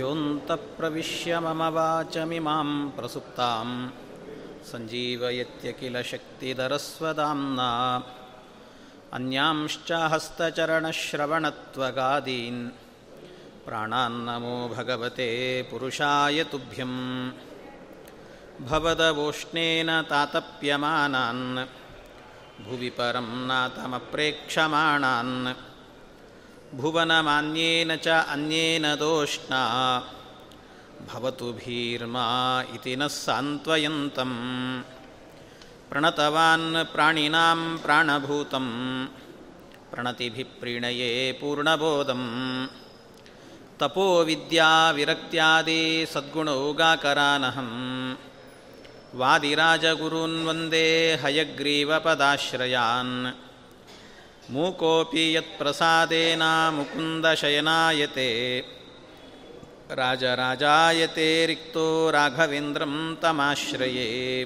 योऽन्तः प्रविश्य मम वाचमिमां प्रसुप्तां सञ्जीवयत्य किल शक्तिधरस्वदाम्ना अन्यांश्च हस्तचरणश्रवणत्वगादीन् प्राणान्नमो भगवते पुरुषाय तुभ्यं भवदवोष्णेन तातप्यमानान् भुवि परं नातमप्रेक्षमाणान् ಭುವನಮಾನ್ಯೇನ ಚ ಅನ್ಯೇನ ತೋಷ್ಣ ಭವತು ಭೀರ್ಮಾ ಇತಿ ನಃ ಸಾಂತ್ವಯಂತಂ ಪ್ರಣತವಾನ್ ಪ್ರಾಣಿನಾಂ ಪ್ರಾಣಭೂತಂ ಪ್ರಣತಿಭಿಪ್ರೀಣಯೇ ಪೂರ್ಣಬೋಧಂ ತಪೋ ವಿದ್ಯಾ ವಿರಕ್ತ್ಯಾದಿ ಸದ್ಗುಣೌಗಾಕರಾನಹಂ ವಾದಿರಾಜಗುರೂನ್ ವಂದೇ ಹಯಗ್ರೀವಪದಾಶ್ರಯಾನ್ ಮೂಕೋಪಿ ಯತ್ಪ್ರಸಾದೇನ ಮುಕುಂದಶಯನಾಯತೆ ರಾಜರಾಜಾಯತೆ ರಿಕ್ತೋ ರಾಘವೇಂದ್ರಂ ತಮಾಶ್ರಯೇ.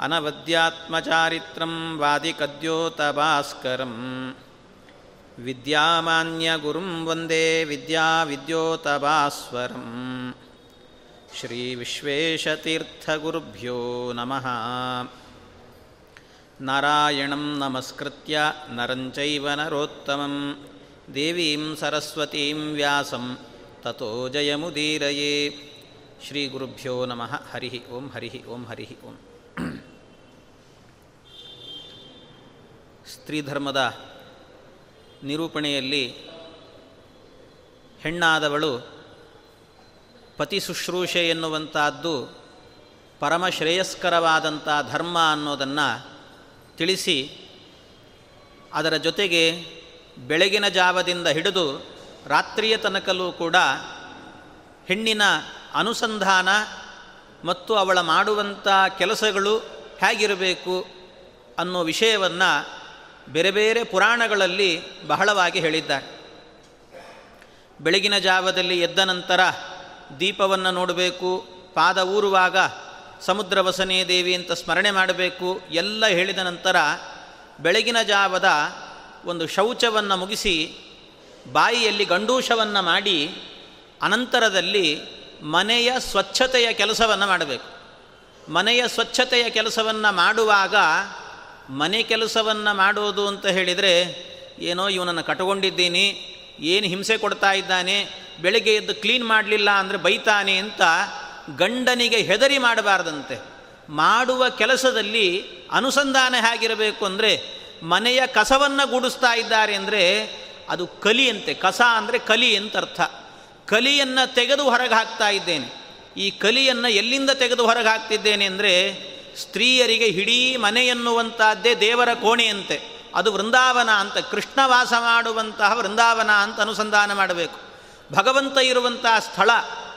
ಅನವದ್ಯಾತ್ಮಚಾರಿತ್ರಂ ವಾದಿಕದ್ಯೋತಭಾಸ್ಕರಂ. ವಿದ್ಯಾಮಾನ್ಯಗುರುಂ ವಂದೇ ವಿದ್ಯಾವಿದ್ಯೋತಭಾಸ್ವರಂ. ಶ್ರೀವಿಶ್ವೇಶತೀರ್ಥಗುರುಭ್ಯೋ ನಮಃ. ನಾರಾಯಣಂ ನಮಸ್ಕೃತ್ಯ ನರಂಚೈವ ನರೋತ್ತಮಂ ದೇವೀಂ ಸರಸ್ವತೀಂ ವ್ಯಾಸಂ ತಥೋ ಜಯಮುದೀರಯೇ ಶ್ರೀ ಗುರುಭ್ಯೋ ನಮಃ ಹರಿ ಓಂ ಹರಿ ಓಂ ಹರಿ ಓಂ ಸ್ತ್ರೀಧರ್ಮದ ನಿರೂಪಣೆಯಲ್ಲಿ ಹೆಣ್ಣಾದವಳು ಪತಿ ಶುಶ್ರೂಷೆ ಎನ್ನುವಂಥದ್ದು ಪರಮಶ್ರೇಯಸ್ಕರವಾದಂಥ ಧರ್ಮ ಅನ್ನೋದನ್ನು ತಿಳಿಸಿ ಅದರ ಜೊತೆಗೆ ಬೆಳಗಿನ ಜಾವದಿಂದ ಹಿಡಿದು ರಾತ್ರಿಯ ತನಕಲೂ ಕೂಡ ಹೆಣ್ಣಿನ ಅನುಸಂಧಾನ ಮತ್ತು ಅವಳ ಮಾಡುವಂಥ ಕೆಲಸಗಳು ಹೇಗಿರಬೇಕು ಅನ್ನೋ ವಿಷಯವನ್ನು ಬೇರೆ ಬೇರೆ ಪುರಾಣಗಳಲ್ಲಿ ಬಹಳವಾಗಿ ಹೇಳಿದ್ದಾರೆ. ಬೆಳಗಿನ ಜಾವದಲ್ಲಿ ಎದ್ದ ನಂತರ ದೀಪವನ್ನು ನೋಡಬೇಕು, ಪಾದ ಊರುವಾಗ ಸಮುದ್ರ ವಸನೇ ದೇವಿ ಅಂತ ಸ್ಮರಣೆ ಮಾಡಬೇಕು, ಎಲ್ಲ ಹೇಳಿದ ನಂತರ ಬೆಳಗಿನ ಜಾವದ ಒಂದು ಶೌಚವನ್ನು ಮುಗಿಸಿ ಬಾಯಿಯಲ್ಲಿ ಗಂಡೂಷವನ್ನು ಮಾಡಿ ಅನಂತರದಲ್ಲಿ ಮನೆಯ ಸ್ವಚ್ಛತೆಯ ಕೆಲಸವನ್ನು ಮಾಡಬೇಕು. ಮನೆಯ ಸ್ವಚ್ಛತೆಯ ಕೆಲಸವನ್ನು ಮಾಡುವಾಗ ಮನೆ ಕೆಲಸವನ್ನು ಮಾಡೋದು ಅಂತ ಹೇಳಿದರೆ ಏನೋ ಇವನನ್ನು ಕಟ್ಕೊಂಡಿದ್ದೀನಿ ಏನು ಹಿಂಸೆ ಕೊಡ್ತಾ ಇದ್ದಾನೆ, ಬೆಳಗ್ಗೆ ಎದ್ದು ಕ್ಲೀನ್ ಮಾಡಲಿಲ್ಲ ಅಂದರೆ ಬೈತಾನೆ ಅಂತ ಗಂಡನಿಗೆ ಹೆದರಿ ಮಾಡಬಾರ್ದಂತೆ. ಮಾಡುವ ಕೆಲಸದಲ್ಲಿ ಅನುಸಂಧಾನ ಹೇಗಿರಬೇಕು ಅಂದರೆ ಮನೆಯ ಕಸವನ್ನು ಗುಡಿಸ್ತಾ ಇದ್ದಾರೆ ಅಂದರೆ ಅದು ಕಲಿಯಂತೆ ಕಸ ಅಂದರೆ ಕಲಿ ಅಂತ ಅರ್ಥ. ಕಲಿಯನ್ನು ತೆಗೆದು ಹೊರಗೆ ಹಾಕ್ತಾ ಇದ್ದೇನೆ. ಈ ಕಲಿಯನ್ನು ಎಲ್ಲಿಂದ ತೆಗೆದು ಹೊರಗೆ ಹಾಕ್ತಿದ್ದೇನೆ ಅಂದರೆ ಸ್ತ್ರೀಯರಿಗೆ ಹಿಡೀ ಮನೆ ಎನ್ನುವಂಥದ್ದೇ ದೇವರ ಕೋಣೆಯಂತೆ ಅದು ವೃಂದಾವನ ಅಂತ, ಕೃಷ್ಣ ವಾಸ ಮಾಡುವಂತಹ ವೃಂದಾವನ ಅಂತ ಅನುಸಂಧಾನ ಮಾಡಬೇಕು. ಭಗವಂತ ಇರುವಂತಹ ಸ್ಥಳ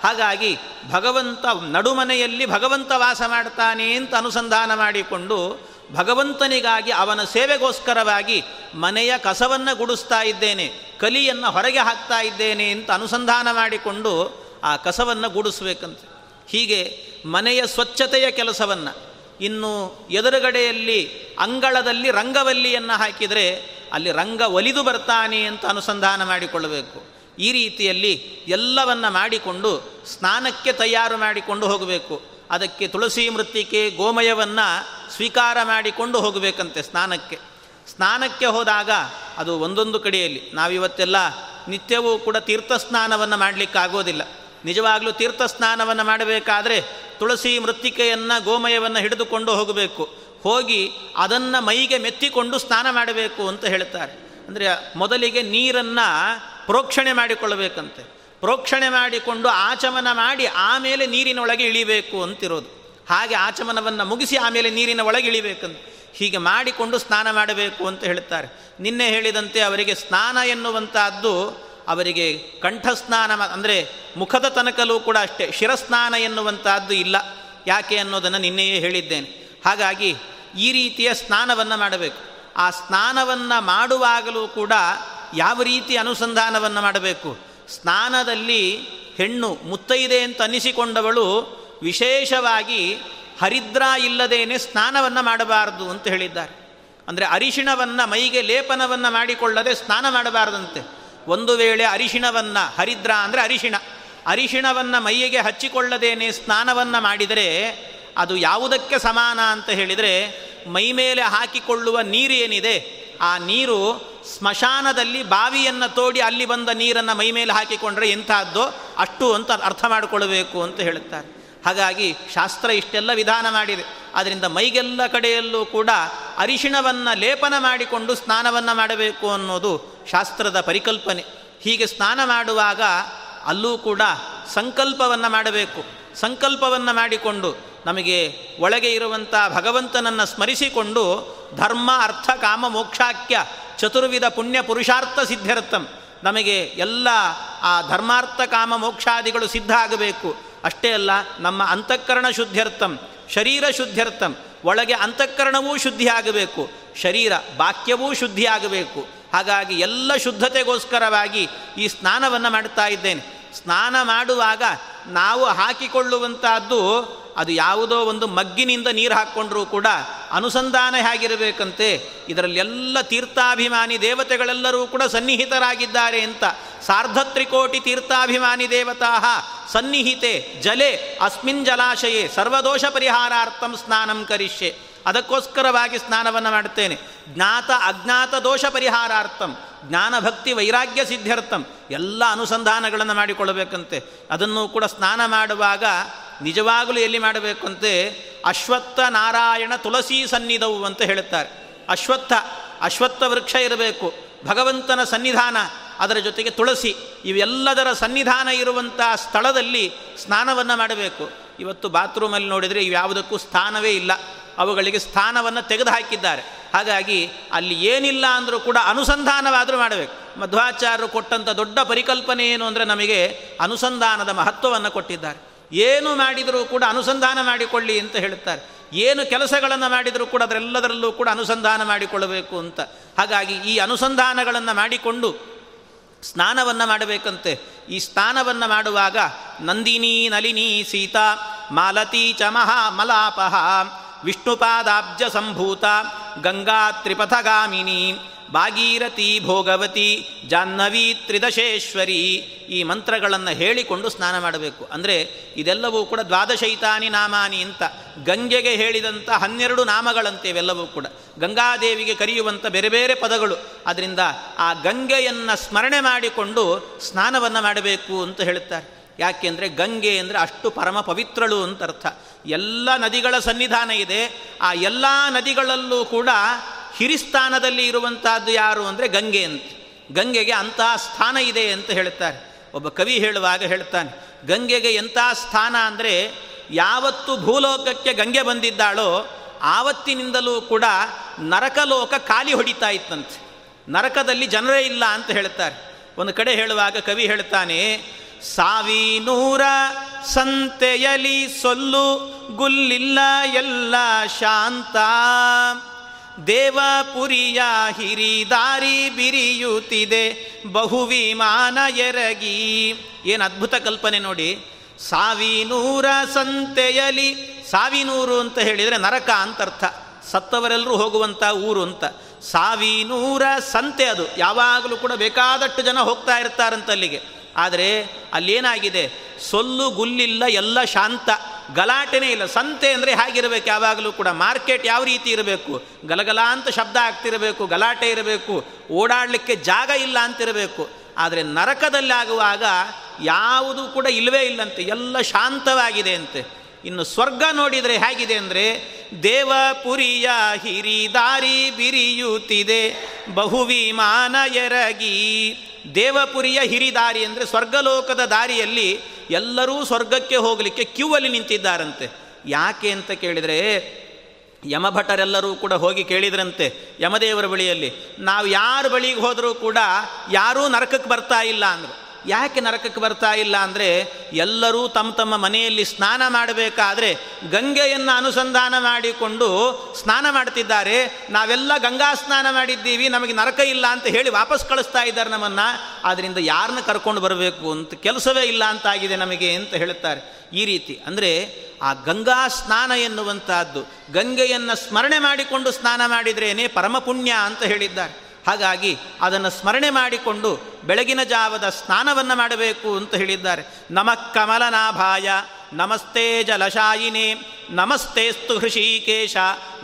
ಹಾಗಾಗಿ ಭಗವಂತ ನಡುಮನೆಯಲ್ಲಿ ಭಗವಂತ ವಾಸ ಮಾಡ್ತಾನೆ ಅಂತ ಅನುಸಂಧಾನ ಮಾಡಿಕೊಂಡು ಭಗವಂತನಿಗಾಗಿ ಅವನ ಸೇವೆಗೋಸ್ಕರವಾಗಿ ಮನೆಯ ಕಸವನ್ನು ಗುಡಿಸ್ತಾ ಇದ್ದೇನೆ, ಕಲಿಯನ್ನು ಹೊರಗೆ ಹಾಕ್ತಾ ಇದ್ದೇನೆ ಅಂತ ಅನುಸಂಧಾನ ಮಾಡಿಕೊಂಡು ಆ ಕಸವನ್ನು ಗುಡಿಸ್ಬೇಕಂತ. ಹೀಗೆ ಮನೆಯ ಸ್ವಚ್ಛತೆಯ ಕೆಲಸವನ್ನು, ಇನ್ನು ಎದುರುಗಡೆಯಲ್ಲಿ ಅಂಗಳದಲ್ಲಿ ರಂಗವಲ್ಲಿಯನ್ನು ಹಾಕಿದರೆ ಅಲ್ಲಿ ರಂಗ ಒಲಿದು ಬರ್ತಾನೆ ಅಂತ ಅನುಸಂಧಾನ ಮಾಡಿಕೊಳ್ಳಬೇಕು. ಈ ರೀತಿಯಲ್ಲಿ ಎಲ್ಲವನ್ನು ಮಾಡಿಕೊಂಡು, ಸ್ನಾನಕ್ಕೆ ತಯಾರು ಮಾಡಿಕೊಂಡು ಹೋಗಬೇಕು. ಅದಕ್ಕೆ ತುಳಸಿ ಮೃತ್ತಿಕೆ ಗೋಮಯವನ್ನು ಸ್ವೀಕಾರ ಮಾಡಿಕೊಂಡು ಹೋಗಬೇಕಂತೆ ಸ್ನಾನಕ್ಕೆ. ಸ್ನಾನಕ್ಕೆ ಹೋದಾಗ ಅದು ಒಂದೊಂದು ಕಡೆಯಲ್ಲಿ. ನಾವಿವತ್ತೆಲ್ಲ ನಿತ್ಯವೂ ಕೂಡ ತೀರ್ಥ ಸ್ನಾನವನ್ನು ಮಾಡಲಿಕ್ಕಾಗೋದಿಲ್ಲ. ನಿಜವಾಗಲೂ ತೀರ್ಥ ಸ್ನಾನವನ್ನು ಮಾಡಬೇಕಾದ್ರೆ ತುಳಸಿ ಮೃತ್ತಿಕೆಯನ್ನು ಗೋಮಯವನ್ನು ಹಿಡಿದುಕೊಂಡು ಹೋಗಬೇಕು. ಹೋಗಿ ಅದನ್ನು ಮೈಗೆ ಮೆತ್ತಿಕೊಂಡು ಸ್ನಾನ ಮಾಡಬೇಕು ಅಂತ ಹೇಳ್ತಾರೆ. ಅಂದರೆ ಮೊದಲಿಗೆ ನೀರನ್ನು ಪ್ರೋಕ್ಷಣೆ ಮಾಡಿಕೊಳ್ಳಬೇಕಂತೆ. ಪ್ರೋಕ್ಷಣೆ ಮಾಡಿಕೊಂಡು ಆಚಮನ ಮಾಡಿ ಆಮೇಲೆ ನೀರಿನೊಳಗೆ ಇಳಿಬೇಕು ಅಂತಿರೋದು. ಹಾಗೆ ಆಚಮನವನ್ನು ಮುಗಿಸಿ ಆಮೇಲೆ ನೀರಿನ ಒಳಗೆ ಇಳಿಬೇಕಂತ. ಹೀಗೆ ಮಾಡಿಕೊಂಡು ಸ್ನಾನ ಮಾಡಬೇಕು ಅಂತ ಹೇಳುತ್ತಾರೆ ನಿನ್ನೆ ಹೇಳಿದಂತೆ ಅವರಿಗೆ ಸ್ನಾನ ಎನ್ನುವಂತಹದ್ದು ಅವರಿಗೆ ಕಂಠಸ್ನಾನ ಅಂದರೆ ಮುಖದ ತನಕಲೂ ಕೂಡ ಅಷ್ಟೇ, ಶಿರಸ್ನಾನ ಎನ್ನುವಂತಹದ್ದು ಇಲ್ಲ. ಯಾಕೆ ಅನ್ನೋದನ್ನು ನಿನ್ನೆಯೇ ಹೇಳಿದ್ದೇನೆ. ಹಾಗಾಗಿ ಈ ರೀತಿಯ ಸ್ನಾನವನ್ನು ಮಾಡಬೇಕು. ಆ ಸ್ನಾನವನ್ನು ಮಾಡುವಾಗಲೂ ಕೂಡ ಯಾವ ರೀತಿ ಅನುಸಂಧಾನವನ್ನು ಮಾಡಬೇಕು? ಸ್ನಾನದಲ್ಲಿ ಹೆಣ್ಣು ಮುತ್ತೈದೆ ಅಂತ ಅನ್ನಿಸಿಕೊಂಡವಳು ವಿಶೇಷವಾಗಿ ಹರಿದ್ರ ಇಲ್ಲದೇನೆ ಸ್ನಾನವನ್ನು ಮಾಡಬಾರದು ಅಂತ ಹೇಳಿದ್ದಾರೆ. ಅಂದರೆ ಅರಿಶಿಣವನ್ನು, ಮೈಗೆ ಲೇಪನವನ್ನು ಮಾಡಿಕೊಳ್ಳದೆ ಸ್ನಾನ ಮಾಡಬಾರದಂತೆ. ಒಂದು ವೇಳೆ ಅರಿಶಿಣವನ್ನು, ಹರಿದ್ರ ಅಂದರೆ ಅರಿಶಿಣ. ಅರಿಶಿಣವನ್ನು ಮೈಯಿಗೆ ಹಚ್ಚಿಕೊಳ್ಳದೇನೆ ಸ್ನಾನವನ್ನು ಮಾಡಿದರೆ ಅದು ಯಾವುದಕ್ಕೆ ಸಮಾನ ಅಂತ ಹೇಳಿದರೆ ಮೈ ಮೇಲೆ ಹಾಕಿಕೊಳ್ಳುವ ನೀರು ಏನಿದೆ ಆ ನೀರು ಸ್ಮಶಾನದಲ್ಲಿ ಬಾವಿಯನ್ನು ತೋಡಿ ಅಲ್ಲಿ ಬಂದ ನೀರನ್ನು ಮೈ ಮೇಲೆ ಹಾಕಿಕೊಂಡ್ರೆ ಎಂಥದ್ದು ಅಷ್ಟು ಅಂತ ಅರ್ಥ ಮಾಡಿಕೊಳ್ಳಬೇಕು ಅಂತ ಹೇಳುತ್ತಾರೆ. ಹಾಗಾಗಿ ಶಾಸ್ತ್ರ ಇಷ್ಟೆಲ್ಲ ವಿಧಾನ ಮಾಡಿದೆ. ಆದ್ದರಿಂದ ಮೈಗೆಲ್ಲ ಕಡೆಯಲ್ಲೂ ಕೂಡ ಅರಿಶಿಣವನ್ನು ಲೇಪನ ಮಾಡಿಕೊಂಡು ಸ್ನಾನವನ್ನು ಮಾಡಬೇಕು ಅನ್ನೋದು ಶಾಸ್ತ್ರದ ಪರಿಕಲ್ಪನೆ. ಹೀಗೆ ಸ್ನಾನ ಮಾಡುವಾಗ ಅಲ್ಲೂ ಕೂಡ ಸಂಕಲ್ಪವನ್ನು ಮಾಡಬೇಕು. ಸಂಕಲ್ಪವನ್ನು ಮಾಡಿಕೊಂಡು ನಮಗೆ ಒಳಗೆ ಇರುವಂಥ ಭಗವಂತನನ್ನು ಸ್ಮರಿಸಿಕೊಂಡು ಧರ್ಮ, ಅರ್ಥ, ಕಾಮ, ಮೋಕ್ಷಾಖ್ಯ, ಚತುರ್ವಿಧ ಪುಣ್ಯ, ಪುರುಷಾರ್ಥ ಸಿದ್ಧರ್ಥಂ ನಮಗೆ ಎಲ್ಲ ಆ ಧರ್ಮಾರ್ಥ, ಕಾಮ, ಮೋಕ್ಷಾದಿಗಳು ಸಿದ್ಧ ಆಗಬೇಕು. ಅಷ್ಟೇ ಅಲ್ಲ, ನಮ್ಮ ಅಂತಃಕರಣ ಶುದ್ಧ್ಯರ್ಥಂ ಶರೀರ ಶುದ್ಧ್ಯರ್ಥಂ ಒಳಗೆ ಅಂತಃಕರಣವೂ ಶುದ್ಧಿ ಆಗಬೇಕು. ಶರೀರ ಬಾಕ್ಯವೂ ಶುದ್ಧಿಯಾಗಬೇಕು ಹಾಗಾಗಿ ಎಲ್ಲ ಶುದ್ಧತೆಗೋಸ್ಕರವಾಗಿ ಈ ಸ್ನಾನವನ್ನು ಮಾಡ್ತಾ ಇದ್ದೇನೆ. ಸ್ನಾನ ಮಾಡುವಾಗ ನಾವು ಹಾಕಿಕೊಳ್ಳುವಂತಹದ್ದು ಅದು ಯಾವುದೋ ಒಂದು ಮಗ್ಗಿನಿಂದ ನೀರು ಹಾಕ್ಕೊಂಡ್ರೂ ಕೂಡ ಅನುಸಂಧಾನ ಹೇಗಿರಬೇಕಂತೆ? ಇದರಲ್ಲಿ ಎಲ್ಲ ತೀರ್ಥಾಭಿಮಾನಿ ದೇವತೆಗಳೆಲ್ಲರೂ ಕೂಡ ಸನ್ನಿಹಿತರಾಗಿದ್ದಾರೆ ಅಂತ. ಸಾರ್ಧತ್ರಿಕೋಟಿ ತೀರ್ಥಾಭಿಮಾನಿ ದೇವತಾ, ಸನ್ನಿಹಿತೆ, ಜಲೆ, ಅಸ್ಮಿನ್ ಜಲಾಶಯೇ, ಸರ್ವದೋಷ ಪರಿಹಾರಾರ್ಥಂ ಸ್ನಾನಂ ಕರಿಷ್ಯೆ. ಅದಕ್ಕೋಸ್ಕರವಾಗಿ ಸ್ನಾನವನ್ನು ಮಾಡುತ್ತೇನೆ. ಜ್ಞಾತ ಅಜ್ಞಾತ ದೋಷ ಪರಿಹಾರಾರ್ಥಂ, ಜ್ಞಾನ ಭಕ್ತಿ ವೈರಾಗ್ಯ ಸಿದ್ಧಾರ್ಥಂ ಎಲ್ಲ ಅನುಸಂಧಾನಗಳನ್ನು ಮಾಡಿಕೊಳ್ಳಬೇಕಂತೆ. ಅದನ್ನು ಕೂಡ ಸ್ನಾನ ಮಾಡುವಾಗ ನಿಜವಾಗಲೂ ಎಲ್ಲಿ ಮಾಡಬೇಕಂತೆ? ಅಶ್ವತ್ಥ ನಾರಾಯಣ ತುಳಸಿ ಸನ್ನಿಧವು ಅಂತ ಹೇಳುತ್ತಾರೆ. ಅಶ್ವತ್ಥ ಅಶ್ವತ್ಥ ವೃಕ್ಷ ಇರಬೇಕು. ಭಗವಂತನ ಸನ್ನಿಧಾನ, ಅದರ ಜೊತೆಗೆ ತುಳಸಿ, ಇವೆಲ್ಲದರ ಸನ್ನಿಧಾನ ಇರುವಂಥ ಸ್ಥಳದಲ್ಲಿ ಸ್ನಾನವನ್ನು ಮಾಡಬೇಕು. ಇವತ್ತು ಬಾತ್ರೂಮಲ್ಲಿ ನೋಡಿದರೆ ಇವ್ಯಾವುದಕ್ಕೂ ಸ್ಥಾನವೇ ಇಲ್ಲ. ಅವುಗಳಿಗೆ ಸ್ಥಾನವನ್ನು ತೆಗೆದುಹಾಕಿದ್ದಾರೆ. ಹಾಗಾಗಿ ಅಲ್ಲಿ ಏನಿಲ್ಲ ಅಂದರೂ ಕೂಡ ಅನುಸಂಧಾನವಾದರೂ ಮಾಡಬೇಕು. ಮಧ್ವಾಚಾರ್ಯರು ಕೊಟ್ಟಂಥ ದೊಡ್ಡ ಪರಿಕಲ್ಪನೆ ಏನು ಅಂದರೆ ನಮಗೆ ಅನುಸಂಧಾನದ ಮಹತ್ವವನ್ನು ಕೊಟ್ಟಿದ್ದಾರೆ. ಏನು ಮಾಡಿದರೂ ಕೂಡ ಅನುಸಂಧಾನ ಮಾಡಿಕೊಳ್ಳಿ ಅಂತ ಹೇಳುತ್ತಾರೆ. ಏನು ಕೆಲಸಗಳನ್ನು ಮಾಡಿದರೂ ಕೂಡ ಅದರೆಲ್ಲದರಲ್ಲೂ ಕೂಡ ಅನುಸಂಧಾನ ಮಾಡಿಕೊಳ್ಳಬೇಕು ಅಂತ. ಹಾಗಾಗಿ ಈ ಅನುಸಂಧಾನಗಳನ್ನು ಮಾಡಿಕೊಂಡು ಸ್ನಾನವನ್ನು ಮಾಡಬೇಕಂತೆ. ಈ ಸ್ನಾನವನ್ನು ಮಾಡುವಾಗ ನಂದಿನಿ ನಲಿನಿ ಸೀತಾ ಮಾಲತಿ ಚ ಮಹಾ ಮಲಾಪಹ. ವಿಷ್ಣುಪಾದಾಬ್ಜ ಸಂಭೂತ, ಗಂಗಾ ತ್ರಿಪಥಗಾಮಿನಿ, ಭಾಗೀರಥಿ ಭೋಗವತಿ, ಜಾಹ್ನವಿ ತ್ರಿದಶೇಶ್ವರಿ ಈ ಮಂತ್ರಗಳನ್ನು ಹೇಳಿಕೊಂಡು ಸ್ನಾನ ಮಾಡಬೇಕು. ಅಂದರೆ ಇದೆಲ್ಲವೂ ಕೂಡ ದ್ವಾದಶೈತಾನಿ ನಾಮಾನಿ ಅಂತ ಗಂಗೆಗೆ ಹೇಳಿದಂಥ ಹನ್ನೆರಡು ನಾಮಗಳಂತೆ ಇವೆಲ್ಲವೂ ಕೂಡ. ಗಂಗಾದೇವಿಗೆ ಕರೆಯುವಂಥ ಬೇರೆ ಬೇರೆ ಪದಗಳು. ಅದರಿಂದ ಆ ಗಂಗೆಯನ್ನು ಸ್ಮರಣೆ ಮಾಡಿಕೊಂಡು ಸ್ನಾನವನ್ನು ಮಾಡಬೇಕು ಅಂತ ಹೇಳುತ್ತಾರೆ. ಯಾಕೆಂದರೆ ಗಂಗೆ ಅಂದರೆ ಅಷ್ಟು ಪರಮ ಪವಿತ್ರಳು ಅಂತ ಅರ್ಥ. ಎಲ್ಲ ನದಿಗಳ ಸನ್ನಿಧಾನ ಇದೆ. ಆ ಎಲ್ಲ ನದಿಗಳಲ್ಲೂ ಕೂಡ ಹಿರಿಸ್ಥಾನದಲ್ಲಿ ಇರುವಂತಹದ್ದು ಯಾರು ಅಂದರೆ ಗಂಗೆ ಅಂತ. ಗಂಗೆಗೆ ಅಂತಹ ಸ್ಥಾನ ಇದೆ ಅಂತ ಹೇಳ್ತಾರೆ ಒಬ್ಬ ಕವಿ ಹೇಳುವಾಗ ಹೇಳ್ತಾನೆ ಗಂಗೆಗೆ ಎಂಥ ಸ್ಥಾನ ಅಂದರೆ ಯಾವತ್ತು ಭೂಲೋಕಕ್ಕೆ ಗಂಗೆ ಬಂದಿದ್ದಾಳೋ ಆವತ್ತಿನಿಂದಲೂ ಕೂಡ ನರಕಲೋಕ ಖಾಲಿ ಹೊಡಿತಾ ಇತ್ತಂತೆ. ನರಕದಲ್ಲಿ ಜನರೇ ಇಲ್ಲ ಅಂತ ಹೇಳ್ತಾರೆ ಒಂದು ಕಡೆ ಹೇಳುವಾಗ ಕವಿ ಹೇಳ್ತಾನೆ ಸಾವಿನೂರ ಸಂತೆಯಲಿ ಸೊಲ್ಲು ಗುಲ್ಲಿಲ್ಲ ಎಲ್ಲ ಶಾಂತ. ದೇವಪುರಿಯ ಹಿರಿದಾರಿ ಬಿರಿಯುತ್ತಿದೆ ಬಹುವಿಮಾನ ಎರಗಿ. ಏನು ಅದ್ಭುತ ಕಲ್ಪನೆ ನೋಡಿ. ಸಾವಿನೂರ ಸಂತೆಯಲಿ ಸಾವಿನೂರು ಅಂತ ಹೇಳಿದರೆ ನರಕ ಅಂತ ಅರ್ಥ. ಸತ್ತವರೆಲ್ಲರೂ ಹೋಗುವಂಥ ಊರು ಅಂತ. ಸಾವಿನೂರ ಸಂತೆ ಅದು. ಯಾವಾಗಲೂ ಕೂಡ ಬೇಕಾದಷ್ಟು ಜನ ಹೋಗ್ತಾ ಇರ್ತಾರಂತ ಅಲ್ಲಿಗೆ. ಆದರೆ ಅಲ್ಲೇನಾಗಿದೆ? ಸೊಲ್ಲು ಗುಲ್ಲಿಲ್ಲ ಎಲ್ಲ ಶಾಂತ. ಗಲಾಟೆನೇ ಇಲ್ಲ. ಸಂತೆ ಅಂದರೆ ಹೇಗಿರಬೇಕು? ಯಾವಾಗಲೂ ಕೂಡ ಮಾರ್ಕೆಟ್ ಯಾವ ರೀತಿ ಇರಬೇಕು? ಗಲಗಲ ಅಂತ ಶಬ್ದ ಆಗ್ತಿರಬೇಕು, ಗಲಾಟೆ ಇರಬೇಕು, ಓಡಾಡಲಿಕ್ಕೆ ಜಾಗ ಇಲ್ಲ ಅಂತಿರಬೇಕು. ಆದರೆ ನರಕದಲ್ಲಿ ಆಗುವಾಗ ಯಾವುದು ಕೂಡ ಇಲ್ಲವೇ ಇಲ್ಲಂತೆ. ಎಲ್ಲ ಶಾಂತವಾಗಿದೆ ಅಂತೆ. ಇನ್ನು ಸ್ವರ್ಗ ನೋಡಿದರೆ ಹೇಗಿದೆ ಅಂದರೆ ದೇವಪುರಿಯ ಹಿರಿದಾರಿ ಬಿರಿಯುತ್ತಿದೆ, ಬಹುವಿಮಾನ ಎರಗಿ. ದೇವಪುರಿಯ ಹಿರಿದಾರಿ ಅಂದರೆ ಸ್ವರ್ಗಲೋಕದ ದಾರಿಯಲ್ಲಿ ಎಲ್ಲರೂ ಸ್ವರ್ಗಕ್ಕೆ ಹೋಗಲಿಕ್ಕೆ ಕ್ಯೂ ಅಲ್ಲಿ ನಿಂತಿದ್ದಾರಂತೆ. ಯಾಕೆ ಅಂತ ಕೇಳಿದರೆ, ಯಮಭಟರೆಲ್ಲರೂ ಕೂಡ ಹೋಗಿ ಕೇಳಿದ್ರಂತೆ ಯಮದೇವರ ಬಳಿಯಲ್ಲಿ. ನಾವು ಯಾರ ಬಳಿಗೆ ಹೋದರೂ ಕೂಡ ಯಾರೂ ನರಕಕ್ಕೆ ಬರ್ತಾ ಇಲ್ಲ ಅಂದರು. ಯಾಕೆ ನರಕಕ್ಕೆ ಬರ್ತಾ ಇಲ್ಲ ಅಂದರೆ ಎಲ್ಲರೂ ತಮ್ಮ ತಮ್ಮ ಮನೆಯಲ್ಲಿ ಸ್ನಾನ ಮಾಡಬೇಕಾದ್ರೆ ಗಂಗೆಯನ್ನು ಅನುಸಂಧಾನ ಮಾಡಿಕೊಂಡು ಸ್ನಾನ ಮಾಡ್ತಿದ್ದಾರೆ. ನಾವೆಲ್ಲ ಗಂಗಾ ಸ್ನಾನ ಮಾಡಿದ್ದೀವಿ, ನಮಗೆ ನರಕ ಇಲ್ಲ ಅಂತ ಹೇಳಿ ವಾಪಸ್ ಕಳಿಸ್ತಾ ಇದ್ದಾರೆ ನಮ್ಮನ್ನು. ಆದ್ದರಿಂದ ಯಾರನ್ನ ಕರ್ಕೊಂಡು ಬರಬೇಕು ಅಂತ ಕೆಲಸವೇ ಇಲ್ಲ ಅಂತಾಗಿದೆ ನಮಗೆ ಅಂತ ಹೇಳುತ್ತಾರೆ. ಈ ರೀತಿ ಅಂದರೆ ಆ ಗಂಗಾ ಸ್ನಾನ ಎನ್ನುವಂತಹದ್ದು, ಗಂಗೆಯನ್ನು ಸ್ಮರಣೆ ಮಾಡಿಕೊಂಡು ಸ್ನಾನ ಮಾಡಿದ್ರೇನೆ ಪರಮಪುಣ್ಯ ಅಂತ ಹೇಳಿದ್ದಾರೆ. ಹಾಗಾಗಿ ಅದನ್ನು ಸ್ಮರಣೆ ಮಾಡಿಕೊಂಡು ಬೆಳಗಿನ ಜಾವದ ಸ್ನಾನವನ್ನು ಮಾಡಬೇಕು ಅಂತ ಹೇಳಿದ್ದಾರೆ. ನಮಃ ಕಮಲನಾಭಾಯ, ನಮಸ್ತೆ ಜಲಶಾಯಿನೇ, ನಮಸ್ತೆಸ್ತು ಹೃಷಿಕೇಶ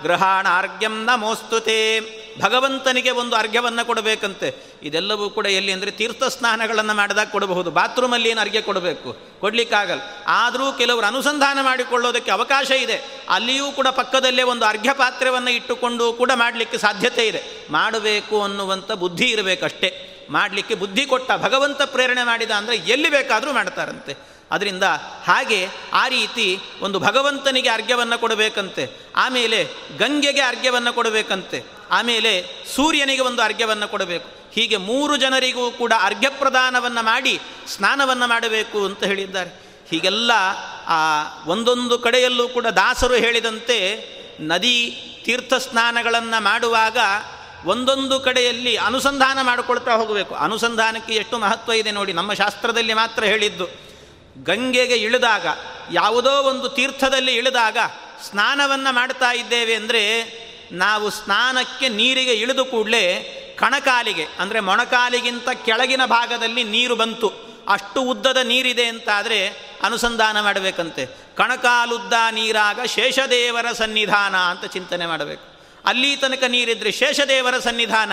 ಗೃಹಾಣಾರ್ಘ್ಯಂ ನಮೋಸ್ತುತೇ ಭಗವಂತನಿಗೆ ಒಂದು ಅರ್ಘ್ಯವನ್ನು ಕೊಡಬೇಕಂತೆ. ಇದೆಲ್ಲವೂ ಕೂಡ ಎಲ್ಲಿ ಅಂದರೆ ತೀರ್ಥ ಸ್ನಾನಗಳನ್ನು ಮಾಡಿದಾಗ ಕೊಡಬಹುದು. ಬಾತ್ರೂಮಲ್ಲಿ ಏನು ಅರ್ಘ್ಯ ಕೊಡಬೇಕು? ಕೊಡಲಿಕ್ಕಾಗಲ್ಲ. ಆದರೂ ಕೆಲವರು ಅನುಸಂಧಾನ ಮಾಡಿಕೊಳ್ಳೋದಕ್ಕೆ ಅವಕಾಶ ಇದೆ. ಅಲ್ಲಿಯೂ ಕೂಡ ಪಕ್ಕದಲ್ಲೇ ಒಂದು ಅರ್ಘ್ಯ ಪಾತ್ರವನ್ನು ಇಟ್ಟುಕೊಂಡು ಕೂಡ ಮಾಡಲಿಕ್ಕೆ ಸಾಧ್ಯತೆ ಇದೆ. ಮಾಡಬೇಕು ಅನ್ನುವಂಥ ಬುದ್ಧಿ ಇರಬೇಕಷ್ಟೇ. ಮಾಡಲಿಕ್ಕೆ ಬುದ್ಧಿ ಕೊಟ್ಟ ಭಗವಂತ ಪ್ರೇರಣೆ ಮಾಡಿದ ಅಂದರೆ ಎಲ್ಲಿ ಬೇಕಾದರೂ ಮಾಡ್ತಾರಂತೆ. ಅದರಿಂದ ಹಾಗೆ ಆ ರೀತಿ ಒಂದು ಭಗವಂತನಿಗೆ ಅರ್ಘ್ಯವನ್ನು ಕೊಡಬೇಕಂತೆ, ಆಮೇಲೆ ಗಂಗೆಗೆ ಅರ್ಘ್ಯವನ್ನು ಕೊಡಬೇಕಂತೆ, ಆಮೇಲೆ ಸೂರ್ಯನಿಗೆ ಒಂದು ಅರ್ಘ್ಯವನ್ನು ಕೊಡಬೇಕು. ಹೀಗೆ ಮೂರು ಜನರಿಗೂ ಕೂಡ ಅರ್ಘ್ಯ ಪ್ರದಾನವನ್ನು ಮಾಡಿ ಸ್ನಾನವನ್ನು ಮಾಡಬೇಕು ಅಂತ ಹೇಳಿದ್ದಾರೆ. ಹೀಗೆಲ್ಲ ಆ ಒಂದೊಂದು ಕಡೆಯಲ್ಲೂ ಕೂಡ ದಾಸರು ಹೇಳಿದಂತೆ ನದಿ ತೀರ್ಥ ಸ್ನಾನಗಳನ್ನು ಮಾಡುವಾಗ ಒಂದೊಂದು ಕಡೆಯಲ್ಲಿ ಅನುಸಂಧಾನ ಮಾಡಿಕೊಳ್ತಾ ಹೋಗಬೇಕು. ಅನುಸಂಧಾನಕ್ಕೆ ಎಷ್ಟು ಮಹತ್ವ ಇದೆ ನೋಡಿ, ನಮ್ಮ ಶಾಸ್ತ್ರದಲ್ಲಿ ಮಾತ್ರ ಹೇಳಿದ್ದು. ಗಂಗೆಗೆ ಇಳಿದಾಗ, ಯಾವುದೋ ಒಂದು ತೀರ್ಥದಲ್ಲಿ ಇಳಿದಾಗ ಸ್ನಾನವನ್ನು ಮಾಡ್ತಾ ಇದ್ದೇವೆ ಅಂದರೆ, ನಾವು ಸ್ನಾನಕ್ಕೆ ನೀರಿಗೆ ಇಳಿದು ಕೂಡಲೇ ಕಣಕಾಲಿಗೆ, ಅಂದರೆ ಮೊಣಕಾಲಿಗಿಂತ ಕೆಳಗಿನ ಭಾಗದಲ್ಲಿ ನೀರು ಬಂತು. ಅಷ್ಟು ಉದ್ದದ ನೀರಿದೆ ಅಂತಾದರೆ ಅನುಸಂಧಾನ ಮಾಡಬೇಕಂತೆ. ಕಣಕಾಲುದ್ದ ನೀರಾಗ ಶೇಷದೇವರ ಸನ್ನಿಧಾನ ಅಂತ ಚಿಂತನೆ ಮಾಡಬೇಕು. ಅಲ್ಲಿ ತನಕ ನೀರಿದ್ರೆ ಶೇಷದೇವರ ಸನ್ನಿಧಾನ,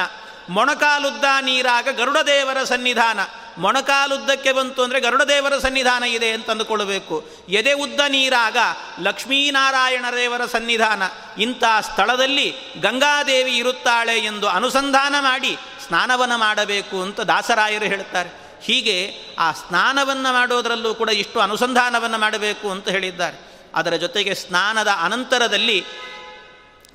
ಮೊಣಕಾಲುದ್ದ ನೀರಾಗ ಗರುಡದೇವರ ಸನ್ನಿಧಾನ. ಮೊಣಕಾಲುದ್ದಕ್ಕೆ ಬಂತು ಅಂದರೆ ಗರುಡದೇವರ ಸನ್ನಿಧಾನ ಇದೆ ಅಂತ ಅಂದುಕೊಳ್ಳಬೇಕು ಎದೆ ಉದ್ದ ನೀರಾಗ ಲಕ್ಷ್ಮೀನಾರಾಯಣ ದೇವರ ಸನ್ನಿಧಾನ. ಇಂಥ ಸ್ಥಳದಲ್ಲಿ ಗಂಗಾದೇವಿ ಇರುತ್ತಾಳೆ ಎಂದು ಅನುಸಂಧಾನ ಮಾಡಿ ಸ್ನಾನವನ್ನು ಮಾಡಬೇಕು ಅಂತ ದಾಸರಾಯರು ಹೇಳುತ್ತಾರೆ. ಹೀಗೆ ಆ ಸ್ನಾನವನ್ನು ಮಾಡೋದರಲ್ಲೂ ಕೂಡ ಇಷ್ಟು ಅನುಸಂಧಾನವನ್ನು ಮಾಡಬೇಕು ಅಂತ ಹೇಳಿದ್ದಾರೆ. ಅದರ ಜೊತೆಗೆ ಸ್ನಾನದ ಅನಂತರದಲ್ಲಿ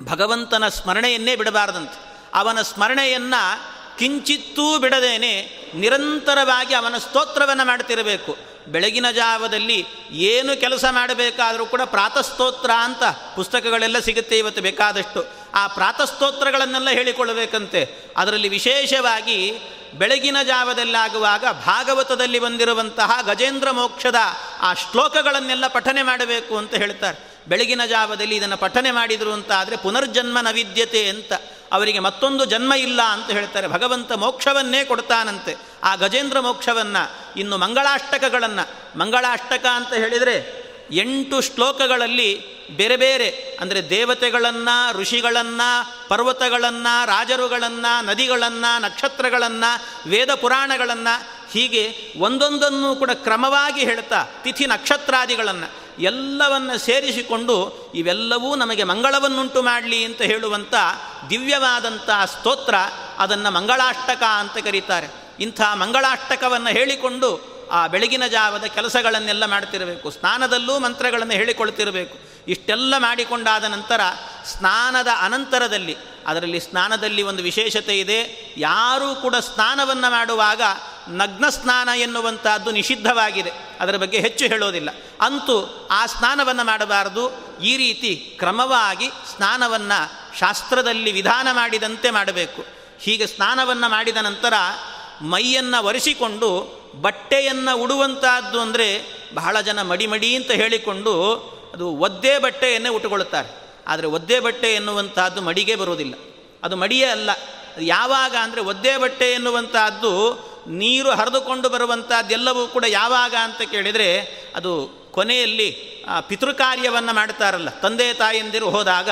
ಭಗವಂತನ ಸ್ಮರಣೆಯನ್ನೇ ಬಿಡಬಾರದಂತೆ. ಅವನ ಸ್ಮರಣೆಯನ್ನು ಕಿಂಚಿತ್ತೂ ಬಿಡದೇನೆ ನಿರಂತರವಾಗಿ ಅವನ ಸ್ತೋತ್ರವನ್ನು ಮಾಡ್ತಿರಬೇಕು. ಬೆಳಗಿನ ಜಾವದಲ್ಲಿ ಏನು ಕೆಲಸ ಮಾಡಬೇಕಾದರೂ ಕೂಡ ಪ್ರಾತಸ್ತೋತ್ರ ಅಂತ ಪುಸ್ತಕಗಳೆಲ್ಲ ಸಿಗುತ್ತೆ ಇವತ್ತು ಬೇಕಾದಷ್ಟು. ಆ ಪ್ರಾತಸ್ತೋತ್ರಗಳನ್ನೆಲ್ಲ ಹೇಳಿಕೊಳ್ಳಬೇಕಂತೆ. ಅದರಲ್ಲಿ ವಿಶೇಷವಾಗಿ ಬೆಳಗಿನ ಜಾವದಲ್ಲಾಗುವಾಗ ಭಾಗವತದಲ್ಲಿ ಬಂದಿರುವಂತಹ ಗಜೇಂದ್ರ ಮೋಕ್ಷದ ಆ ಶ್ಲೋಕಗಳನ್ನೆಲ್ಲ ಪಠನೆ ಮಾಡಬೇಕು ಅಂತ ಹೇಳ್ತಾರೆ. ಬೆಳಗಿನ ಜಾವದಲ್ಲಿ ಇದನ್ನು ಪಠನೆ ಮಾಡಿದರು ಅಂತ ಆದರೆ ಪುನರ್ಜನ್ಮ ನವಿದ್ಯತೆ ಅಂತ ಅವರಿಗೆ ಮತ್ತೊಂದು ಜನ್ಮ ಇಲ್ಲ ಅಂತ ಹೇಳ್ತಾರೆ. ಭಗವಂತ ಮೋಕ್ಷವನ್ನೇ ಕೊಡ್ತಾನಂತೆ. ಆ ಗಜೇಂದ್ರ ಮೋಕ್ಷವನ್ನು, ಇನ್ನು ಮಂಗಳಾಷ್ಟಕಗಳನ್ನು, ಮಂಗಳಾಷ್ಟಕ ಅಂತ ಹೇಳಿದರೆ ಎಂಟು ಶ್ಲೋಕಗಳಲ್ಲಿ ಬೇರೆ ಬೇರೆ, ಅಂದರೆ ದೇವತೆಗಳನ್ನು, ಋಷಿಗಳನ್ನು, ಪರ್ವತಗಳನ್ನು, ರಾಜರುಗಳನ್ನು, ನದಿಗಳನ್ನು, ನಕ್ಷತ್ರಗಳನ್ನು, ವೇದ ಪುರಾಣಗಳನ್ನು ಹೀಗೆ ಒಂದೊಂದನ್ನು ಕೂಡ ಕ್ರಮವಾಗಿ ಹೇಳ್ತಾ ತಿಥಿ ನಕ್ಷತ್ರಾದಿಗಳನ್ನು. ಎಲ್ಲವನ್ನ ಸೇರಿಸಿಕೊಂಡು ಇವೆಲ್ಲವೂ ನಮಗೆ ಮಂಗಳವನ್ನುಂಟು ಮಾಡಲಿ ಅಂತ ಹೇಳುವಂಥ ದಿವ್ಯವಾದಂಥ ಸ್ತೋತ್ರ ಅದನ್ನು ಮಂಗಳಾಷ್ಟಕ ಅಂತ ಕರೀತಾರೆ. ಇಂಥ ಮಂಗಳಾಷ್ಟಕವನ್ನು ಹೇಳಿಕೊಂಡು ಆ ಬೆಳಗಿನ ಜಾವದ ಕೆಲಸಗಳನ್ನೆಲ್ಲ ಮಾಡ್ತಿರಬೇಕು. ಸ್ನಾನದಲ್ಲೂ ಮಂತ್ರಗಳನ್ನು ಹೇಳಿಕೊಳ್ತಿರಬೇಕು. ಇಷ್ಟೆಲ್ಲ ಮಾಡಿಕೊಂಡಾದ ನಂತರ ಸ್ನಾನದ ಅನಂತರದಲ್ಲಿ, ಅದರಲ್ಲಿ ಸ್ನಾನದಲ್ಲಿ ಒಂದು ವಿಶೇಷತೆ ಇದೆ. ಯಾರೂ ಕೂಡ ಸ್ನಾನವನ್ನು ಮಾಡುವಾಗ ನಗ್ನ ಸ್ನಾನ ಎನ್ನುವಂಥದ್ದು ನಿಷಿದ್ಧವಾಗಿದೆ. ಅದರ ಬಗ್ಗೆ ಹೆಚ್ಚು ಹೇಳೋದಿಲ್ಲ. ಅಂತೂ ಆ ಸ್ನಾನವನ್ನು ಮಾಡಬಾರದು. ಈ ರೀತಿ ಕ್ರಮವಾಗಿ ಸ್ನಾನವನ್ನು ಶಾಸ್ತ್ರದಲ್ಲಿ ವಿಧಾನ ಮಾಡಿದಂತೆ ಮಾಡಬೇಕು. ಹೀಗೆ ಸ್ನಾನವನ್ನು ಮಾಡಿದ ನಂತರ ಮೈಯನ್ನು ಒರೆಸಿಕೊಂಡು ಬಟ್ಟೆಯನ್ನು ಉಡುವಂತಹದ್ದು ಅಂದರೆ ಬಹಳ ಜನ ಮಡಿ ಮಡಿ ಅಂತ ಹೇಳಿಕೊಂಡು ಅದು ಒದ್ದೆ ಬಟ್ಟೆಯನ್ನೇ ಉಟ್ಟುಕೊಳ್ಳುತ್ತಾರೆ. ಆದರೆ ಒದ್ದೆ ಬಟ್ಟೆ ಎನ್ನುವಂತಹದ್ದು ಮಡಿಗೆ ಬರುವುದಿಲ್ಲ. ಅದು ಮಡಿಯೇ ಅಲ್ಲ. ಯಾವಾಗ ಅಂದರೆ ಒದ್ದೆ ಬಟ್ಟೆ ಎನ್ನುವಂತಹದ್ದು ನೀರು ಹರಿದುಕೊಂಡು ಬರುವಂಥದ್ದೆಲ್ಲವೂ ಕೂಡ ಯಾವಾಗ ಅಂತ ಕೇಳಿದರೆ ಅದು ಕೊನೆಯಲ್ಲಿ ಪಿತೃಕಾರ್ಯವನ್ನು ಮಾಡ್ತಾರಲ್ಲ. ತಂದೆ ತಾಯಂದಿರು ಹೋದಾಗ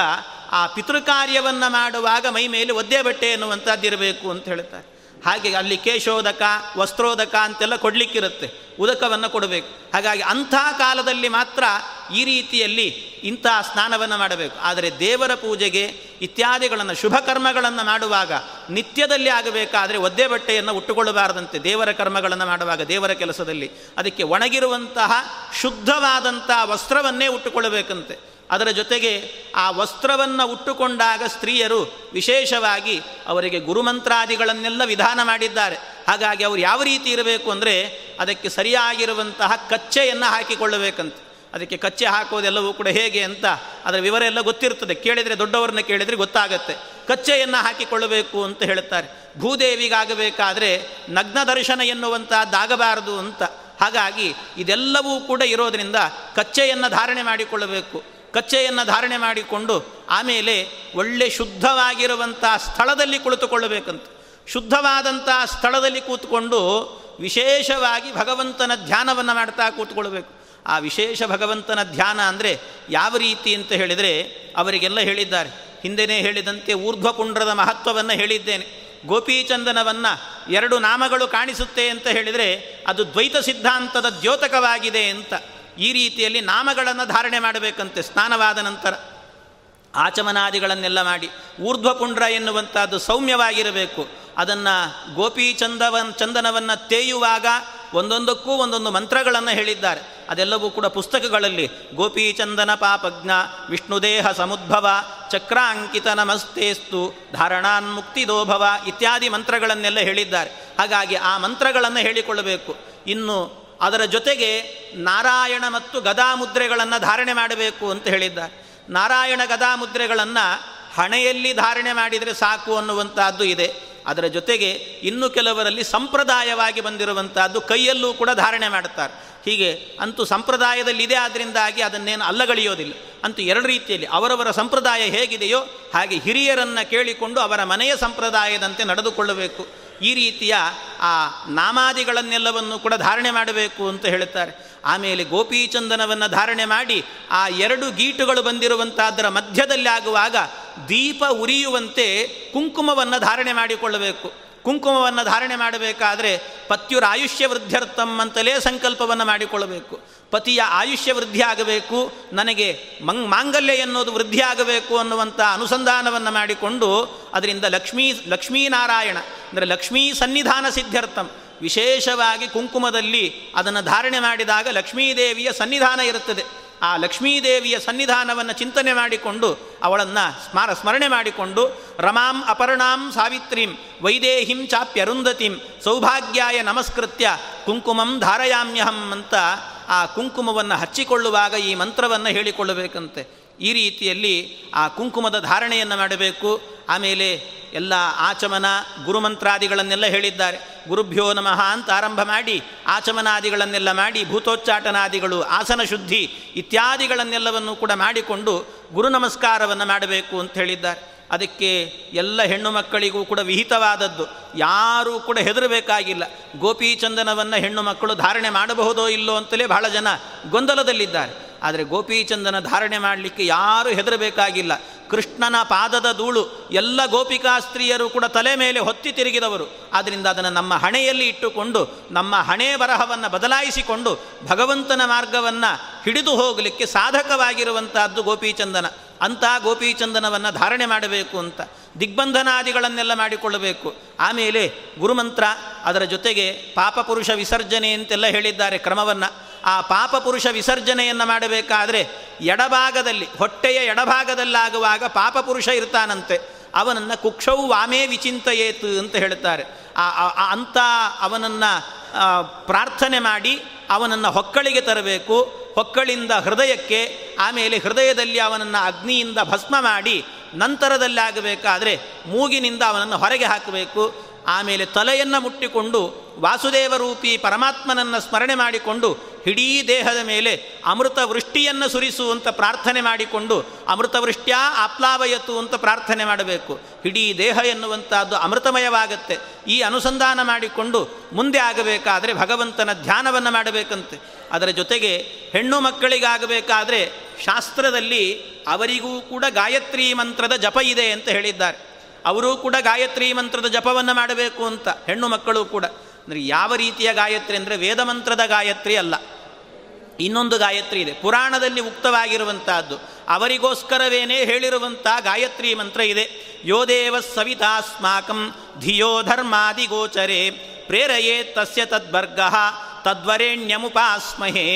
ಆ ಪಿತೃಕಾರ್ಯವನ್ನು ಮಾಡುವಾಗ ಮೈ ಮೇಲೆ ಒದ್ದೆ ಬಟ್ಟೆ ಎನ್ನುವಂಥದ್ದಿರಬೇಕು ಅಂತ ಹೇಳ್ತಾರೆ ಹಾಗೆ ಅಲ್ಲಿ ಕೇಶೋದಕ, ವಸ್ತ್ರೋದಕ ಅಂತೆಲ್ಲ ಕೊಡಲಿಕ್ಕಿರುತ್ತೆ. ಉದಕವನ್ನು ಕೊಡಬೇಕು. ಹಾಗಾಗಿ ಅಂಥ ಕಾಲದಲ್ಲಿ ಮಾತ್ರ ಈ ರೀತಿಯಲ್ಲಿ ಇಂಥ ಸ್ನಾನವನ್ನು ಮಾಡಬೇಕು. ಆದರೆ ದೇವರ ಪೂಜೆಗೆ ಇತ್ಯಾದಿಗಳನ್ನು, ಶುಭ ಕರ್ಮಗಳನ್ನು ಮಾಡುವಾಗ ನಿತ್ಯದಲ್ಲಿ ಆಗಬೇಕಾದರೆ ಒದ್ದೆ ಬಟ್ಟೆಯನ್ನು ಉಟ್ಟುಕೊಳ್ಳಬಾರದಂತೆ ದೇವರ ಕರ್ಮಗಳನ್ನು ಮಾಡುವಾಗ, ದೇವರ ಕೆಲಸದಲ್ಲಿ. ಅದಕ್ಕೆ ಒಣಗಿರುವಂತಹ ಶುದ್ಧವಾದಂತಹ ವಸ್ತ್ರವನ್ನೇ ಉಟ್ಟುಕೊಳ್ಳಬೇಕಂತೆ. ಅದರ ಜೊತೆಗೆ ಆ ವಸ್ತ್ರವನ್ನು ಉಟ್ಟುಕೊಂಡಾಗ ಸ್ತ್ರೀಯರು ವಿಶೇಷವಾಗಿ ಅವರಿಗೆ ಗುರುಮಂತ್ರಾದಿಗಳನ್ನೆಲ್ಲ ವಿಧಾನ ಮಾಡಿದ್ದಾರೆ. ಹಾಗಾಗಿ ಅವರು ಯಾವ ರೀತಿ ಇರಬೇಕು ಅಂದರೆ ಅದಕ್ಕೆ ಸರಿಯಾಗಿರುವಂತಹ ಕಚ್ಚೆಯನ್ನು ಹಾಕಿಕೊಳ್ಳಬೇಕಂತೆ. ಅದಕ್ಕೆ ಕಚ್ಚೆ ಹಾಕೋದೆಲ್ಲವೂ ಕೂಡ ಹೇಗೆ ಅಂತ ಅದರ ವಿವರ ಎಲ್ಲ ಗೊತ್ತಿರ್ತದೆ ಕೇಳಿದರೆ ದೊಡ್ಡವರನ್ನ ಕೇಳಿದರೆ ಗೊತ್ತಾಗತ್ತೆ. ಕಚ್ಚೆಯನ್ನು ಹಾಕಿಕೊಳ್ಳಬೇಕು ಅಂತ ಹೇಳುತ್ತಾರೆ. ಭೂದೇವಿಗಾಗಬೇಕಾದರೆ ನಗ್ನ ದರ್ಶನ ಎನ್ನುವಂಥದ್ದಾಗಬಾರದು ಅಂತ. ಹಾಗಾಗಿ ಇದೆಲ್ಲವೂ ಕೂಡ ಇರೋದರಿಂದ ಕಚ್ಚೆಯನ್ನು ಧಾರಣೆ ಮಾಡಿಕೊಳ್ಳಬೇಕು. ಕಚ್ಚೆಯನ್ನು ಧಾರಣೆ ಮಾಡಿಕೊಂಡು ಆಮೇಲೆ ಒಳ್ಳೆ ಶುದ್ಧವಾಗಿರುವಂಥ ಸ್ಥಳದಲ್ಲಿ ಕುಳಿತುಕೊಳ್ಳಬೇಕಂತ. ಶುದ್ಧವಾದಂಥ ಸ್ಥಳದಲ್ಲಿ ಕೂತ್ಕೊಂಡು ವಿಶೇಷವಾಗಿ ಭಗವಂತನ ಧ್ಯಾನವನ್ನು ಮಾಡ್ತಾ ಕೂತ್ಕೊಳ್ಬೇಕು. ಆ ವಿಶೇಷ ಭಗವಂತನ ಧ್ಯಾನ ಅಂದರೆ ಯಾವ ರೀತಿ ಅಂತ ಹೇಳಿದರೆ ಅವರಿಗೆಲ್ಲ ಹೇಳಿದ್ದಾರೆ. ಹಿಂದೆನೇ ಹೇಳಿದಂತೆ ಊರ್ಧ್ವಪುಂಡ್ರದ ಮಹತ್ವವನ್ನು ಹೇಳಿದ್ದೇನೆ. ಗೋಪೀಚಂದನವನ್ನು ಎರಡು ನಾಮಗಳು ಕಾಣಿಸುತ್ತೆ ಅಂತ ಹೇಳಿದರೆ ಅದು ದ್ವೈತ ಸಿದ್ಧಾಂತದ ದ್ಯೋತಕವಾಗಿದೆ ಅಂತ. ಈ ರೀತಿಯಲ್ಲಿ ನಾಮಗಳನ್ನು ಧಾರಣೆ ಮಾಡಬೇಕಂತೆ ಸ್ನಾನವಾದ ನಂತರ. ಆಚಮನಾದಿಗಳನ್ನೆಲ್ಲ ಮಾಡಿ ಊರ್ಧ್ವಪುಂಡ್ರ ಎನ್ನುವಂಥದ್ದು ಸೌಮ್ಯವಾಗಿರಬೇಕು. ಅದನ್ನು ಗೋಪಿ ಚಂದವನ್ ಚಂದನವನ್ನು ತೇಯುವಾಗ ಒಂದೊಂದಕ್ಕೂ ಒಂದೊಂದು ಮಂತ್ರಗಳನ್ನು ಹೇಳಿದ್ದಾರೆ. ಅದೆಲ್ಲವೂ ಕೂಡ ಪುಸ್ತಕಗಳಲ್ಲಿ ಗೋಪೀಚಂದನ ಪಾಪಜ್ಞ ವಿಷ್ಣುದೇಹ ಸಮುದ್ಭವ, ಚಕ್ರಾಂಕಿತ ನಮಸ್ತೇಸ್ತು, ಧಾರಣಾನ್ ಮುಕ್ತಿದೋಭವ ಇತ್ಯಾದಿ ಮಂತ್ರಗಳನ್ನೆಲ್ಲ ಹೇಳಿದ್ದಾರೆ. ಹಾಗಾಗಿ ಆ ಮಂತ್ರಗಳನ್ನು ಹೇಳಿಕೊಳ್ಳಬೇಕು. ಇನ್ನು ಅದರ ಜೊತೆಗೆ ನಾರಾಯಣ ಮತ್ತು ಗದಾ ಮುದ್ರೆಗಳನ್ನು ಧಾರಣೆ ಮಾಡಬೇಕು ಅಂತ ಹೇಳಿದ್ದಾರೆ. ನಾರಾಯಣ ಗದಾಮುದ್ರೆಗಳನ್ನು ಹಣೆಯಲ್ಲಿ ಧಾರಣೆ ಮಾಡಿದರೆ ಸಾಕು ಅನ್ನುವಂಥದ್ದು ಇದೆ. ಅದರ ಜೊತೆಗೆ ಇನ್ನು ಕೆಲವರಲ್ಲಿ ಸಂಪ್ರದಾಯವಾಗಿ ಬಂದಿರುವಂಥದ್ದು ಕೈಯಲ್ಲೂ ಕೂಡ ಧಾರಣೆ ಮಾಡುತ್ತಾರೆ. ಹೀಗೆ ಅಂತೂ ಸಂಪ್ರದಾಯದಲ್ಲಿದೆ ಆದ್ದರಿಂದಾಗಿ ಅದನ್ನೇನು ಅಲ್ಲಗಳೆಯೋದಿಲ್ಲ. ಅಂತೂ ಎರಡು ರೀತಿಯಲ್ಲಿ ಅವರವರ ಸಂಪ್ರದಾಯ ಹೇಗಿದೆಯೋ ಹಾಗೆ ಹಿರಿಯರನ್ನು ಕೇಳಿಕೊಂಡು ಅವರ ಮನೆಯ ಸಂಪ್ರದಾಯದಂತೆ ನಡೆದುಕೊಳ್ಳಬೇಕು. ಈ ರೀತಿಯ ಆ ನಾಮಾದಿಗಳನ್ನೆಲ್ಲವನ್ನು ಕೂಡ ಧಾರಣೆ ಮಾಡಬೇಕು ಅಂತ ಹೇಳುತ್ತಾರೆ. ಆಮೇಲೆ ಗೋಪೀಚಂದನವನ್ನು ಧಾರಣೆ ಮಾಡಿ ಆ ಎರಡು ಗೀಟುಗಳು ಬಂದಿರುವಂತಹದ್ದರ ಮಧ್ಯದಲ್ಲಿ ಆಗುವಾಗ ದೀಪ ಉರಿಯುವಂತೆ ಕುಂಕುಮವನ್ನು ಧಾರಣೆ ಮಾಡಿಕೊಳ್ಳಬೇಕು. ಕುಂಕುಮವನ್ನು ಧಾರಣೆ ಮಾಡಬೇಕಾದರೆ ಪತ್ಯುರ ಆಯುಷ್ಯ ವೃದ್ಧ್ಯರ್ಥಂ ಅಂತಲೇ ಸಂಕಲ್ಪವನ್ನು ಮಾಡಿಕೊಳ್ಳಬೇಕು. ಪತಿಯ ಆಯುಷ್ಯ ವೃದ್ಧಿ ಆಗಬೇಕು, ನನಗೆ ಮಂಗ್ ಮಾಂಗಲ್ಯ ಎನ್ನುವುದು ವೃದ್ಧಿ ಆಗಬೇಕು ಅನ್ನುವಂಥ ಅನುಸಂಧಾನವನ್ನು ಮಾಡಿಕೊಂಡು, ಅದರಿಂದ ಲಕ್ಷ್ಮೀ ಲಕ್ಷ್ಮೀನಾರಾಯಣ, ಅಂದರೆ ಲಕ್ಷ್ಮೀ ಸನ್ನಿಧಾನ ಸಿದ್ಧ್ಯರ್ಥಂ ವಿಶೇಷವಾಗಿ ಕುಂಕುಮದಲ್ಲಿ ಅದನ್ನು ಧಾರಣೆ ಮಾಡಿದಾಗ ಲಕ್ಷ್ಮೀದೇವಿಯ ಸನ್ನಿಧಾನ ಇರುತ್ತದೆ. ಆ ಲಕ್ಷ್ಮೀದೇವಿಯ ಸನ್ನಿಧಾನವನ್ನು ಚಿಂತನೆ ಮಾಡಿಕೊಂಡು ಅವಳನ್ನು ಸ್ಮಾರ, ಸ್ಮರಣೆ ಮಾಡಿಕೊಂಡು ರಮಾಂ ಅಪರ್ಣಾಂ ಸಾವಿತ್ರೀಂ ವೈದೇಹಿಂ ಚಾಪ್ಯರುಂಧತಿಂ ಸೌಭಾಗ್ಯಾಯ ನಮಸ್ಕೃತ್ಯ ಕುಂಕುಮಂ ಧಾರಯಾಮ್ಯಹಂ ಅಂತ ಆ ಕುಂಕುಮವನ್ನು ಹಚ್ಚಿಕೊಳ್ಳುವಾಗ ಈ ಮಂತ್ರವನ್ನು ಹೇಳಿಕೊಳ್ಳಬೇಕಂತೆ. ಈ ರೀತಿಯಲ್ಲಿ ಆ ಕುಂಕುಮದ ಧಾರಣೆಯನ್ನು ಮಾಡಬೇಕು. ಆಮೇಲೆ ಎಲ್ಲ ಆಚಮನ ಗುರುಮಂತ್ರಾದಿಗಳನ್ನೆಲ್ಲ ಹೇಳಿದ್ದಾರೆ. ಗುರುಭ್ಯೋ ನಮಃ ಅಂತ ಆರಂಭ ಮಾಡಿ, ಆಚಮನಾದಿಗಳನ್ನೆಲ್ಲ ಮಾಡಿ, ಭೂತೋಚ್ಚಾಟನಾದಿಗಳು, ಆಸನ ಶುದ್ಧಿ ಇತ್ಯಾದಿಗಳನ್ನೆಲ್ಲವನ್ನು ಕೂಡ ಮಾಡಿಕೊಂಡು ಗುರು ನಮಸ್ಕಾರವನ್ನು ಮಾಡಬೇಕು ಅಂತ ಹೇಳಿದ್ದಾರೆ. ಅದಕ್ಕೆ ಎಲ್ಲ ಹೆಣ್ಣು ಮಕ್ಕಳಿಗೂ ಕೂಡ ವಿಹಿತವಾದದ್ದು. ಯಾರೂ ಕೂಡ ಹೆದರಬೇಕಾಗಿಲ್ಲ. ಗೋಪೀಚಂದನವನ್ನು ಹೆಣ್ಣು ಮಕ್ಕಳು ಧಾರಣೆ ಮಾಡಬಹುದೋ ಇಲ್ಲೋ ಅಂತಲೇ ಬಹಳ ಜನ ಗೊಂದಲದಲ್ಲಿದ್ದಾರೆ. ಆದರೆ ಗೋಪೀಚಂದನ ಧಾರಣೆ ಮಾಡಲಿಕ್ಕೆ ಯಾರೂ ಹೆದರಬೇಕಾಗಿಲ್ಲ. ಕೃಷ್ಣನ ಪಾದದ ಧೂಳು ಎಲ್ಲ ಗೋಪಿಕಾ ಸ್ತ್ರೀಯರು ಕೂಡ ತಲೆ ಮೇಲೆ ಹೊತ್ತಿ ತಿರುಗಿದವರು. ಆದ್ದರಿಂದ ಅದನ್ನು ನಮ್ಮ ಹಣೆಯಲ್ಲಿ ಇಟ್ಟುಕೊಂಡು, ನಮ್ಮ ಹಣೆ ಬರಹವನ್ನು ಬದಲಾಯಿಸಿಕೊಂಡು ಭಗವಂತನ ಮಾರ್ಗವನ್ನು ಹಿಡಿದು ಹೋಗಲಿಕ್ಕೆ ಸಾಧಕವಾಗಿರುವಂತಹದ್ದು ಗೋಪೀಚಂದನ. ಅಂತಹ ಗೋಪೀಚಂದನವನ್ನು ಧಾರಣೆ ಮಾಡಬೇಕು ಅಂತ. ದಿಗ್ಬಂಧನಾದಿಗಳನ್ನೆಲ್ಲ ಮಾಡಿಕೊಳ್ಳಬೇಕು. ಆಮೇಲೆ ಗುರುಮಂತ್ರ ಅದರ ಜೊತೆಗೆ ಪಾಪಪುರುಷ ವಿಸರ್ಜನೆ ಅಂತೆಲ್ಲ ಹೇಳಿದ್ದಾರೆ ಕ್ರಮವನ್ನು. ಆ ಪಾಪಪುರುಷ ವಿಸರ್ಜನೆಯನ್ನು ಮಾಡಬೇಕಾದ್ರೆ ಎಡಭಾಗದಲ್ಲಿ, ಹೊಟ್ಟೆಯ ಎಡಭಾಗದಲ್ಲಾಗುವಾಗ ಪಾಪಪುರುಷ ಇರ್ತಾನಂತೆ. ಅವನನ್ನು ಕುಕ್ಷವು ವಾಮೇ ವಿಚಿಂತೆಯೇತು ಅಂತ ಹೇಳ್ತಾರೆ. ಆ ಅಂಥ ಅವನನ್ನು ಪ್ರಾರ್ಥನೆ ಮಾಡಿ ಅವನನ್ನು ಹೊಕ್ಕಳಿಗೆ ತರಬೇಕು. ಹೊಕ್ಕಳಿಂದ ಹೃದಯಕ್ಕೆ, ಆಮೇಲೆ ಹೃದಯದಲ್ಲಿ ಅವನನ್ನು ಅಗ್ನಿಯಿಂದ ಭಸ್ಮ ಮಾಡಿ ನಂತರದಲ್ಲಿ ಆಗಬೇಕಾದ್ರೆ ಮೂಗಿನಿಂದ ಅವನನ್ನು ಹೊರಗೆ ಹಾಕಬೇಕು. ಆಮೇಲೆ ತಲೆಯನ್ನು ಮುಟ್ಟಿಕೊಂಡು ವಾಸುದೇವರೂಪಿ ಪರಮಾತ್ಮನನ್ನು ಸ್ಮರಣೆ ಮಾಡಿಕೊಂಡು ಇಡೀ ದೇಹದ ಮೇಲೆ ಅಮೃತ ವೃಷ್ಟಿಯನ್ನು ಸುರಿಸುವಂತ ಪ್ರಾರ್ಥನೆ ಮಾಡಿಕೊಂಡು ಅಮೃತ ವೃಷ್ಟ್ಯಾ ಆಪ್ಲಾವಯತು ಅಂತ ಪ್ರಾರ್ಥನೆ ಮಾಡಬೇಕು. ಇಡೀ ದೇಹ ಎನ್ನುವಂಥದ್ದು ಅಮೃತಮಯವಾಗತ್ತೆ. ಈ ಅನುಸಂಧಾನ ಮಾಡಿಕೊಂಡು ಮುಂದೆ ಆಗಬೇಕಾದರೆ ಭಗವಂತನ ಧ್ಯಾನವನ್ನು ಮಾಡಬೇಕಂತೆ. ಅದರ ಜೊತೆಗೆ ಹೆಣ್ಣು ಮಕ್ಕಳಿಗಾಗಬೇಕಾದರೆ ಶಾಸ್ತ್ರದಲ್ಲಿ ಅವರಿಗೂ ಕೂಡ ಗಾಯತ್ರಿ ಮಂತ್ರದ ಜಪ ಇದೆ ಅಂತ ಹೇಳಿದ್ದಾರೆ. ಅವರೂ ಕೂಡ ಗಾಯತ್ರಿ ಮಂತ್ರದ ಜಪವನ್ನು ಮಾಡಬೇಕು ಅಂತ, ಹೆಣ್ಣು ಮಕ್ಕಳು ಕೂಡ. ಅಂದರೆ ಯಾವ ರೀತಿಯ ಗಾಯತ್ರಿ ಅಂದರೆ ವೇದ ಮಂತ್ರದ ಗಾಯತ್ರಿ ಅಲ್ಲ. ಇನ್ನೊಂದು ಗಾಯತ್ರಿ ಇದೆ. ಪುರಾಣದಲ್ಲಿ ಉಕ್ತವಾಗಿರುವಂತಹದ್ದು. ಅವರಿಗೋಸ್ಕರವೇನೇ ಹೇಳಿರುವಂಥ ಗಾಯತ್ರಿ ಮಂತ್ರ ಇದೆ. ಯೋ ದೇವ ಸವಿತಾಸ್ಮಾಕಂ ಧಿಯೋ ಧರ್ಮಾದಿಗೋಚರೆ ಪ್ರೇರಯೇ ತಸ್ಯ ತದ್ವರ್ಗ ತದ್ವರೆಣ್ಯಮುಪಾಸ್ಮಹೇ.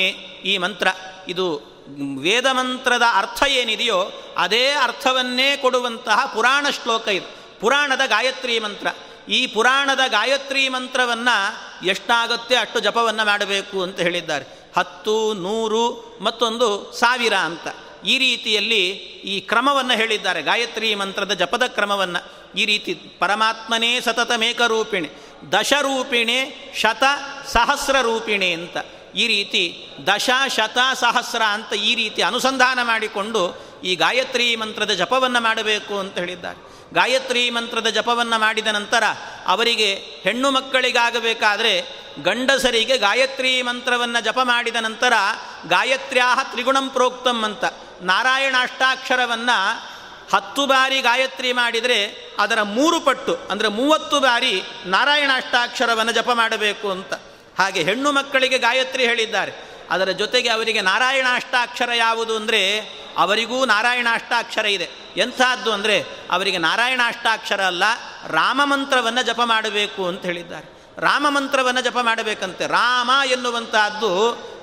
ಈ ಮಂತ್ರ, ಇದು ವೇದ ಮಂತ್ರದ ಅರ್ಥ ಏನಿದೆಯೋ ಅದೇ ಅರ್ಥವನ್ನೇ ಕೊಡುವಂತಹ ಪುರಾಣ ಶ್ಲೋಕ ಇದು. ಪುರಾಣದ ಗಾಯತ್ರಿ ಮಂತ್ರ. ಈ ಪುರಾಣದ ಗಾಯತ್ರಿ ಮಂತ್ರವನ್ನು ಎಷ್ಟಾಗುತ್ತೆ ಅಷ್ಟು ಜಪವನ್ನು ಮಾಡಬೇಕು ಅಂತ ಹೇಳಿದ್ದಾರೆ. ಹತ್ತು, ನೂರು, ಮತ್ತೊಂದು ಸಾವಿರ ಅಂತ. ಈ ರೀತಿಯಲ್ಲಿ ಈ ಕ್ರಮವನ್ನು ಹೇಳಿದ್ದಾರೆ. ಗಾಯತ್ರಿ ಮಂತ್ರದ ಜಪದ ಕ್ರಮವನ್ನು. ಈ ರೀತಿ ಪರಮಾತ್ಮನೇ ಸತತ ಮೇಕರೂಪಿಣಿ ದಶರೂಪಿಣಿ ಶತ ಸಹಸ್ರ ರೂಪಿಣಿ ಅಂತ. ಈ ರೀತಿ ದಶ ಶತ ಸಹಸ್ರ ಅಂತ ಈ ರೀತಿ ಅನುಸಂಧಾನ ಮಾಡಿಕೊಂಡು ಈ ಗಾಯತ್ರಿ ಮಂತ್ರದ ಜಪವನ್ನು ಮಾಡಬೇಕು ಅಂತ ಹೇಳಿದ್ದಾರೆ. ಗಾಯತ್ರಿ ಮಂತ್ರದ ಜಪವನ್ನು ಮಾಡಿದ ನಂತರ ಅವರಿಗೆ ಹೆಣ್ಣು ಮಕ್ಕಳಿಗಾಗಬೇಕಾದರೆ ಗಂಡಸರಿಗೆ ಗಾಯತ್ರಿ ಮಂತ್ರವನ್ನು ಜಪ ಮಾಡಿದ ನಂತರ ಗಾಯತ್ರ್ಯಾಹ ತ್ರಿಗುಣಂ ಪ್ರೋಕ್ತಂ ಅಂತ ನಾರಾಯಣ ಅಷ್ಟಾಕ್ಷರವನ್ನು ಹತ್ತು ಬಾರಿ ಗಾಯತ್ರಿ ಮಾಡಿದರೆ ಅದರ ಮೂರು ಪಟ್ಟು, ಅಂದರೆ ಮೂವತ್ತು ಬಾರಿ ನಾರಾಯಣ ಅಷ್ಟಾಕ್ಷರವನ್ನು ಜಪ ಮಾಡಬೇಕು ಅಂತ. ಹಾಗೆ ಹೆಣ್ಣು ಮಕ್ಕಳಿಗೆ ಗಾಯತ್ರಿ ಹೇಳಿದ್ದಾರೆ. ಅದರ ಜೊತೆಗೆ ಅವರಿಗೆ ನಾರಾಯಣ ಅಷ್ಟಾಕ್ಷರ ಯಾವುದು ಅಂದರೆ ಅವರಿಗೂ ನಾರಾಯಣ ಅಷ್ಟಾಕ್ಷರ ಇದೆ. ಎಂಥದ್ದು ಅಂದರೆ ಅವರಿಗೆ ನಾರಾಯಣ ಅಷ್ಟಾಕ್ಷರ ಅಲ್ಲ, ರಾಮ ಮಂತ್ರವನ್ನು ಜಪ ಮಾಡಬೇಕು ಅಂತ ಹೇಳಿದ್ದಾರೆ. ರಾಮ ಮಂತ್ರವನ್ನು ಜಪ ಮಾಡಬೇಕಂತೆ. ರಾಮ ಎನ್ನುವಂತಹದ್ದು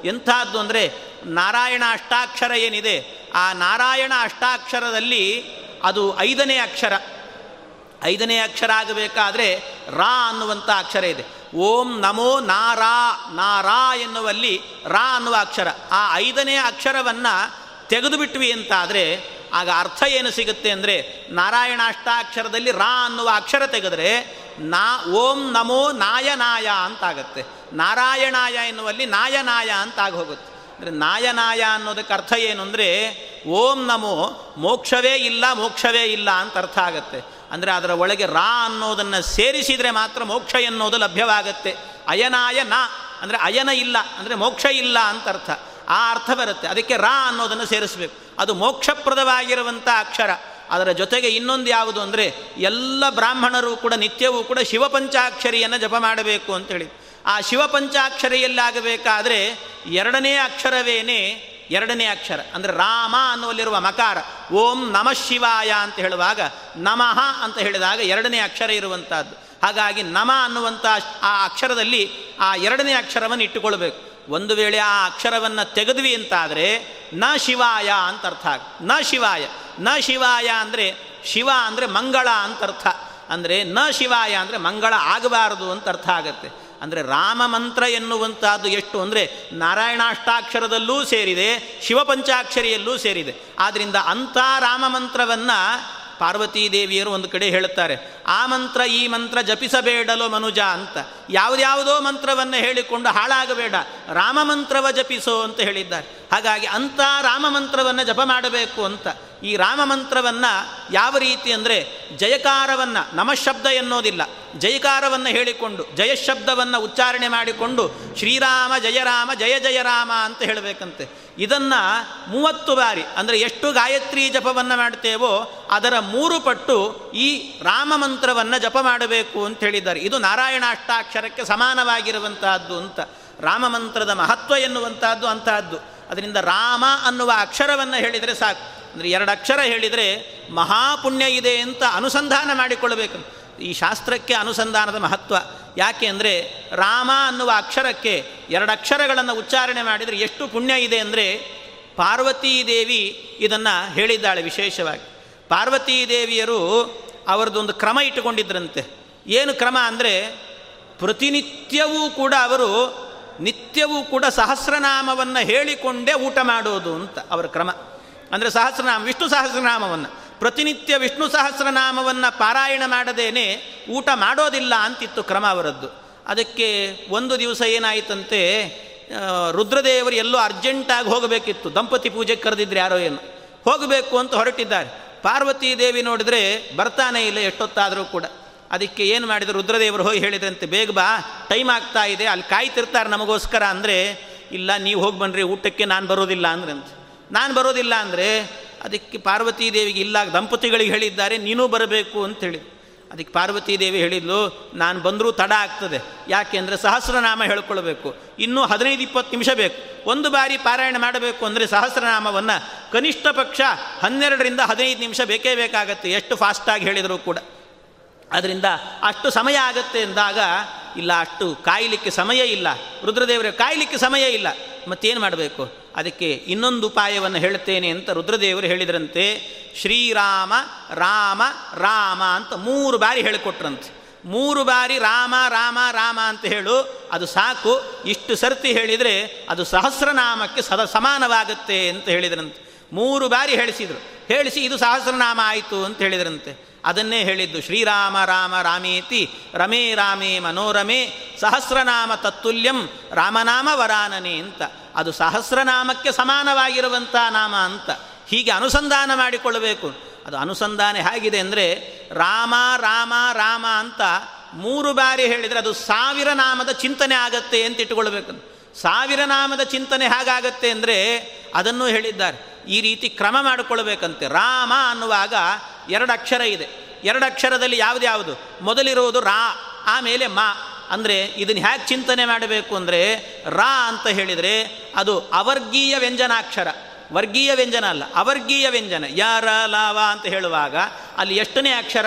ಎಂಥದ್ದು ಅಂದರೆ ನಾರಾಯಣ ಅಷ್ಟಾಕ್ಷರ ಏನಿದೆ? ಆ ನಾರಾಯಣ ಅಷ್ಟಾಕ್ಷರದಲ್ಲಿ ಅದು ಐದನೇ ಅಕ್ಷರ. ಐದನೇ ಅಕ್ಷರ ಆಗಬೇಕಾದರೆ ರಾ ಅನ್ನುವಂಥ ಅಕ್ಷರ ಇದೆ. ಓಂ ನಮೋ ನಾರಾ ನಾರಾ ಎನ್ನುವಲ್ಲಿ ರಾ ಅನ್ನುವ ಅಕ್ಷರ. ಆ ಐದನೇ ಅಕ್ಷರವನ್ನು ತೆಗೆದು ಬಿಟ್ವಿ ಅಂತಾದರೆ ಆಗ ಅರ್ಥ ಏನು ಸಿಗುತ್ತೆ ಅಂದರೆ ನಾರಾಯಣಾಷ್ಟಾಕ್ಷರದಲ್ಲಿ ರಾ ಅನ್ನುವ ಅಕ್ಷರ ತೆಗೆದರೆ ನಾ, ಓಂ ನಮೋ ನಾಯನಾಯ ಅಂತಾಗತ್ತೆ. ನಾರಾಯಣಾಯ ಎನ್ನುವಲ್ಲಿ ನಾಯನಾಯ ಅಂತ ಆಗಿ ಹೋಗುತ್ತೆ. ಅಂದರೆ ನಾಯನಾಯ ಅನ್ನೋದಕ್ಕೆ ಅರ್ಥ ಏನು ಅಂದರೆ ಓಂ ನಮೋ ಮೋಕ್ಷವೇ ಇಲ್ಲ ಮೋಕ್ಷವೇ ಇಲ್ಲ ಅಂತ ಅರ್ಥ ಆಗುತ್ತೆ. ಅಂದರೆ ಅದರ ಒಳಗೆ ರಾ ಅನ್ನೋದನ್ನು ಸೇರಿಸಿದರೆ ಮಾತ್ರ ಮೋಕ್ಷ ಎನ್ನುವುದು ಲಭ್ಯವಾಗತ್ತೆ. ಅಯನಾಯ ನಾ, ಅಂದರೆ ಅಯನ ಇಲ್ಲ, ಅಂದರೆ ಮೋಕ್ಷ ಇಲ್ಲ ಅಂತ ಅರ್ಥ. ಆ ಅರ್ಥ ಬರುತ್ತೆ. ಅದಕ್ಕೆ ರಾ ಅನ್ನೋದನ್ನು ಸೇರಿಸಬೇಕು. ಅದು ಮೋಕ್ಷಪ್ರದವಾಗಿರುವಂಥ ಅಕ್ಷರ. ಅದರ ಜೊತೆಗೆ ಇನ್ನೊಂದು ಯಾವುದು ಅಂದರೆ ಎಲ್ಲ ಬ್ರಾಹ್ಮಣರು ಕೂಡ ನಿತ್ಯವೂ ಕೂಡ ಶಿವಪಂಚಾಕ್ಷರಿಯನ್ನು ಜಪ ಮಾಡಬೇಕು ಅಂತೇಳಿ ಆ ಶಿವಪಂಚಾಕ್ಷರಿಯಲ್ಲಾಗಬೇಕಾದರೆ ಎರಡನೇ ಅಕ್ಷರವೇನೇ ಎರಡನೇ ಅಕ್ಷರ, ಅಂದರೆ ರಾಮ ಅನ್ನುವಲ್ಲಿರುವ ಮಕಾರ, ಓಂ ನಮಃ ಶಿವಾಯ ಅಂತ ಹೇಳುವಾಗ ನಮಃ ಅಂತ ಹೇಳಿದಾಗ ಎರಡನೇ ಅಕ್ಷರ ಇರುವಂಥದ್ದು ಹಾಗಾಗಿ ನಮ ಅನ್ನುವಂಥ ಆ ಅಕ್ಷರದಲ್ಲಿ ಆ ಎರಡನೇ ಅಕ್ಷರವನ್ನು ಇಟ್ಟುಕೊಳ್ಬೇಕು. ಒಂದು ವೇಳೆ ಆ ಅಕ್ಷರವನ್ನು ತೆಗೆದ್ವಿ ಅಂತಾದರೆ ನ ಶಿವಾಯ ಅಂತ ಅರ್ಥ ಆಗ, ನ ಶಿವಾಯ ನ ಶಿವಾಯ ಅಂದರೆ ಶಿವ ಅಂದರೆ ಮಂಗಳ ಅಂತ ಅರ್ಥ, ಅಂದರೆ ನ ಶಿವಾಯ ಅಂದರೆ ಮಂಗಳ ಆಗಬಾರದು ಅಂತ ಅರ್ಥ ಆಗುತ್ತೆ. ಅಂದರೆ ರಾಮ ಮಂತ್ರ ಎನ್ನುವಂತಹದ್ದು ಎಷ್ಟು ಅಂದರೆ ನಾರಾಯಣಾಷ್ಟಾಕ್ಷರದಲ್ಲೂ ಸೇರಿದೆ ಶಿವಪಂಚಾಕ್ಷರಿಯಲ್ಲೂ ಸೇರಿದೆ. ಆದ್ದರಿಂದ ಅಂಥ ರಾಮ ಮಂತ್ರವನ್ನು ಪಾರ್ವತೀದೇವಿಯರು ಒಂದು ಕಡೆ ಹೇಳುತ್ತಾರೆ, ಆ ಮಂತ್ರ ಈ ಮಂತ್ರ ಜಪಿಸಬೇಡಲೋ ಮನುಜ ಅಂತ. ಯಾವುದ್ಯಾವುದೋ ಮಂತ್ರವನ್ನು ಹೇಳಿಕೊಂಡು ಹಾಳಾಗಬೇಡ, ರಾಮ ಮಂತ್ರವ ಜಪಿಸೋ ಅಂತ ಹೇಳಿದ್ದಾರೆ. ಹಾಗಾಗಿ ಅಂಥ ರಾಮ ಮಂತ್ರವನ್ನು ಜಪ ಮಾಡಬೇಕು ಅಂತ. ಈ ರಾಮ ಮಂತ್ರವನ್ನು ಯಾವ ರೀತಿ ಅಂದರೆ ಜಯಕಾರವನ್ನು, ನಮಶಬ್ದ ಎನ್ನೋದಿಲ್ಲ. ಜಯಕಾರವನ್ನು ಹೇಳಿಕೊಂಡು, ಜಯಶಬ್ದವನ್ನು ಉಚ್ಚಾರಣೆ ಮಾಡಿಕೊಂಡು, ಶ್ರೀರಾಮ ಜಯರಾಮ ಜಯ ಜಯರಾಮ ಅಂತ ಹೇಳಬೇಕಂತೆ. ಇದನ್ನು ಮೂವತ್ತು ಬಾರಿ, ಅಂದರೆ ಎಷ್ಟು ಗಾಯತ್ರಿ ಜಪವನ್ನು ಮಾಡ್ತೇವೋ ಅದರ ಮೂರು ಪಟ್ಟು ಈ ರಾಮ ಮಂತ್ರವನ್ನು ಜಪ ಮಾಡಬೇಕು ಅಂತ ಹೇಳಿದ್ದಾರೆ. ಇದು ನಾರಾಯಣ ಅಷ್ಟಾಕ್ಷರಕ್ಕೆ ಸಮಾನವಾಗಿರುವಂತಹದ್ದು ಅಂತ. ರಾಮ ಮಂತ್ರದ ಮಹತ್ವ ಎನ್ನುವಂತಹದ್ದು ಅಂತಹದ್ದು. ಅದರಿಂದ ರಾಮ ಅನ್ನುವ ಅಕ್ಷರವನ್ನು ಹೇಳಿದರೆ ಸಾಕು. ಅಂದರೆ ಎರಡು ಅಕ್ಷರ ಹೇಳಿದರೆ ಮಹಾಪುಣ್ಯ ಇದೆ ಅಂತ ಅನುಸಂಧಾನ ಮಾಡಿಕೊಳ್ಳಬೇಕು. ಈ ಶಾಸ್ತ್ರಕ್ಕೆ ಅನುಸಂಧಾನದ ಮಹತ್ವ ಯಾಕೆ ಅಂದರೆ ರಾಮ ಅನ್ನುವ ಅಕ್ಷರಕ್ಕೆ ಎರಡು ಅಕ್ಷರಗಳನ್ನು ಉಚ್ಚಾರಣೆ ಮಾಡಿದರೆ ಎಷ್ಟು ಪುಣ್ಯ ಇದೆ ಅಂದರೆ ಪಾರ್ವತೀ ದೇವಿ ಇದನ್ನು ಹೇಳಿದ್ದಾಳೆ ವಿಶೇಷವಾಗಿ. ಪಾರ್ವತೀ ದೇವಿಯರು ಅವರದೊಂದು ಕ್ರಮ ಇಟ್ಟುಕೊಂಡಿದ್ರಂತೆ. ಏನು ಕ್ರಮ ಅಂದರೆ ಪ್ರತಿನಿತ್ಯವೂ ಕೂಡ ಅವರು ನಿತ್ಯವೂ ಕೂಡ ಸಹಸ್ರನಾಮವನ್ನು ಹೇಳಿಕೊಂಡೇ ಊಟ ಮಾಡೋದು ಅಂತ ಅವರ ಕ್ರಮ. ಅಂದರೆ ಸಹಸ್ರನಾಮ, ವಿಷ್ಣು ಸಹಸ್ರನಾಮವನ್ನು. ಪ್ರತಿನಿತ್ಯ ವಿಷ್ಣು ಸಹಸ್ರನಾಮವನ್ನು ಪಾರಾಯಣ ಮಾಡದೇನೆ ಊಟ ಮಾಡೋದಿಲ್ಲ ಅಂತಿತ್ತು ಕ್ರಮ ಅವರದ್ದು. ಅದಕ್ಕೆ ಒಂದು ದಿವಸ ಏನಾಯಿತಂತೆ ರುದ್ರದೇವರು ಎಲ್ಲೋ ಅರ್ಜೆಂಟಾಗಿ ಹೋಗಬೇಕಿತ್ತು. ದಂಪತಿ ಪೂಜೆಗೆ ಕರೆದಿದ್ರೆ ಯಾರೋ ಏನು. ಹೋಗಬೇಕು ಅಂತ ಹೊರಟಿದ್ದಾರೆ. ಪಾರ್ವತಿ ದೇವಿ ನೋಡಿದರೆ ಬರ್ತಾನೆ ಇಲ್ಲ, ಎಷ್ಟೊತ್ತಾದರೂ ಕೂಡ. ಅದಕ್ಕೆ ಏನು ಮಾಡಿದ್ರು? ರುದ್ರದೇವರು ಹೋಗಿ ಹೇಳಿದ್ರಂತೆ ಬೇಗ ಬಾ, ಟೈಮ್ ಆಗ್ತಾ ಇದೆ, ಅಲ್ಲಿ ಕಾಯ್ತಿರ್ತಾರೆ ನಮಗೋಸ್ಕರ ಅಂದರೆ, ಇಲ್ಲ, ನೀವು ಹೋಗಿ ಬನ್ನಿರಿ ಊಟಕ್ಕೆ ನಾನು ಬರೋದಿಲ್ಲ ಅಂದ್ರಂತೆ. ನಾನು ಬರೋದಿಲ್ಲ ಅಂದರೆ ಅದಕ್ಕೆ ಪಾರ್ವತೀ ದೇವಿಗೆ ಇಲ್ಲ, ದಂಪತಿಗಳಿಗೆ ಹೇಳಿದ್ದಾರೆ, ನೀನೂ ಬರಬೇಕು ಅಂತ ಹೇಳಿ ಅದಕ್ಕೆ ಪಾರ್ವತೀ ದೇವಿ ಹೇಳಿದ್ಲು, ನಾನು ಬಂದರೂ ತಡ ಆಗ್ತದೆ. ಯಾಕೆ ಅಂದರೆ ಸಹಸ್ರನಾಮ ಹೇಳ್ಕೊಳ್ಬೇಕು. ಇನ್ನೂ ಹದಿನೈದು, ಇಪ್ಪತ್ತು ನಿಮಿಷ ಬೇಕು. ಒಂದು ಬಾರಿ ಪಾರಾಯಣ ಮಾಡಬೇಕು ಅಂದರೆ ಸಹಸ್ರನಾಮವನ್ನು ಕನಿಷ್ಠ ಪಕ್ಷ ಹನ್ನೆರಡರಿಂದ ಹದಿನೈದು ನಿಮಿಷ ಬೇಕೇ ಬೇಕಾಗತ್ತೆ. ಎಷ್ಟು ಫಾಸ್ಟಾಗಿ ಹೇಳಿದರೂ ಕೂಡ. ಅದರಿಂದ ಅಷ್ಟು ಸಮಯ ಆಗತ್ತೆ ಎಂದಾಗ ಇಲ್ಲ, ಅಷ್ಟು ಕಾಯಲಿಕ್ಕೆ ಸಮಯ ಇಲ್ಲ. ರುದ್ರದೇವರ, ಕಾಯಲಿಕ್ಕೆ ಸಮಯ ಇಲ್ಲ. ಮತ್ತೇನು ಮಾಡಬೇಕು? ಅದಕ್ಕೆ ಇನ್ನೊಂದು ಉಪಾಯವನ್ನು ಹೇಳುತ್ತೇನೆ ಅಂತ ರುದ್ರದೇವರು ಹೇಳಿದ್ರಂತೆ, ಶ್ರೀರಾಮ, ರಾಮ ರಾಮ ಅಂತ ಮೂರು ಬಾರಿ ಹೇಳಿಕೊಟ್ರಂತೆ. ಮೂರು ಬಾರಿ ರಾಮ ರಾಮ ರಾಮ ಅಂತ ಹೇಳು, ಅದು ಸಾಕು. ಇಷ್ಟು ಸರ್ತಿ ಹೇಳಿದರೆ ಅದು ಸಹಸ್ರನಾಮಕ್ಕೆ ಸದ ಸಮಾನವಾಗುತ್ತೆ ಅಂತ ಹೇಳಿದ್ರಂತೆ. ಮೂರು ಬಾರಿ ಹೇಳಿಸಿದರು. ಹೇಳಿಸಿ ಇದು ಸಹಸ್ರನಾಮ ಆಯಿತು ಅಂತ ಹೇಳಿದ್ರಂತೆ. ಅದನ್ನೇ ಹೇಳಿದ್ದು ಶ್ರೀರಾಮ, ರಾಮ, ರಾಮೇತಿ, ರಮೇ, ರಾಮೇ, ಮನೋರಮೆ ಸಹಸ್ರನಾಮ ತತ್ತುಲ್ಯಂ ರಾಮನಾಮ ವರಾನನೆ ಅಂತ. ಅದು ಸಹಸ್ರನಾಮಕ್ಕೆ ಸಮಾನವಾಗಿರುವಂಥ ನಾಮ ಅಂತ. ಹೀಗೆ ಅನುಸಂಧಾನ ಮಾಡಿಕೊಳ್ಳಬೇಕು. ಅದು ಅನುಸಂಧಾನ ಹೇಗಿದೆ ಅಂದರೆ ರಾಮ ರಾಮ ರಾಮ ಅಂತ ಮೂರು ಬಾರಿ ಹೇಳಿದರೆ ಅದು ಸಾವಿರ ನಾಮದ ಚಿಂತನೆ ಆಗತ್ತೆ ಅಂತ ಇಟ್ಟುಕೊಳ್ಬೇಕು. ಸಾವಿರ ನಾಮದ ಚಿಂತನೆ ಹೇಗಾಗತ್ತೆ ಅಂದರೆ ಅದನ್ನು ಹೇಳಿದ್ದಾರೆ. ಈ ರೀತಿ ಕ್ರಮ ಮಾಡಿಕೊಳ್ಬೇಕಂತೆ. ರಾಮ ಅನ್ನುವಾಗ ಎರಡು ಅಕ್ಷರ ಇದೆ. ಎರಡು ಅಕ್ಷರದಲ್ಲಿ ಯಾವುದು? ಮೊದಲಿರುವುದು ರಾ, ಆಮೇಲೆ ಮಾ. ಅಂದರೆ ಇದನ್ನು ಹೇಗೆ ಚಿಂತನೆ ಮಾಡಬೇಕು ಅಂದರೆ ರಾ ಅಂತ ಹೇಳಿದರೆ ಅದು ಅವರ್ಗೀಯ ವ್ಯಂಜನಾಕ್ಷರ. ವರ್ಗೀಯ ವ್ಯಂಜನ ಅಲ್ಲ, ಅವರ್ಗೀಯ ವ್ಯಂಜನ. ಯ ರ ಲಾವ ಅಂತ ಹೇಳುವಾಗ ಅಲ್ಲಿ ಎಷ್ಟನೇ ಅಕ್ಷರ,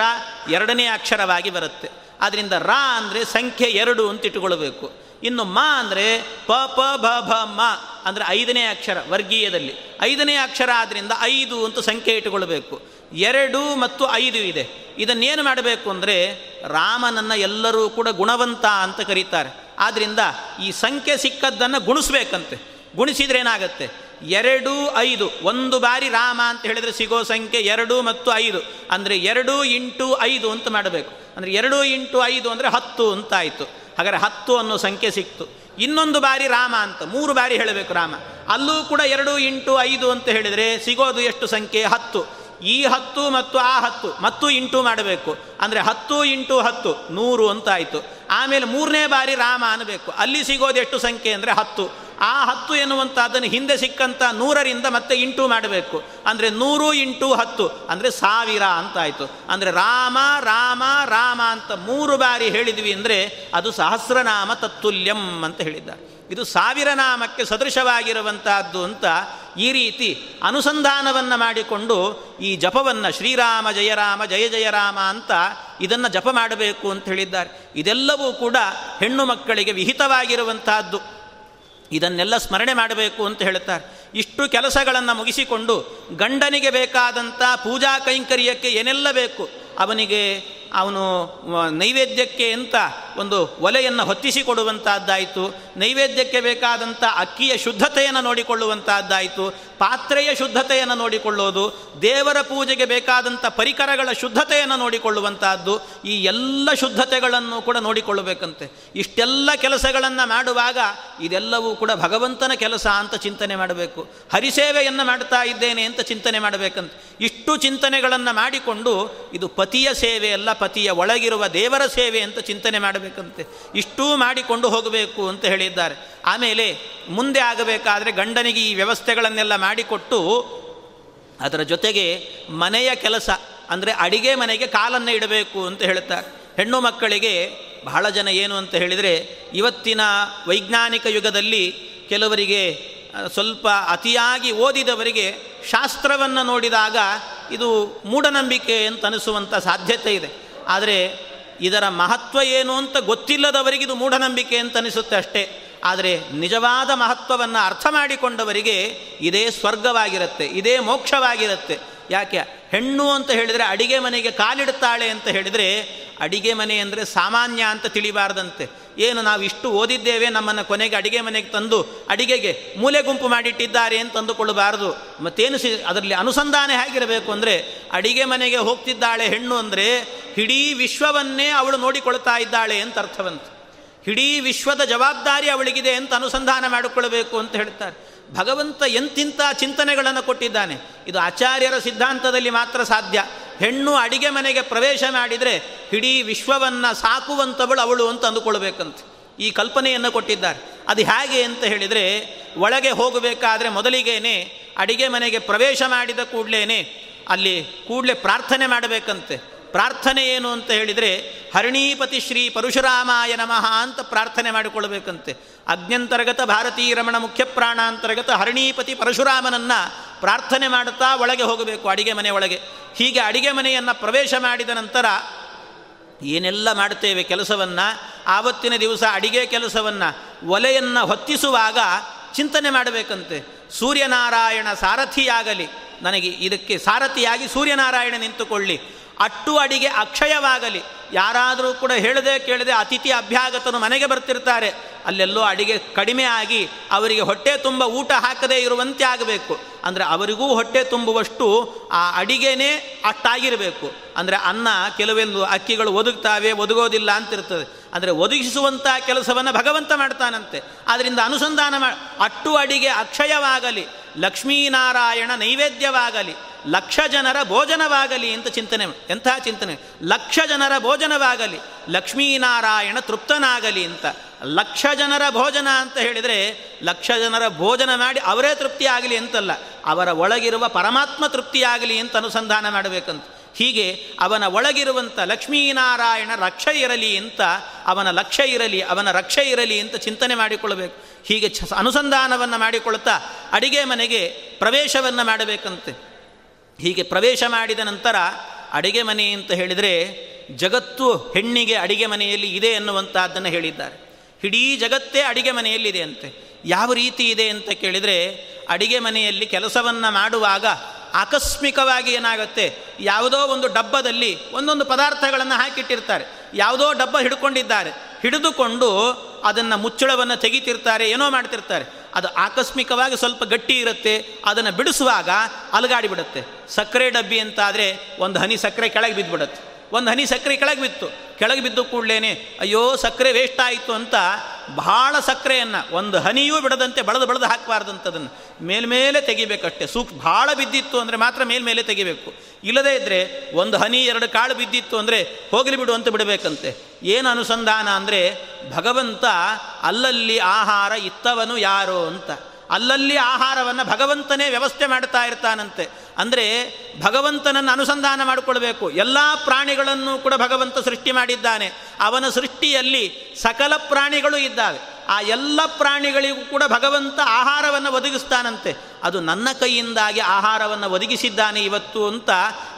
ಎರಡನೇ ಅಕ್ಷರವಾಗಿ ಬರುತ್ತೆ. ಆದ್ದರಿಂದ ರಾ ಅಂದರೆ ಸಂಖ್ಯೆ ಎರಡು ಅಂತ ಇಟ್ಟುಕೊಳ್ಬೇಕು. ಇನ್ನು ಮ ಅಂದರೆ ಪ ಪ, ಭ ಭ, ಮ ಅಂದರೆ ಐದನೇ ಅಕ್ಷರ, ವರ್ಗೀಯದಲ್ಲಿ. ಐದನೇ ಅಕ್ಷರ ಆದ್ದರಿಂದ ಐದು ಅಂತ ಸಂಖ್ಯೆ ಇಟ್ಟುಕೊಳ್ಬೇಕು. ಎರಡು ಮತ್ತು ಐದು ಇದೆ. ಇದನ್ನೇನು ಮಾಡಬೇಕು ಅಂದರೆ ರಾಮನನ್ನು ಎಲ್ಲರೂ ಕೂಡ ಗುಣವಂತ ಅಂತ ಕರೀತಾರೆ. ಆದ್ದರಿಂದ ಈ ಸಂಖ್ಯೆ ಸಿಕ್ಕದ್ದನ್ನು ಗುಣಿಸ್ಬೇಕಂತೆ. ಗುಣಿಸಿದ್ರೆ ಏನಾಗುತ್ತೆ? ಎರಡು, ಐದು. ಒಂದು ಬಾರಿ ರಾಮ ಅಂತ ಹೇಳಿದರೆ ಸಿಗೋ ಸಂಖ್ಯೆ ಎರಡು ಮತ್ತು ಐದು. ಅಂದರೆ ಎರಡು ಇಂಟು ಐದು ಅಂತ ಮಾಡಬೇಕು. ಅಂದರೆ ಎರಡು ಇಂಟು ಐದು ಅಂದರೆ ಹತ್ತು ಅಂತ ಆಯಿತು ಹಾಗಾದರೆ ಹತ್ತು ಅನ್ನೋ ಸಂಖ್ಯೆ ಸಿಕ್ತು. ಇನ್ನೊಂದು ಬಾರಿ ರಾಮ ಅಂತ, ಮೂರು ಬಾರಿ ಹೇಳಬೇಕು ರಾಮ. ಅಲ್ಲೂ ಕೂಡ ಎರಡು ಇಂಟು ಐದು ಅಂತ ಹೇಳಿದರೆ ಸಿಗೋದು ಎಷ್ಟು ಸಂಖ್ಯೆ? ಹತ್ತು. ಈ ಹತ್ತು ಮತ್ತು ಆ ಹತ್ತು, ಮತ್ತು ಇಂಟು ಮಾಡಬೇಕು. ಅಂದರೆ ಹತ್ತು ಇಂಟು ಹತ್ತು, ನೂರು ಅಂತ ಆಯಿತು. ಆಮೇಲೆ ಮೂರನೇ ಬಾರಿ ರಾಮ ಅನ್ನಬೇಕು ಅಲ್ಲಿ ಸಿಗೋದು ಎಷ್ಟು ಸಂಖ್ಯೆ ಅಂದರೆ ಹತ್ತು. ಆ ಹತ್ತು ಎನ್ನುವಂಥದ್ದನ್ನು ಹಿಂದೆ ಸಿಕ್ಕಂಥ ನೂರರಿಂದ ಮತ್ತೆ ಇಂಟು ಮಾಡಬೇಕು. ಅಂದರೆ ನೂರು ಇಂಟು ಹತ್ತು, ಅಂದರೆ ಸಾವಿರ ಅಂತಾಯಿತು. ಅಂದರೆ ರಾಮ ರಾಮ ರಾಮ ಅಂತ ಮೂರು ಬಾರಿ ಹೇಳಿದ್ವಿ ಅಂದರೆ ಅದು ಸಹಸ್ರನಾಮ ತತ್ತುಲ್ಯಂ ಅಂತ ಹೇಳಿದ್ದಾರೆ. ಇದು ಸಾವಿರ ನಾಮಕ್ಕೆ ಸದೃಶವಾಗಿರುವಂತಹದ್ದು ಅಂತ ಈ ರೀತಿ ಅನುಸಂಧಾನವನ್ನು ಮಾಡಿಕೊಂಡು ಈ ಜಪವನ್ನು ಶ್ರೀರಾಮ ಜಯರಾಮ ಜಯ ಜಯರಾಮ ಅಂತ ಇದನ್ನು ಜಪ ಮಾಡಬೇಕು ಅಂತ ಹೇಳಿದ್ದಾರೆ. ಇದೆಲ್ಲವೂ ಕೂಡ ಹೆಣ್ಣು ಮಕ್ಕಳಿಗೆ ವಿಹಿತವಾಗಿರುವಂತಹದ್ದು. ಇದನ್ನೆಲ್ಲ ಸ್ಮರಣೆ ಮಾಡಬೇಕು ಅಂತ ಹೇಳುತ್ತಾರೆ. ಇಷ್ಟು ಕೆಲಸಗಳನ್ನು ಮುಗಿಸಿಕೊಂಡು ಗಂಡನಿಗೆ ಬೇಕಾದಂಥ ಪೂಜಾ ಕೈಂಕರ್ಯಕ್ಕೆ ಏನೆಲ್ಲ ಬೇಕು? ಅವನಿಗೆ ಅವನು ನೈವೇದ್ಯಕ್ಕೆ ಅಂತ ಒಂದು ಒಲೆಯನ್ನು ಹೊತ್ತಿಸಿ ಕೊಡುವಂಥದ್ದಾಯಿತು ನೈವೇದ್ಯಕ್ಕೆ ಬೇಕಾದಂಥ ಅಕ್ಕಿಯ ಶುದ್ಧತೆಯನ್ನು ನೋಡಿಕೊಳ್ಳುವಂತಹದ್ದಾಯಿತು. ಪಾತ್ರೆಯ ಶುದ್ಧತೆಯನ್ನು ನೋಡಿಕೊಳ್ಳೋದು, ದೇವರ ಪೂಜೆಗೆ ಬೇಕಾದಂಥ ಪರಿಕರಗಳ ಶುದ್ಧತೆಯನ್ನು ನೋಡಿಕೊಳ್ಳುವಂತಹದ್ದು, ಈ ಎಲ್ಲ ಶುದ್ಧತೆಗಳನ್ನು ಕೂಡ ನೋಡಿಕೊಳ್ಳಬೇಕಂತೆ. ಇಷ್ಟೆಲ್ಲ ಕೆಲಸಗಳನ್ನು ಮಾಡುವಾಗ ಇದೆಲ್ಲವೂ ಕೂಡ ಭಗವಂತನ ಕೆಲಸ ಅಂತ ಚಿಂತನೆ ಮಾಡಬೇಕು. ಹರಿಸೇವೆಯನ್ನು ಮಾಡ್ತಾ ಇದ್ದೇನೆ ಅಂತ ಚಿಂತನೆ ಮಾಡಬೇಕಂತ. ಇಷ್ಟು ಚಿಂತನೆಗಳನ್ನು ಮಾಡಿಕೊಂಡು ಇದು ಪತಿಯ ಸೇವೆ ಅಲ್ಲ, ಪತಿಯ ಒಳಗಿರುವ ದೇವರ ಸೇವೆ ಅಂತ ಚಿಂತನೆ ಮಾಡಬೇಕಂತೆ ಇಷ್ಟೂ ಮಾಡಿಕೊಂಡು ಹೋಗಬೇಕು ಅಂತ ಹೇಳಿದ್ದಾರೆ. ಆಮೇಲೆ ಮುಂದೆ ಆಗಬೇಕಾದರೆ ಗಂಡನಿಗೆ ಈ ವ್ಯವಸ್ಥೆಗಳನ್ನೆಲ್ಲ ಮಾಡಿಕೊಟ್ಟು ಅದರ ಜೊತೆಗೆ ಮನೆಯ ಕೆಲಸ, ಅಂದರೆ ಅಡಿಗೆ ಮನೆಗೆ ಕಾಲನ್ನು ಇಡಬೇಕು ಅಂತ ಹೇಳ್ತಾರೆ ಹೆಣ್ಣು ಮಕ್ಕಳಿಗೆ ಬಹಳ ಜನ ಏನು ಅಂತ ಹೇಳಿದರೆ, ಇವತ್ತಿನ ವೈಜ್ಞಾನಿಕ ಯುಗದಲ್ಲಿ ಕೆಲವರಿಗೆ ಸ್ವಲ್ಪ ಅತಿಯಾಗಿ ಓದಿದವರಿಗೆ ಶಾಸ್ತ್ರವನ್ನು ನೋಡಿದಾಗ ಇದು ಮೂಢನಂಬಿಕೆ ಅಂತ ಅನಿಸುವಂಥ ಸಾಧ್ಯತೆ ಇದೆ. ಆದರೆ ಇದರ ಮಹತ್ವ ಏನು ಅಂತ ಗೊತ್ತಿಲ್ಲದವರಿಗೆ ಇದು ಮೂಢನಂಬಿಕೆ ಅಂತ ಅನಿಸುತ್ತೆ ಅಷ್ಟೇ. ಆದರೆ ನಿಜವಾದ ಮಹತ್ವವನ್ನು ಅರ್ಥ ಮಾಡಿಕೊಂಡವರಿಗೆ ಇದೇ ಸ್ವರ್ಗವಾಗಿರುತ್ತೆ, ಇದೇ ಮೋಕ್ಷವಾಗಿರುತ್ತೆ. ಯಾಕೆ? ಹೆಣ್ಣು ಅಂತ ಹೇಳಿದರೆ ಅಡಿಗೆ ಮನೆಗೆ ಕಾಲಿಡುತ್ತಾಳೆ ಅಂತ ಹೇಳಿದರೆ ಅಡಿಗೆ ಮನೆ ಅಂದರೆ ಸಾಮಾನ್ಯ ಅಂತ ತಿಳಿಬಾರ್ದಂತೆ. ಏನು ನಾವು ಇಷ್ಟು ಓದಿದ್ದೇವೆ ನಮ್ಮನ್ನು ಕೊನೆಗೆ ಅಡಿಗೆ ಮನೆಗೆ ತಂದು ಅಡಿಗೆಗೆ ಮೂಲೆ ಗುಂಪು ಮಾಡಿಟ್ಟಿದ್ದಾರೆ ಅಂತ ಅಂದುಕೊಳ್ಳಬಾರದು. ಮತ್ತೇನು ಸಿ ಅದರಲ್ಲಿ ಅನುಸಂಧಾನ ಹೇಗಿರಬೇಕು ಅಂದರೆ ಅಡಿಗೆ ಮನೆಗೆ ಹೋಗ್ತಿದ್ದಾಳೆ ಹೆಣ್ಣು ಅಂದರೆ ಇಡೀ ವಿಶ್ವವನ್ನೇ ಅವಳು ನೋಡಿಕೊಳ್ತಾ ಇದ್ದಾಳೆ ಅಂತ ಅರ್ಥವಂತ. ಇಡೀ ವಿಶ್ವದ ಜವಾಬ್ದಾರಿ ಅವಳಿಗಿದೆ ಅಂತ ಅನುಸಂಧಾನ ಮಾಡಿಕೊಳ್ಳಬೇಕು ಅಂತ ಹೇಳ್ತಾರೆ. ಭಗವಂತ ಎಂತಿಂಥ ಚಿಂತನೆಗಳನ್ನು ಕೊಟ್ಟಿದ್ದಾನೆ? ಇದು ಆಚಾರ್ಯರ ಸಿದ್ಧಾಂತದಲ್ಲಿ ಮಾತ್ರ ಸಾಧ್ಯ. ಹೆಣ್ಣು ಅಡಿಗೆ ಮನೆಗೆ ಪ್ರವೇಶ ಮಾಡಿದರೆ ಇಡೀ ವಿಶ್ವವನ್ನು ಸಾಕುವಂಥವಳು ಅವಳು ಅಂತ ಅಂದುಕೊಳ್ಬೇಕಂತೆ. ಈ ಕಲ್ಪನೆಯನ್ನು ಕೊಟ್ಟಿದ್ದಾರೆ. ಅದು ಹೇಗೆ ಅಂತ ಹೇಳಿದರೆ, ಒಳಗೆ ಹೋಗಬೇಕಾದ್ರೆ ಮೊದಲಿಗೇನೆ ಅಡಿಗೆ ಮನೆಗೆ ಪ್ರವೇಶ ಮಾಡಿದ ಕೂಡಲೇ ಅಲ್ಲಿ ಕೂಡಲೇ ಪ್ರಾರ್ಥನೆ ಮಾಡಬೇಕಂತೆ. ಪ್ರಾರ್ಥನೆ ಏನು ಅಂತ ಹೇಳಿದರೆ, ಹರಿಣೀಪತಿ ಶ್ರೀ ಪರಶುರಾಮಾಯ ನಮಃ ಅಂತ ಪ್ರಾರ್ಥನೆ ಮಾಡಿಕೊಳ್ಳಬೇಕಂತೆ. ಅಜ್ಞಂತರ್ಗತ ಭಾರತೀ ರಮಣ ಮುಖ್ಯ ಪ್ರಾಣಾಂತರ್ಗತ ಹರಿಣೀಪತಿ ಪರಶುರಾಮನನ್ನು ಪ್ರಾರ್ಥನೆ ಮಾಡುತ್ತಾ ಒಳಗೆ ಹೋಗಬೇಕು, ಅಡಿಗೆ ಮನೆ ಒಳಗೆ. ಹೀಗೆ ಅಡಿಗೆ ಮನೆಯನ್ನು ಪ್ರವೇಶ ಮಾಡಿದ ನಂತರ ಏನೆಲ್ಲ ಮಾಡುತ್ತೇವೆ ಕೆಲಸವನ್ನು, ಆವತ್ತಿನ ದಿವಸ ಅಡಿಗೆ ಕೆಲಸವನ್ನು, ಒಲೆಯನ್ನು ಹೊತ್ತಿಸುವಾಗ ಚಿಂತನೆ ಮಾಡಬೇಕಂತೆ. ಸೂರ್ಯನಾರಾಯಣ ಸಾರಥಿಯಾಗಲಿ. ನನಗೆ ಇದಕ್ಕೆ ಸಾರಥಿಯಾಗಿ ಸೂರ್ಯನಾರಾಯಣ ನಿಂತುಕೊಳ್ಳಿ. ಅಟ್ಟು ಅಡಿಗೆ ಅಕ್ಷಯವಾಗಲಿ. ಯಾರಾದರೂ ಕೂಡ ಹೇಳದೆ ಕೇಳದೆ ಅತಿಥಿ ಅಭ್ಯಾಗತನು ಮನೆಗೆ ಬರ್ತಿರ್ತಾರೆ. ಅಲ್ಲೆಲ್ಲೋ ಅಡಿಗೆ ಕಡಿಮೆ ಆಗಿ ಅವರಿಗೆ ಹೊಟ್ಟೆ ತುಂಬ ಊಟ ಹಾಕದೇ ಇರುವಂತೆ ಆಗಬೇಕು. ಅಂದರೆ ಅವರಿಗೂ ಹೊಟ್ಟೆ ತುಂಬುವಷ್ಟು ಆ ಅಡಿಗೆನೇ ಅಟ್ಟಾಗಿರಬೇಕು ಅಂದರೆ ಅನ್ನ ಕೆಲವೆಂದು ಅಕ್ಕಿಗಳು ಒದಗ್ತಾವೆ, ಒದಗೋದಿಲ್ಲ ಅಂತಿರ್ತದೆ. ಅಂದರೆ ಒದಗಿಸುವಂಥ ಕೆಲಸವನ್ನು ಭಗವಂತ ಮಾಡ್ತಾನಂತೆ. ಆದ್ದರಿಂದ ಅನುಸಂಧಾನ ಮಾ, ಅಟ್ಟು ಅಡಿಗೆ ಅಕ್ಷಯವಾಗಲಿ, ಲಕ್ಷ್ಮೀನಾರಾಯಣ ನೈವೇದ್ಯವಾಗಲಿ ಲಕ್ಷ ಜನರ ಭೋಜನವಾಗಲಿ ಅಂತ ಚಿಂತನೆ, ಎಂಥ ಚಿಂತನೆ? ಲಕ್ಷ ಜನರ ಭೋಜನವಾಗಲಿ, ಲಕ್ಷ್ಮೀನಾರಾಯಣ ತೃಪ್ತನಾಗಲಿ ಅಂತ. ಲಕ್ಷ ಜನರ ಭೋಜನ ಅಂತ ಹೇಳಿದರೆ, ಲಕ್ಷ ಜನರ ಭೋಜನ ಮಾಡಿ ಅವರೇ ತೃಪ್ತಿಯಾಗಲಿ ಅಂತಲ್ಲ, ಅವರ ಒಳಗಿರುವ ಪರಮಾತ್ಮ ತೃಪ್ತಿಯಾಗಲಿ ಅಂತ ಅನುಸಂಧಾನ ಮಾಡಬೇಕಂತ. ಹೀಗೆ ಅವನ ಒಳಗಿರುವಂಥ ಲಕ್ಷ್ಮೀನಾರಾಯಣ ರಕ್ಷ ಇರಲಿ ಅಂತ, ಅವನ ಲಕ್ಷ್ಯ ಇರಲಿ, ಅವನ ರಕ್ಷೆ ಇರಲಿ ಅಂತ ಚಿಂತನೆ ಮಾಡಿಕೊಳ್ಳಬೇಕು. ಹೀಗೆ ಅನುಸಂಧಾನವನ್ನು ಮಾಡಿಕೊಳ್ತಾ ಅಡಿಗೆ ಮನೆಗೆ ಪ್ರವೇಶವನ್ನು ಮಾಡಬೇಕಂತೆ. ಹೀಗೆ ಪ್ರವೇಶ ಮಾಡಿದ ನಂತರ ಅಡಿಗೆ ಮನೆ ಅಂತ ಹೇಳಿದರೆ ಜಗತ್ತು ಹೆಣ್ಣಿಗೆ ಅಡಿಗೆ ಮನೆಯಲ್ಲಿ ಇದೆ ಎನ್ನುವಂತಹದ್ದನ್ನು ಹೇಳಿದ್ದಾರೆ. ಇಡೀ ಜಗತ್ತೇ ಅಡಿಗೆ ಮನೆಯಲ್ಲಿದೆ ಅಂತೆ. ಯಾವ ರೀತಿ ಇದೆ ಅಂತ ಕೇಳಿದರೆ ಅಡಿಗೆ ಮನೆಯಲ್ಲಿ ಕೆಲಸವನ್ನು ಮಾಡುವಾಗ ಆಕಸ್ಮಿಕವಾಗಿ ಏನಾಗುತ್ತೆ? ಯಾವುದೋ ಒಂದು ಡಬ್ಬದಲ್ಲಿ ಒಂದೊಂದು ಪದಾರ್ಥಗಳನ್ನು ಹಾಕಿಟ್ಟಿರ್ತಾರೆ. ಯಾವುದೋ ಡಬ್ಬ ಹಿಡ್ಕೊಂಡಿದ್ದಾರೆ. ಹಿಡಿದುಕೊಂಡು ಅದನ್ನು ಮುಚ್ಚಳವನ್ನು ತೆಗಿತಿರ್ತಾರೆ, ಏನೋ ಮಾಡ್ತಿರ್ತಾರೆ. ಅದು ಆಕಸ್ಮಿಕವಾಗಿ ಸ್ವಲ್ಪ ಗಟ್ಟಿ ಇರುತ್ತೆ, ಅದನ್ನು ಬಿಡಿಸುವಾಗ ಅಲಗಾಡಿ ಬಿಡುತ್ತೆ. ಸಕ್ಕರೆ ಡಬ್ಬಿ ಅಂತಾದರೆ ಒಂದು ಹನಿ ಸಕ್ಕರೆ ಕೆಳಗೆ ಬಿದ್ದುಬಿಡುತ್ತೆ ಒಂದು ಹನಿ ಸಕ್ಕರೆ ಕೆಳಗೆ ಬಿತ್ತು. ಕೆಳಗೆ ಬಿದ್ದು ಕೂಡಲೇ ಅಯ್ಯೋ ಸಕ್ಕರೆ ವೇಸ್ಟ್ ಆಯಿತು ಅಂತ ಬಹಳ ಸಕ್ಕರೆಯನ್ನು, ಒಂದು ಹನಿಯೂ ಬಿಡದಂತೆ ಬಳದು ಬಳದು ಹಾಕಬಾರ್ದಂಥದನ್ನು ಮೇಲ್ಮೇಲೆ ತೆಗಿಬೇಕಷ್ಟೆ. ಸೂಕ್ ಭಾಳ ಬಿದ್ದಿತ್ತು ಅಂದರೆ ಮಾತ್ರ ಮೇಲ್ಮೇಲೆ ತೆಗಿಬೇಕು. ಇಲ್ಲದೇ ಇದ್ದರೆ ಒಂದು ಹನಿ, ಎರಡು ಕಾಳು ಬಿದ್ದಿತ್ತು ಅಂದರೆ ಹೋಗಲಿ ಬಿಡು ಅಂತ ಬಿಡಬೇಕಂತೆ. ಏನು ಅನುಸಂಧಾನ ಅಂದರೆ ಭಗವಂತ ಅಲ್ಲಲ್ಲಿ ಆಹಾರ ಇತ್ತವನು ಯಾರೋ ಅಂತ. ಅಲ್ಲಲ್ಲಿ ಆಹಾರವನ್ನು ಭಗವಂತನೇ ವ್ಯವಸ್ಥೆ ಮಾಡ್ತಾ ಇರ್ತಾನಂತೆ. ಅಂದರೆ ಭಗವಂತನನ್ನು ಅನುಸಂಧಾನ ಮಾಡಿಕೊಳ್ಬೇಕು. ಎಲ್ಲ ಪ್ರಾಣಿಗಳನ್ನು ಕೂಡ ಭಗವಂತ ಸೃಷ್ಟಿ ಮಾಡಿದ್ದಾನೆ. ಅವನ ಸೃಷ್ಟಿಯಲ್ಲಿ ಸಕಲ ಪ್ರಾಣಿಗಳು ಇದ್ದಾವೆ. ಆ ಎಲ್ಲ ಪ್ರಾಣಿಗಳಿಗೂ ಕೂಡ ಭಗವಂತ ಆಹಾರವನ್ನು ಒದಗಿಸ್ತಾನಂತೆ. ಅದು ನನ್ನ ಕೈಯಿಂದಾಗಿ ಆಹಾರವನ್ನು ಒದಗಿಸಿದ್ದಾನೆ ಇವತ್ತು ಅಂತ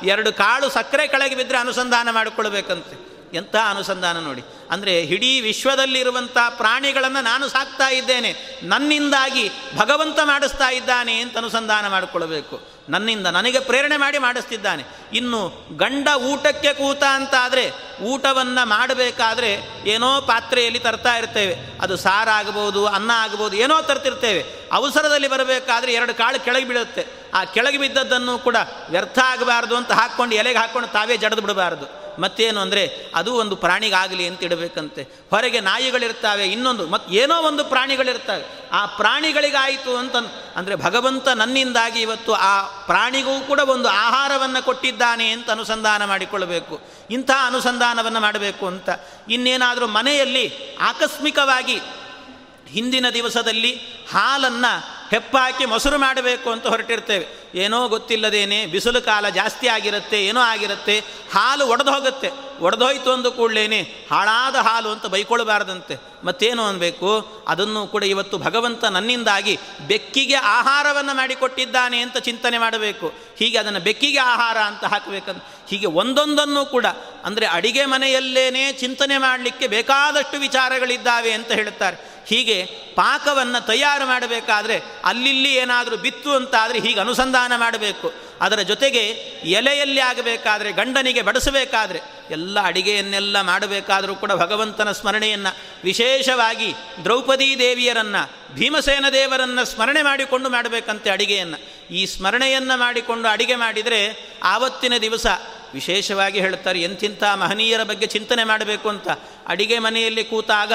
ಎರಡು ಕಾಳು ಸಕ್ಕರೆ ಕೆಳಗೆ ಬಿದ್ದರೆ ಅನುಸಂಧಾನ ಮಾಡಿಕೊಳ್ಬೇಕಂತೆ. ಎಂಥ ಅನುಸಂಧಾನ ನೋಡಿ. ಅಂದರೆ ಇಡೀ ವಿಶ್ವದಲ್ಲಿರುವಂಥ ಪ್ರಾಣಿಗಳನ್ನು ನಾನು ಸಾಕ್ತಾ ಇದ್ದೇನೆ. ನನ್ನಿಂದಾಗಿ ಭಗವಂತ ಮಾಡಿಸ್ತಾ ಇದ್ದಾನೆ ಅಂತ ಅನುಸಂಧಾನ ಮಾಡಿಕೊಳ್ಬೇಕು ನನ್ನಿಂದ ನನಗೆ ಪ್ರೇರಣೆ ಮಾಡಿ ಮಾಡಿಸ್ತಿದ್ದಾನೆ. ಇನ್ನು ಗಂಡ ಊಟಕ್ಕೆ ಕೂತ ಅಂತ ಆದರೆ ಊಟವನ್ನು ಮಾಡಬೇಕಾದ್ರೆ ಏನೋ ಪಾತ್ರೆಯಲ್ಲಿ ತರ್ತಾ ಇರ್ತೇವೆ. ಅದು ಸಾರಾಗಬಹುದು ಅನ್ನ ಆಗ್ಬೋದು, ಏನೋ ತರ್ತಿರ್ತೇವೆ. ಅವಸರದಲ್ಲಿ ಬರಬೇಕಾದ್ರೆ ಎರಡು ಕಾಳು ಕೆಳಗೆ ಬೀಳುತ್ತೆ. ಆ ಕೆಳಗೆ ಬಿದ್ದದ್ದನ್ನು ಕೂಡ ವ್ಯರ್ಥ ಆಗಬಾರ್ದು ಅಂತ ಹಾಕ್ಕೊಂಡು ಎಲೆಗೆ ಹಾಕ್ಕೊಂಡು ತಾವೇ ಜಡ್ದು ಬಿಡಬಾರ್ದು. ಮತ್ತೇನು ಅಂದರೆ ಅದು ಒಂದು ಪ್ರಾಣಿಗಾಗಲಿ ಅಂತ ಇಡಬೇಕಂತೆ. ಹೊರಗೆ ನಾಯಿಗಳಿರ್ತಾವೆ, ಇನ್ನೊಂದು ಮತ್ತು ಏನೋ ಒಂದು ಪ್ರಾಣಿಗಳಿರ್ತವೆ. ಆ ಪ್ರಾಣಿಗಳಿಗಾಯಿತು ಅಂತ ಅಂದರೆ ಭಗವಂತ ನನ್ನಿಂದಾಗಿ ಇವತ್ತು ಆ ಪ್ರಾಣಿಗೂ ಕೂಡ ಒಂದು ಆಹಾರವನ್ನು ಕೊಟ್ಟಿದ್ದಾನೆ ಅಂತ ಅನುಸಂಧಾನ ಮಾಡಿಕೊಳ್ಳಬೇಕು ಇಂಥ ಅನುಸಂಧಾನವನ್ನು ಮಾಡಬೇಕು ಅಂತ. ಇನ್ನೇನಾದರೂ ಮನೆಯಲ್ಲಿ ಆಕಸ್ಮಿಕವಾಗಿ ಹಿಂದಿನ ದಿವಸದಲ್ಲಿ ಹಾಲನ್ನು ಹೆಪ್ಪಾಕಿ ಮೊಸರು ಮಾಡಬೇಕು ಅಂತ ಹೊರಟಿರ್ತೇವೆ. ಏನೋ ಗೊತ್ತಿಲ್ಲದೇನೆ, ಬಿಸಿಲು ಕಾಲ ಜಾಸ್ತಿ ಆಗಿರುತ್ತೆ, ಏನೋ ಆಗಿರುತ್ತೆ, ಹಾಲು ಒಡೆದು ಹೋಗುತ್ತೆ. ಒಡೆದೋಯ್ತು ಅಂದು ಕೂಡಲೇನೆ ಹಾಳಾದ ಹಾಲು ಅಂತ ಬೈಕೊಳ್ಬಾರ್ದಂತೆ. ಮತ್ತೇನು ಅನ್ಬೇಕು? ಅದನ್ನು ಕೂಡ ಇವತ್ತು ಭಗವಂತ ನನ್ನಿಂದಾಗಿ ಬೆಕ್ಕಿಗೆ ಆಹಾರವನ್ನು ಮಾಡಿಕೊಟ್ಟಿದ್ದಾನೆ ಅಂತ ಚಿಂತನೆ ಮಾಡಬೇಕು. ಹೀಗೆ ಅದನ್ನು ಬೆಕ್ಕಿಗೆ ಆಹಾರ ಅಂತ ಹಾಕಬೇಕಂತ ಹೀಗೆ ಒಂದೊಂದನ್ನು ಕೂಡ, ಅಂದರೆ ಅಡಿಗೆ ಮನೆಯಲ್ಲೇನೇ ಚಿಂತನೆ ಮಾಡಲಿಕ್ಕೆ ಬೇಕಾದಷ್ಟು ವಿಚಾರಗಳಿದ್ದಾವೆ ಅಂತ ಹೇಳುತ್ತಾರೆ. ಹೀಗೆ ಪಾಕವನ್ನು ತಯಾರು ಮಾಡಬೇಕಾದ್ರೆ ಅಲ್ಲಿಲ್ಲಿ ಏನಾದರೂ ಬಿತ್ತು ಅಂತಾದರೆ ಹೀಗೆ ಅನುಸಂಧಾನ ಮಾಡಬೇಕು. ಅದರ ಜೊತೆಗೆ ಎಲೆಯಲ್ಲಿ ಆಗಬೇಕಾದ್ರೆ ಗಂಡನಿಗೆ ಬಡಿಸಬೇಕಾದ್ರೆ ಎಲ್ಲ ಅಡಿಗೆಯನ್ನೆಲ್ಲ ಮಾಡಬೇಕಾದರೂ ಕೂಡ ಭಗವಂತನ ಸ್ಮರಣೆಯನ್ನು ವಿಶೇಷವಾಗಿ ದ್ರೌಪದೀ ದೇವಿಯರನ್ನು, ಭೀಮಸೇನ ದೇವರನ್ನು ಸ್ಮರಣೆ ಮಾಡಿಕೊಂಡು ಮಾಡಬೇಕಂತೆ ಅಡಿಗೆಯನ್ನು. ಈ ಸ್ಮರಣೆಯನ್ನು ಮಾಡಿಕೊಂಡು ಅಡಿಗೆ ಮಾಡಿದರೆ ಆವತ್ತಿನ ದಿವಸ ವಿಶೇಷವಾಗಿ ಹೇಳ್ತಾರೆ, ಎಂತಿಂಥ ಮಹನೀಯರ ಬಗ್ಗೆ ಚಿಂತನೆ ಮಾಡಬೇಕು ಅಂತ. ಅಡಿಗೆ ಮನೆಯಲ್ಲಿ ಕೂತಾಗ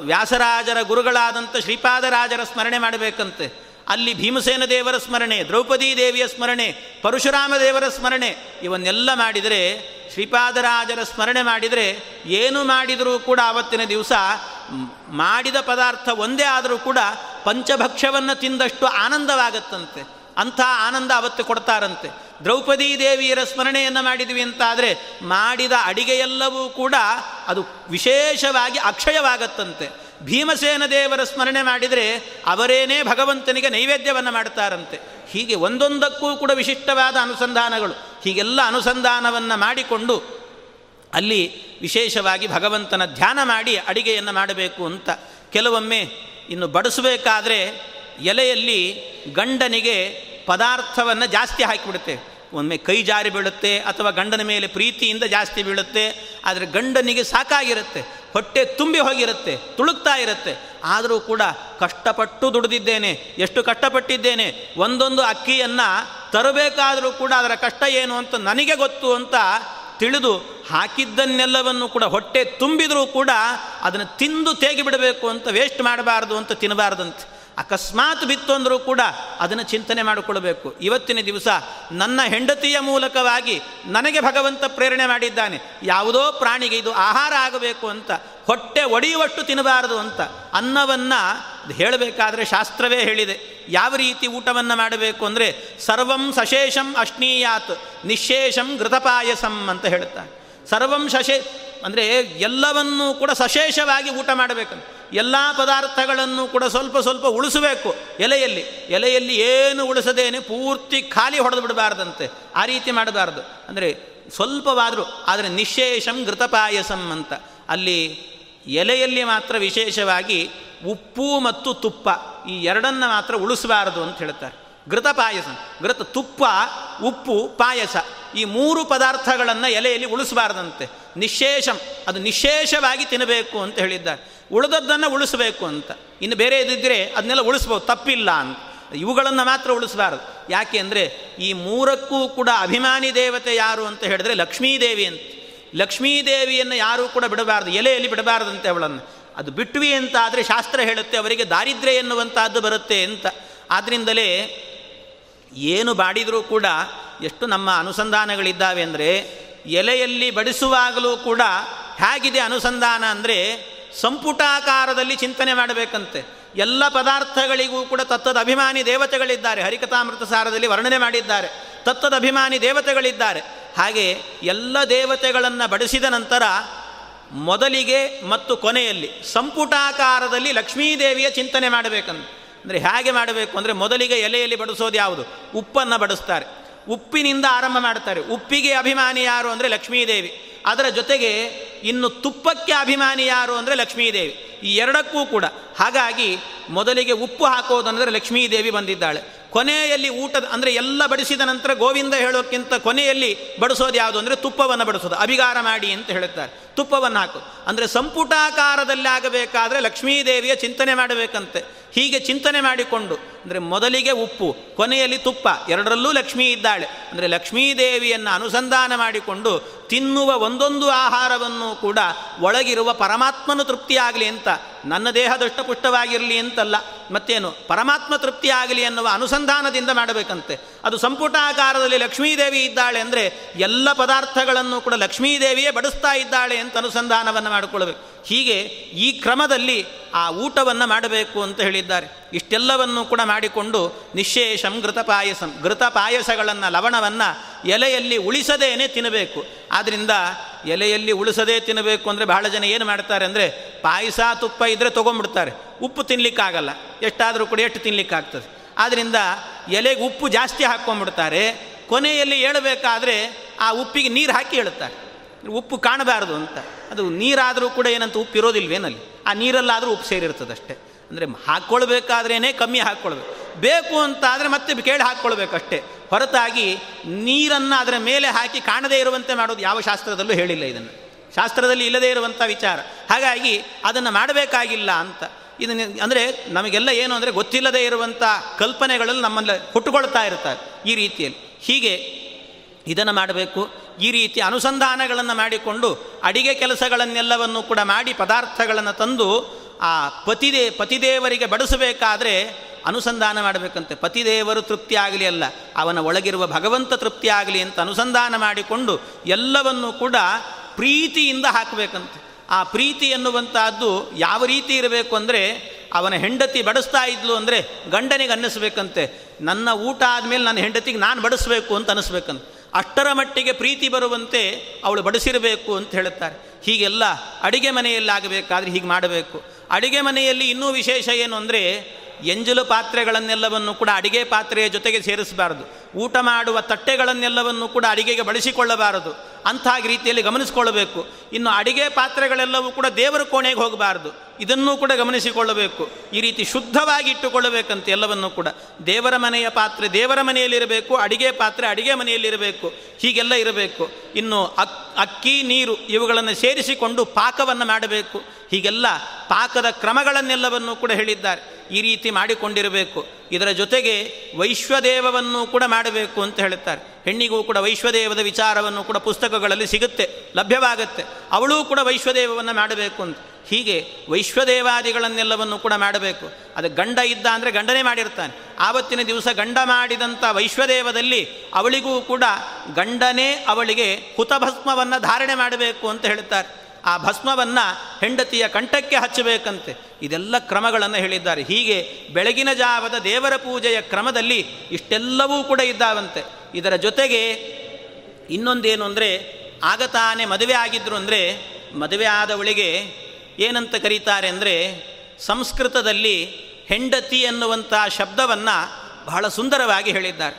ವ್ಯಾಸರಾಜರ ಗುರುಗಳಾದಂಥ ಶ್ರೀಪಾದರಾಜರ ಸ್ಮರಣೆ ಮಾಡಬೇಕಂತೆ. ಅಲ್ಲಿ ಭೀಮಸೇನ ದೇವರ ಸ್ಮರಣೆ, ದ್ರೌಪದೀ ದೇವಿಯ ಸ್ಮರಣೆ, ಪರಶುರಾಮ ದೇವರ ಸ್ಮರಣೆ, ಇವನ್ನೆಲ್ಲ ಮಾಡಿದರೆ, ಶ್ರೀಪಾದರಾಜರ ಸ್ಮರಣೆ ಮಾಡಿದರೆ, ಏನು ಮಾಡಿದರೂ ಕೂಡ ಆವತ್ತಿನ ದಿವಸ ಮಾಡಿದ ಪದಾರ್ಥ ಒಂದೇ ಆದರೂ ಕೂಡ ಪಂಚಭಕ್ಷ್ಯವನ್ನು ತಿಂದಷ್ಟು ಆನಂದವಾಗತ್ತಂತೆ. ಅಂಥ ಆನಂದ ಅವತ್ತು ಕೊಡ್ತಾರಂತೆ. ದ್ರೌಪದೀ ದೇವಿಯರ ಸ್ಮರಣೆಯನ್ನು ಮಾಡಿದ್ವಿ ಅಂತಾದರೆ, ಮಾಡಿದ ಅಡಿಗೆಯೆಲ್ಲವೂ ಕೂಡ ಅದು ವಿಶೇಷವಾಗಿ ಅಕ್ಷಯವಾಗತ್ತಂತೆ. ಭೀಮಸೇನ ದೇವರ ಸ್ಮರಣೆ ಮಾಡಿದರೆ ಅವರೇನೇ ಭಗವಂತನಿಗೆ ನೈವೇದ್ಯವನ್ನು ಮಾಡ್ತಾರಂತೆ ಹೀಗೆ ಒಂದೊಂದಕ್ಕೂ ಕೂಡ ವಿಶಿಷ್ಟವಾದ ಅನುಸಂಧಾನಗಳು. ಹೀಗೆಲ್ಲ ಅನುಸಂಧಾನವನ್ನು ಮಾಡಿಕೊಂಡು ಅಲ್ಲಿ ವಿಶೇಷವಾಗಿ ಭಗವಂತನ ಧ್ಯಾನ ಮಾಡಿ ಅಡಿಗೆಯನ್ನು ಮಾಡಬೇಕು ಅಂತ. ಕೆಲವೊಮ್ಮೆ ಇನ್ನು ಬಡಿಸಬೇಕಾದ್ರೆ ಎಲೆಯಲ್ಲಿ ಗಂಡನಿಗೆ ಪದಾರ್ಥವನ್ನು ಜಾಸ್ತಿ ಹಾಕಿಬಿಡುತ್ತೇವೆ. ಒಮ್ಮೆ ಕೈ ಜಾರಿ ಬೀಳುತ್ತೆ ಅಥವಾ ಗಂಡನ ಮೇಲೆ ಪ್ರೀತಿಯಿಂದ ಜಾಸ್ತಿ ಬೀಳುತ್ತೆ, ಆದರೆ ಗಂಡನಿಗೆ ಸಾಕಾಗಿರುತ್ತೆ, ಹೊಟ್ಟೆ ತುಂಬಿ ಹೋಗಿರುತ್ತೆ, ತುಳುಕ್ತಾ ಇರುತ್ತೆ. ಆದರೂ ಕೂಡ ಕಷ್ಟಪಟ್ಟು ದುಡಿದಿದ್ದೇನೆ, ಎಷ್ಟು ಕಷ್ಟಪಟ್ಟಿದ್ದೇನೆ, ಒಂದೊಂದು ಅಕ್ಕಿಯನ್ನು ತರಬೇಕಾದರೂ ಕೂಡ ಅದರ ಕಷ್ಟ ಏನು ಅಂತ ನನಗೆ ಗೊತ್ತು ಅಂತ ತಿಳಿದು ಹಾಕಿದ್ದನ್ನೆಲ್ಲವನ್ನು ಕೂಡ ಹೊಟ್ಟೆ ತುಂಬಿದರೂ ಕೂಡ ಅದನ್ನು ತಿಂದು ತೇಗಿಬಿಡಬೇಕು ಅಂತ ವೇಸ್ಟ್ ಮಾಡಬಾರ್ದು ಅಂತ ತಿನ್ನಬಾರ್ದಂತೆ. ಅಕಸ್ಮಾತ್ ಬಿತ್ತು ಅಂದರೂ ಕೂಡ ಅದನ್ನು ಚಿಂತನೆ ಮಾಡಿಕೊಳ್ಬೇಕು. ಇವತ್ತಿನ ದಿವಸ ನನ್ನ ಹೆಂಡತಿಯ ಮೂಲಕವಾಗಿ ನನಗೆ ಭಗವಂತ ಪ್ರೇರಣೆ ಮಾಡಿದ್ದಾನೆ. ಯಾವುದೋ ಪ್ರಾಣಿಗೆ ಇದು ಆಹಾರ ಆಗಬೇಕು ಅಂತ, ಹೊಟ್ಟೆ ಒಡೆಯುವಷ್ಟು ತಿನ್ನಬಾರದು ಅಂತ ಅನ್ನವನ್ನು ಹೇಳಬೇಕಾದ್ರೆ ಶಾಸ್ತ್ರವೇ ಹೇಳಿದೆ. ಯಾವ ರೀತಿ ಊಟವನ್ನು ಮಾಡಬೇಕು ಅಂದರೆ ಸರ್ವಂ ಸಶೇಷಂ ಅಶ್ನೀಯಾತ್, ನಿಶೇಷಂ ಘೃತಪಾಯಸಂ ಅಂತ ಹೇಳುತ್ತಾನೆ ಸರ್ವಂ ಶಶೇ ಅಂದರೆ ಎಲ್ಲವನ್ನೂ ಕೂಡ ಸಶೇಷವಾಗಿ ಊಟ ಮಾಡಬೇಕಂತ. ಎಲ್ಲ ಪದಾರ್ಥಗಳನ್ನು ಕೂಡ ಸ್ವಲ್ಪ ಸ್ವಲ್ಪ ಉಳಿಸಬೇಕು ಎಲೆಯಲ್ಲಿ. ಎಲೆಯಲ್ಲಿ ಏನು ಉಳಿಸದೇನೆ ಪೂರ್ತಿ ಖಾಲಿ ಹೊಡೆದು ಬಿಡಬಾರ್ದಂತೆ. ಆ ರೀತಿ ಮಾಡಬಾರ್ದು. ಅಂದರೆ ಸ್ವಲ್ಪವಾದರೂ, ಆದರೆ ನಿಶೇಷಂ ಘೃತಪಾಯಸಂ ಅಂತ. ಅಲ್ಲಿ ಎಲೆಯಲ್ಲಿ ಮಾತ್ರ ವಿಶೇಷವಾಗಿ ಉಪ್ಪು ಮತ್ತು ತುಪ್ಪ ಈ ಎರಡನ್ನು ಮಾತ್ರ ಉಳಿಸಬಾರದು ಅಂತ ಹೇಳ್ತಾರೆ. ಘೃತ ಪಾಯಸ, ಘೃತ ತುಪ್ಪ, ಉಪ್ಪು, ಪಾಯಸ ಈ ಮೂರು ಪದಾರ್ಥಗಳನ್ನು ಎಲೆಯಲ್ಲಿ ಉಳಿಸಬಾರ್ದಂತೆ. ನಿಶೇಷಂ, ಅದು ನಿಶೇಷವಾಗಿ ತಿನ್ನಬೇಕು ಅಂತ ಹೇಳಿದ್ದಾರೆ. ಉಳಿದದ್ದನ್ನು ಉಳಿಸಬೇಕು ಅಂತ. ಇನ್ನು ಬೇರೆ ಇದ್ದಿದ್ದರೆ ಅದನ್ನೆಲ್ಲ ಉಳಿಸ್ಬೋದು, ತಪ್ಪಿಲ್ಲ ಅಂತ. ಇವುಗಳನ್ನು ಮಾತ್ರ ಉಳಿಸಬಾರದು. ಯಾಕೆ ಅಂದರೆ ಈ ಮೂರಕ್ಕೂ ಕೂಡ ಅಭಿಮಾನಿ ದೇವತೆ ಯಾರು ಅಂತ ಹೇಳಿದ್ರೆ ಲಕ್ಷ್ಮೀದೇವಿ ಅಂತ. ಲಕ್ಷ್ಮೀದೇವಿಯನ್ನು ಯಾರೂ ಕೂಡ ಬಿಡಬಾರ್ದು, ಎಲೆಯಲ್ಲಿ ಬಿಡಬಾರ್ದಂತೆ ಅವಳನ್ನು. ಅದು ಬಿಟ್ವಿ ಅಂತ ಆದರೆ ಶಾಸ್ತ್ರ ಹೇಳುತ್ತೆ, ಅವರಿಗೆ ದಾರಿದ್ರ್ಯ ಎನ್ನುವಂಥದ್ದು ಬರುತ್ತೆ ಅಂತ. ಆದ್ದರಿಂದಲೇ ಏನು ಬಾಡಿದರೂ ಕೂಡ ಎಷ್ಟು ನಮ್ಮ ಅನುಸಂಧಾನಗಳಿದ್ದಾವೆ ಅಂದರೆ ಎಲೆಯಲ್ಲಿ ಬಡಿಸುವಾಗಲೂ ಕೂಡ ಹೇಗಿದೆ ಅನುಸಂಧಾನ ಅಂದರೆ ಸಂಪುಟಾಕಾರದಲ್ಲಿ ಚಿಂತನೆ ಮಾಡಬೇಕಂತೆ. ಎಲ್ಲ ಪದಾರ್ಥಗಳಿಗೂ ಕೂಡ ತತ್ತದ ಅಭಿಮಾನಿ ದೇವತೆಗಳಿದ್ದಾರೆ. ಹರಿಕಥಾಮೃತ ಸಾರದಲ್ಲಿ ವರ್ಣನೆ ಮಾಡಿದ್ದಾರೆ. ತತ್ತದ ಅಭಿಮಾನಿ ದೇವತೆಗಳಿದ್ದಾರೆ. ಹಾಗೆ ಎಲ್ಲ ದೇವತೆಗಳನ್ನು ಬಡಿಸಿದ ನಂತರ ಮೊದಲಿಗೆ ಮತ್ತು ಕೊನೆಯಲ್ಲಿ ಸಂಪುಟಾಕಾರದಲ್ಲಿ ಲಕ್ಷ್ಮೀದೇವಿಯ ಚಿಂತನೆ ಮಾಡಬೇಕಂತ. ಅಂದರೆ ಹೇಗೆ ಮಾಡಬೇಕು ಅಂದರೆ ಮೊದಲಿಗೆ ಎಲೆಯಲ್ಲಿ ಬಡಿಸೋದು ಯಾವುದು? ಉಪ್ಪನ್ನು ಬಡಿಸ್ತಾರೆ. ಉಪ್ಪಿನಿಂದ ಆರಂಭ ಮಾಡ್ತಾರೆ ಉಪ್ಪಿಗೆ ಅಭಿಮಾನಿ ಯಾರು ಅಂದರೆ ಲಕ್ಷ್ಮೀದೇವಿ. ಅದರ ಜೊತೆಗೆ ಇನ್ನು ತುಪ್ಪಕ್ಕೆ ಅಭಿಮಾನಿ ಯಾರು ಅಂದರೆ ಲಕ್ಷ್ಮೀದೇವಿ. ಈ ಎರಡಕ್ಕೂ ಕೂಡ. ಹಾಗಾಗಿ ಮೊದಲಿಗೆ ಉಪ್ಪು ಹಾಕೋದಂದರೆ ಲಕ್ಷ್ಮೀದೇವಿ ಬಂದಿದ್ದಾಳೆ. ಕೊನೆಯಲ್ಲಿ ಊಟದ ಅಂದರೆ ಎಲ್ಲ ಬಡಿಸಿದ ನಂತರ ಗೋವಿಂದ ಹೇಳೋಕ್ಕಿಂತ ಕೊನೆಯಲ್ಲಿ ಬಡಿಸೋದು ಯಾವುದು ಅಂದರೆ ತುಪ್ಪವನ್ನು ಬಡಿಸೋದು. ಅಭಿಗಾರ ಮಾಡಿ ಅಂತ ಹೇಳುತ್ತಾರೆ. ತುಪ್ಪವನ್ನು ಹಾಕು ಅಂದರೆ ಸಂಪುಟಾಕಾರದಲ್ಲಿ ಆಗಬೇಕಾದ್ರೆ ಲಕ್ಷ್ಮೀದೇವಿಯ ಚಿಂತನೆ ಮಾಡಬೇಕಂತೆ. ಹೀಗೆ ಚಿಂತನೆ ಮಾಡಿಕೊಂಡು, ಅಂದರೆ ಮೊದಲಿಗೆ ಉಪ್ಪು, ಕೊನೆಯಲ್ಲಿ ತುಪ್ಪ, ಎರಡರಲ್ಲೂ ಲಕ್ಷ್ಮೀ ಇದ್ದಾಳೆ. ಅಂದರೆ ಲಕ್ಷ್ಮೀದೇವಿಯನ್ನು ಅನುಸಂಧಾನ ಮಾಡಿಕೊಂಡು ತಿನ್ನುವ ಒಂದೊಂದು ಆಹಾರವನ್ನು ಕೂಡ ಒಳಗಿರುವ ಪರಮಾತ್ಮನು ತೃಪ್ತಿಯಾಗಲಿ ಅಂತ, ನನ್ನ ದೇಹ ದುಷ್ಟಪುಷ್ಟವಾಗಿರಲಿ ಅಂತಲ್ಲ, ಮತ್ತೇನು ಪರಮಾತ್ಮ ತೃಪ್ತಿಯಾಗಲಿ ಅನ್ನುವ ಅನುಸಂಧಾನದಿಂದ ಮಾಡಬೇಕಂತೆ. ಅದು ಸಂಪುಟಾಕಾರದಲ್ಲಿ ಲಕ್ಷ್ಮೀದೇವಿ ಇದ್ದಾಳೆ ಅಂದರೆ ಎಲ್ಲ ಪದಾರ್ಥಗಳನ್ನು ಕೂಡ ಲಕ್ಷ್ಮೀದೇವಿಯೇ ಬಡಿಸ್ತಾ ಇದ್ದಾಳೆ ಅಂತ ಅನುಸಂಧಾನವನ್ನು ಮಾಡಿಕೊಳ್ಳಬೇಕು. ಹೀಗೆ ಈ ಕ್ರಮದಲ್ಲಿ ಆ ಊಟವನ್ನು ಮಾಡಬೇಕು ಅಂತ ಹೇಳಿದ್ದಾರೆ. ಇಷ್ಟೆಲ್ಲವನ್ನು ಕೂಡ ಮಾಡಿಕೊಂಡು ನಿಶೇಷಂ ಘೃತ ಪಾಯಸಂ. ಘೃತ ಪಾಯಸಗಳನ್ನು, ಲವಣವನ್ನು ಎಲೆಯಲ್ಲಿ ಉಳಿಸದೇನೆ ತಿನ್ನಬೇಕು ಆದ್ದರಿಂದ ಎಲೆಯಲ್ಲಿ ಉಳಿಸದೇ ತಿನ್ನಬೇಕು ಅಂದರೆ ಬಹಳ ಜನ ಏನು ಮಾಡ್ತಾರೆ ಅಂದರೆ ಪಾಯಸ, ತುಪ್ಪ ಇದ್ದರೆ ತೊಗೊಂಡ್ಬಿಡ್ತಾರೆ. ಉಪ್ಪು ತಿನ್ನಲಿಕ್ಕಾಗಲ್ಲ ಎಷ್ಟಾದರೂ ಕೂಡ ಎಷ್ಟು ತಿನ್ನಲಿಕ್ಕಾಗ್ತದೆ ಆದ್ದರಿಂದ ಎಲೆಗೆ ಉಪ್ಪು ಜಾಸ್ತಿ ಹಾಕ್ಕೊಂಡ್ಬಿಡ್ತಾರೆ. ಕೊನೆಯಲ್ಲಿ ಹೇಳಬೇಕಾದ್ರೆ ಆ ಉಪ್ಪಿಗೆ ನೀರು ಹಾಕಿ ಹೇಳುತ್ತಾರೆ. ಉಪ್ಪು ಕಾಣಬಾರದು ಅಂತ. ಅದು ನೀರಾದರೂ ಕೂಡ ಏನಂತ ಉಪ್ಪು ಇರೋದಿಲ್ವೇನಲ್ಲಿ ಆ ನೀರಲ್ಲಾದರೂ ಉಪ್ಪು ಸೇರಿರ್ತದಷ್ಟೇ. ಅಂದರೆ ಹಾಕ್ಕೊಳ್ಬೇಕಾದ್ರೇ ಕಮ್ಮಿ ಹಾಕ್ಕೊಳ್ಬೇಕು. ಬೇಕು ಅಂತ ಆದರೆ ಮತ್ತೆ ಕೇಳಿ ಹಾಕ್ಕೊಳ್ಬೇಕಷ್ಟೇ. ಹೊರತಾಗಿ ನೀರನ್ನು ಅದರ ಮೇಲೆ ಹಾಕಿ ಕಾಣದೇ ಇರುವಂತೆ ಮಾಡೋದು ಯಾವ ಶಾಸ್ತ್ರದಲ್ಲೂ ಹೇಳಿಲ್ಲ ಇದನ್ನು. ಶಾಸ್ತ್ರದಲ್ಲಿ ಇಲ್ಲದೇ ಇರುವಂಥ ವಿಚಾರ. ಹಾಗಾಗಿ ಅದನ್ನು ಮಾಡಬೇಕಾಗಿಲ್ಲ ಅಂತ. ಇದನ್ನು ಅಂದರೆ ನಮಗೆಲ್ಲ ಏನು ಅಂದರೆ ಗೊತ್ತಿಲ್ಲದೇ ಇರುವಂಥ ಕಲ್ಪನೆಗಳಲ್ಲಿ ನಮ್ಮಲ್ಲಿ ಹುಟ್ಟುಕೊಳ್ತಾ ಇರ್ತಾರೆ ಈ ರೀತಿಯಲ್ಲಿ. ಹೀಗೆ ಇದನ್ನು ಮಾಡಬೇಕು. ಈ ರೀತಿ ಅನುಸಂಧಾನಗಳನ್ನು ಮಾಡಿಕೊಂಡು ಅಡಿಗೆ ಕೆಲಸಗಳನ್ನೆಲ್ಲವನ್ನು ಕೂಡ ಮಾಡಿ ಪದಾರ್ಥಗಳನ್ನು ತಂದು ಆ ಪತಿದೇ, ಪತಿದೇವರಿಗೆ ಬಡಿಸಬೇಕಾದ್ರೆ ಅನುಸಂಧಾನ ಮಾಡಬೇಕಂತೆ. ಪತಿದೇವರು ತೃಪ್ತಿ ಆಗಲಿ ಅಲ್ಲ, ಅವನ ಒಳಗಿರುವ ಭಗವಂತ ತೃಪ್ತಿ ಆಗಲಿ ಅಂತ ಅನುಸಂಧಾನ ಮಾಡಿಕೊಂಡು ಎಲ್ಲವನ್ನು ಕೂಡ ಪ್ರೀತಿಯಿಂದ ಹಾಕಬೇಕಂತೆ. ಆ ಪ್ರೀತಿ ಎನ್ನುವಂತಹದ್ದು ಯಾವ ರೀತಿ ಇರಬೇಕು ಅಂದರೆ ಅವನ ಹೆಂಡತಿ ಬಡಿಸ್ತಾ ಇದ್ಲು ಅಂದರೆ ಗಂಡನಿಗೆ ಅನ್ನಿಸ್ಬೇಕಂತೆ. ನನ್ನ ಊಟ ಆದಮೇಲೆ ನನ್ನ ಹೆಂಡತಿಗೆ ನಾನು ಬಡಿಸ್ಬೇಕು ಅಂತ ಅನ್ನಿಸ್ಬೇಕಂತ. ಅಷ್ಟರ ಮಟ್ಟಿಗೆ ಪ್ರೀತಿ ಬರುವಂತೆ ಅವಳು ಬಡಿಸಿರಬೇಕು ಅಂತ ಹೇಳುತ್ತಾರೆ. ಹೀಗೆಲ್ಲ ಅಡಿಗೆ ಮನೆಯಲ್ಲಾಗಬೇಕಾದ್ರೆ ಹೀಗೆ ಮಾಡಬೇಕು. ಅಡಿಗೆ ಮನೆಯಲ್ಲಿ ಇನ್ನೂ ವಿಶೇಷ ಏನು ಅಂದರೆ ಎಂಜಲು ಪಾತ್ರೆಗಳನ್ನೆಲ್ಲವನ್ನು ಕೂಡ ಅಡಿಗೆ ಪಾತ್ರೆಯ ಜೊತೆಗೆ ಸೇರಿಸಬಾರದು. ಊಟ ಮಾಡುವ ತಟ್ಟೆಗಳನ್ನೆಲ್ಲವನ್ನು ಕೂಡ ಅಡಿಗೆಗೆ ಬಳಸಿಕೊಳ್ಳಬಾರದು. ಅಂತಹ ರೀತಿಯಲ್ಲಿ ಗಮನಿಸಿಕೊಳ್ಳಬೇಕು. ಇನ್ನು ಅಡಿಗೆ ಪಾತ್ರೆಗಳೆಲ್ಲವೂ ಕೂಡ ದೇವರ ಕೋಣೆಗೆ ಹೋಗಬಾರದು. ಇದನ್ನೂ ಕೂಡ ಗಮನಿಸಿಕೊಳ್ಳಬೇಕು. ಈ ರೀತಿ ಶುದ್ಧವಾಗಿ ಇಟ್ಟುಕೊಳ್ಳಬೇಕಂತ ಎಲ್ಲವನ್ನೂ ಕೂಡ. ದೇವರ ಮನೆಯ ಪಾತ್ರೆ ದೇವರ ಮನೆಯಲ್ಲಿರಬೇಕು, ಅಡಿಗೆ ಪಾತ್ರೆ ಅಡಿಗೆ ಮನೆಯಲ್ಲಿರಬೇಕು, ಹೀಗೆಲ್ಲ ಇರಬೇಕು. ಇನ್ನು ಅಕ್, ಅಕ್ಕಿ, ನೀರು ಇವುಗಳನ್ನು ಸೇರಿಸಿಕೊಂಡು ಪಾಕವನ್ನು ಮಾಡಬೇಕು. ಹೀಗೆಲ್ಲ ಪಾಕದ ಕ್ರಮಗಳನ್ನೆಲ್ಲವನ್ನೂ ಕೂಡ ಹೇಳಿದ್ದಾರೆ. ಈ ರೀತಿ ಮಾಡಿಕೊಂಡಿರಬೇಕು. ಇದರ ಜೊತೆಗೆ ವೈಶ್ವದೇವವನ್ನು ಕೂಡ ಮಾಡಬೇಕು ಅಂತ ಹೇಳುತ್ತಾರೆ. ಹೆಣ್ಣಿಗೂ ಕೂಡ ವೈಶ್ವದೇವದ ವಿಚಾರವನ್ನು ಕೂಡ ಪುಸ್ತಕಗಳಲ್ಲಿ ಸಿಗುತ್ತೆ, ಲಭ್ಯವಾಗುತ್ತೆ. ಅವಳೂ ಕೂಡ ವೈಶ್ವದೇವವನ್ನು ಮಾಡಬೇಕು ಅಂತ. ಹೀಗೆ ವೈಶ್ವದೇವಾದಿಗಳನ್ನೆಲ್ಲವನ್ನು ಕೂಡ ಮಾಡಬೇಕು. ಅದು ಗಂಡ ಇದ್ದ ಅಂದರೆ ಗಂಡನೇ ಮಾಡಿರ್ತಾನೆ. ಆವತ್ತಿನ ದಿವಸ ಗಂಡ ಮಾಡಿದಂಥ ವೈಶ್ವದೇವದಲ್ಲಿ ಅವಳಿಗೂ ಕೂಡ ಗಂಡನೇ ಅವಳಿಗೆ ಹುತಭಸ್ಮವನ್ನು ಧಾರಣೆ ಮಾಡಬೇಕು ಅಂತ ಹೇಳ್ತಾರೆ. ಆ ಭಸ್ಮವನ್ನು ಹೆಂಡತಿಯ ಕಂಠಕ್ಕೆ ಹಚ್ಚಬೇಕಂತೆ. ಇದೆಲ್ಲ ಕ್ರಮಗಳನ್ನು ಹೇಳಿದ್ದಾರೆ. ಹೀಗೆ ಬೆಳಗಿನ ಜಾವದ ದೇವರ ಪೂಜೆಯ ಕ್ರಮದಲ್ಲಿ ಇಷ್ಟೆಲ್ಲವೂ ಕೂಡ ಇದ್ದಾವಂತೆ. ಇದರ ಜೊತೆಗೆ ಇನ್ನೊಂದೇನು ಅಂದರೆ, ಆಗ ತಾನೇ ಮದುವೆ ಆಗಿದ್ರು ಅಂದರೆ, ಮದುವೆ ಆದವಳಿಗೆ ಏನಂತ ಕರೀತಾರೆ ಅಂದರೆ ಸಂಸ್ಕೃತದಲ್ಲಿ ಹೆಂಡತಿ ಅನ್ನುವಂಥ ಶಬ್ದವನ್ನು ಬಹಳ ಸುಂದರವಾಗಿ ಹೇಳಿದ್ದಾರೆ.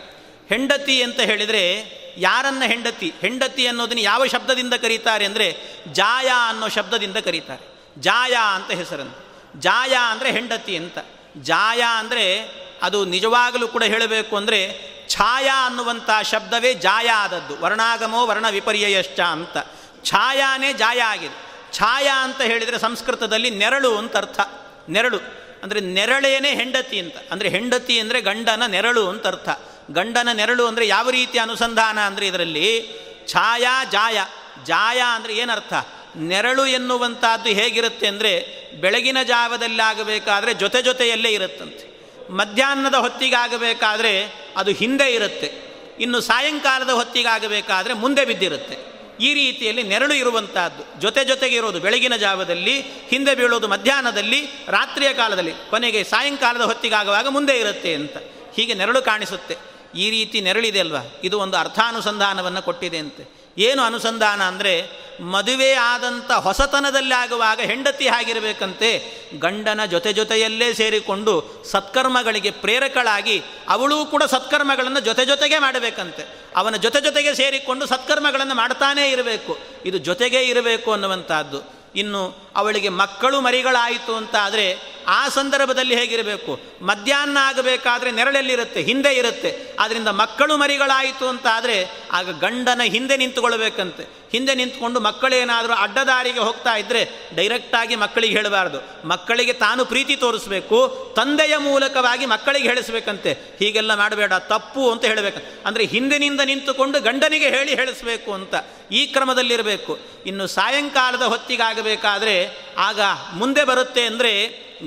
ಹೆಂಡತಿ ಅಂತ ಹೇಳಿದರೆ ಯಾರನ್ನ ಹೆಂಡತಿ? ಹೆಂಡತಿ ಅನ್ನೋದನ್ನು ಯಾವ ಶಬ್ದದಿಂದ ಕರೀತಾರೆ ಅಂದರೆ ಜಾಯ ಅನ್ನೋ ಶಬ್ದದಿಂದ ಕರೀತಾರೆ. ಜಾಯ ಅಂತ ಹೆಸರನ್ನು. ಜಾಯ ಅಂದರೆ ಹೆಂಡತಿ ಅಂತ. ಜಾಯ ಅಂದರೆ ಅದು ನಿಜವಾಗಲೂ ಕೂಡ ಹೇಳಬೇಕು ಅಂದರೆ ಛಾಯಾ ಅನ್ನುವಂಥ ಶಬ್ದವೇ ಜಾಯ ಆದದ್ದು. ವರ್ಣಾಗಮೋ ವರ್ಣ ವಿಪರ್ಯಯಶ್ಚ ಅಂತ. ಛಾಯಾನೇ ಜಾಯ ಆಗಿದೆ. ಛಾಯಾ ಅಂತ ಹೇಳಿದರೆ ಸಂಸ್ಕೃತದಲ್ಲಿ ನೆರಳು ಅಂತ ಅರ್ಥ. ನೆರಳು. ಅಂದರೆ ನೆರಳೇನೆ ಹೆಂಡತಿ ಅಂತ. ಅಂದರೆ ಹೆಂಡತಿ ಅಂದರೆ ಗಂಡನ ನೆರಳು ಅಂತ ಅರ್ಥ. ಗಂಡನ ನೆರಳು ಅಂದರೆ ಯಾವ ರೀತಿ ಅನುಸಂಧಾನ ಅಂದರೆ ಇದರಲ್ಲಿ ಛಾಯಾ ಜಾಯ. ಜಾಯ ಅಂದರೆ ಏನರ್ಥ? ನೆರಳು ಎನ್ನುವಂಥದ್ದು ಹೇಗಿರುತ್ತೆ ಅಂದರೆ ಬೆಳಗಿನ ಜಾವದಲ್ಲಾಗಬೇಕಾದ್ರೆ ಜೊತೆ ಜೊತೆಯಲ್ಲೇ ಇರುತ್ತಂತೆ. ಮಧ್ಯಾಹ್ನದ ಹೊತ್ತಿಗಾಗಬೇಕಾದ್ರೆ ಅದು ಹಿಂದೆ ಇರುತ್ತೆ. ಇನ್ನು ಸಾಯಂಕಾಲದ ಹೊತ್ತಿಗಾಗಬೇಕಾದ್ರೆ ಮುಂದೆ ಬಿದ್ದಿರುತ್ತೆ. ಈ ರೀತಿಯಲ್ಲಿ ನೆರಳು ಇರುವಂತಹದ್ದು. ಜೊತೆ ಜೊತೆಗೆ ಇರೋದು ಬೆಳಗಿನ ಜಾವದಲ್ಲಿ, ಹಿಂದೆ ಬೀಳೋದು ಮಧ್ಯಾಹ್ನದಲ್ಲಿ, ರಾತ್ರಿಯ ಕಾಲದಲ್ಲಿ, ಕೊನೆಗೆ ಸಾಯಂಕಾಲದ ಹೊತ್ತಿಗಾಗುವಾಗ ಮುಂದೆ ಇರುತ್ತೆ ಅಂತ. ಹೀಗೆ ನೆರಳು ಕಾಣಿಸುತ್ತೆ. ಈ ರೀತಿ ನೆರಳಿದೆ ಅಲ್ವಾ? ಇದು ಒಂದು ಅರ್ಥಾನುಸಂಧಾನವನ್ನು ಕೊಟ್ಟಿದೆ ಅಂತೆ. ಏನು ಅನುಸಂಧಾನ ಅಂದರೆ ಮದುವೆ ಆದಂಥ ಹೊಸತನದಲ್ಲಿ ಆಗುವಾಗ ಹೆಂಡತಿ ಆಗಿರಬೇಕಂತೆ ಗಂಡನ ಜೊತೆ ಜೊತೆಯಲ್ಲೇ ಸೇರಿಕೊಂಡು ಸತ್ಕರ್ಮಗಳಿಗೆ ಪ್ರೇರಕಳಾಗಿ ಅವಳೂ ಕೂಡ ಸತ್ಕರ್ಮಗಳನ್ನು ಜೊತೆ ಜೊತೆಗೆ ಮಾಡಬೇಕಂತೆ. ಅವನ ಜೊತೆ ಜೊತೆಗೆ ಸೇರಿಕೊಂಡು ಸತ್ಕರ್ಮಗಳನ್ನು ಮಾಡ್ತಾನೇ ಇರಬೇಕು. ಇದು ಜೊತೆಗೇ ಇರಬೇಕು ಅನ್ನುವಂಥದ್ದು. ಇನ್ನು ಅವಳಿಗೆ ಮಕ್ಕಳು ಮರಿಗಳಾಯಿತು ಅಂತ ಆದರೆ ಆ ಸಂದರ್ಭದಲ್ಲಿ ಹೇಗಿರಬೇಕು? ಮಧ್ಯಾಹ್ನ ಆಗಬೇಕಾದ್ರೆ ನೆರಳಲ್ಲಿರುತ್ತೆ, ಹಿಂದೆ ಇರುತ್ತೆ. ಆದ್ದರಿಂದ ಮಕ್ಕಳು ಮರಿಗಳಾಯಿತು ಅಂತ ಆದರೆ ಆಗ ಗಂಡನ ಹಿಂದೆ ನಿಂತುಕೊಳ್ಬೇಕಂತೆ. ಹಿಂದೆ ನಿಂತ್ಕೊಂಡು ಮಕ್ಕಳೇನಾದರೂ ಅಡ್ಡದಾರಿಗೆ ಹೋಗ್ತಾ ಇದ್ದರೆ ಡೈರೆಕ್ಟಾಗಿ ಮಕ್ಕಳಿಗೆ ಹೇಳಬಾರ್ದು. ಮಕ್ಕಳಿಗೆ ತಾನು ಪ್ರೀತಿ ತೋರಿಸ್ಬೇಕು, ತಂದೆಯ ಮೂಲಕವಾಗಿ ಮಕ್ಕಳಿಗೆ ಹೇಳಿಸ್ಬೇಕಂತೆ. ಹೀಗೆಲ್ಲ ಮಾಡಬೇಡ, ತಪ್ಪು ಅಂತ ಹೇಳಬೇಕು. ಅಂದರೆ ಹಿಂದಿನಿಂದ ನಿಂತುಕೊಂಡು ಗಂಡನಿಗೆ ಹೇಳಿ ಹೇಳಿಸ್ಬೇಕು ಅಂತ. ಈ ಕ್ರಮದಲ್ಲಿರಬೇಕು. ಇನ್ನು ಸಾಯಂಕಾಲದ ಹೊತ್ತಿಗಾಗಬೇಕಾದ್ರೆ ಆಗ ಮುಂದೆ ಬರುತ್ತೆ ಅಂದರೆ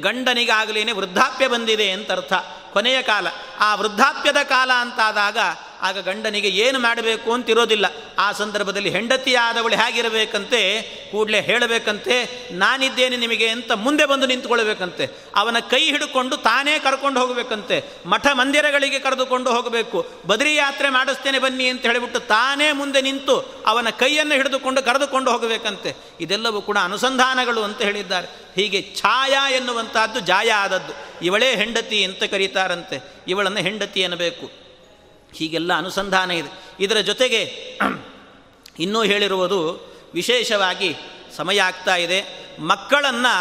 ಗಂಡನಿಗಾಗಲೇ ವೃದ್ಧಾಪ್ಯ ಬಂದಿದೆ ಅಂತ ಅರ್ಥ. ಕೊನೆಯ ಕಾಲ. ಆ ವೃದ್ಧಾಪ್ಯದ ಕಾಲ ಅಂತಾದಾಗ ಆಗ ಗಂಡನಿಗೆ ಏನು ಮಾಡಬೇಕು ಅಂತಿರೋದಿಲ್ಲ. ಆ ಸಂದರ್ಭದಲ್ಲಿ ಹೆಂಡತಿಯಾದವಳು ಹೇಗಿರಬೇಕಂತೆ, ಕೂಡಲೇ ಹೇಳಬೇಕಂತೆ, ನಾನಿದ್ದೇನೆ ನಿಮಗೆ ಅಂತ ಮುಂದೆ ಬಂದು ನಿಂತ್ಕೊಳ್ಬೇಕಂತೆ. ಅವನ ಕೈ ಹಿಡ್ಕೊಂಡು ತಾನೇ ಕರ್ಕೊಂಡು ಹೋಗಬೇಕಂತೆ. ಮಠ ಮಂದಿರಗಳಿಗೆ ಕರೆದುಕೊಂಡು ಹೋಗಬೇಕು. ಬದ್ರಿ ಯಾತ್ರೆ ಮಾಡಿಸ್ತೇನೆ ಬನ್ನಿ ಅಂತ ಹೇಳಿಬಿಟ್ಟು ತಾನೇ ಮುಂದೆ ನಿಂತು ಅವನ ಕೈಯನ್ನು ಹಿಡಿದುಕೊಂಡು ಕರೆದುಕೊಂಡು ಹೋಗಬೇಕಂತೆ. ಇದೆಲ್ಲವೂ ಕೂಡ ಅನುಸಂಧಾನಗಳು ಅಂತ ಹೇಳಿದ್ದಾರೆ. ಹೀಗೆ ಛಾಯಾ ಎನ್ನುವಂತಹದ್ದು ಜಾಯ ಆದದ್ದು. ಇವಳೇ ಹೆಂಡತಿ ಅಂತ ಕರೀತಾರಂತೆ. ಇವಳನ್ನು ಹೆಂಡತಿ ಎನ್ನಬೇಕು. ಹೀಗೆಲ್ಲ ಅನುಸಂಧಾನ ಇದೆ. ಇದರ ಜೊತೆಗೆ ಇನ್ನೂ ಹೇಳಿರುವುದು ವಿಶೇಷವಾಗಿ ಸಮಯ ಆಗ್ತಾ ಇದೆ. ಮಕ್ಕಳನ್ನು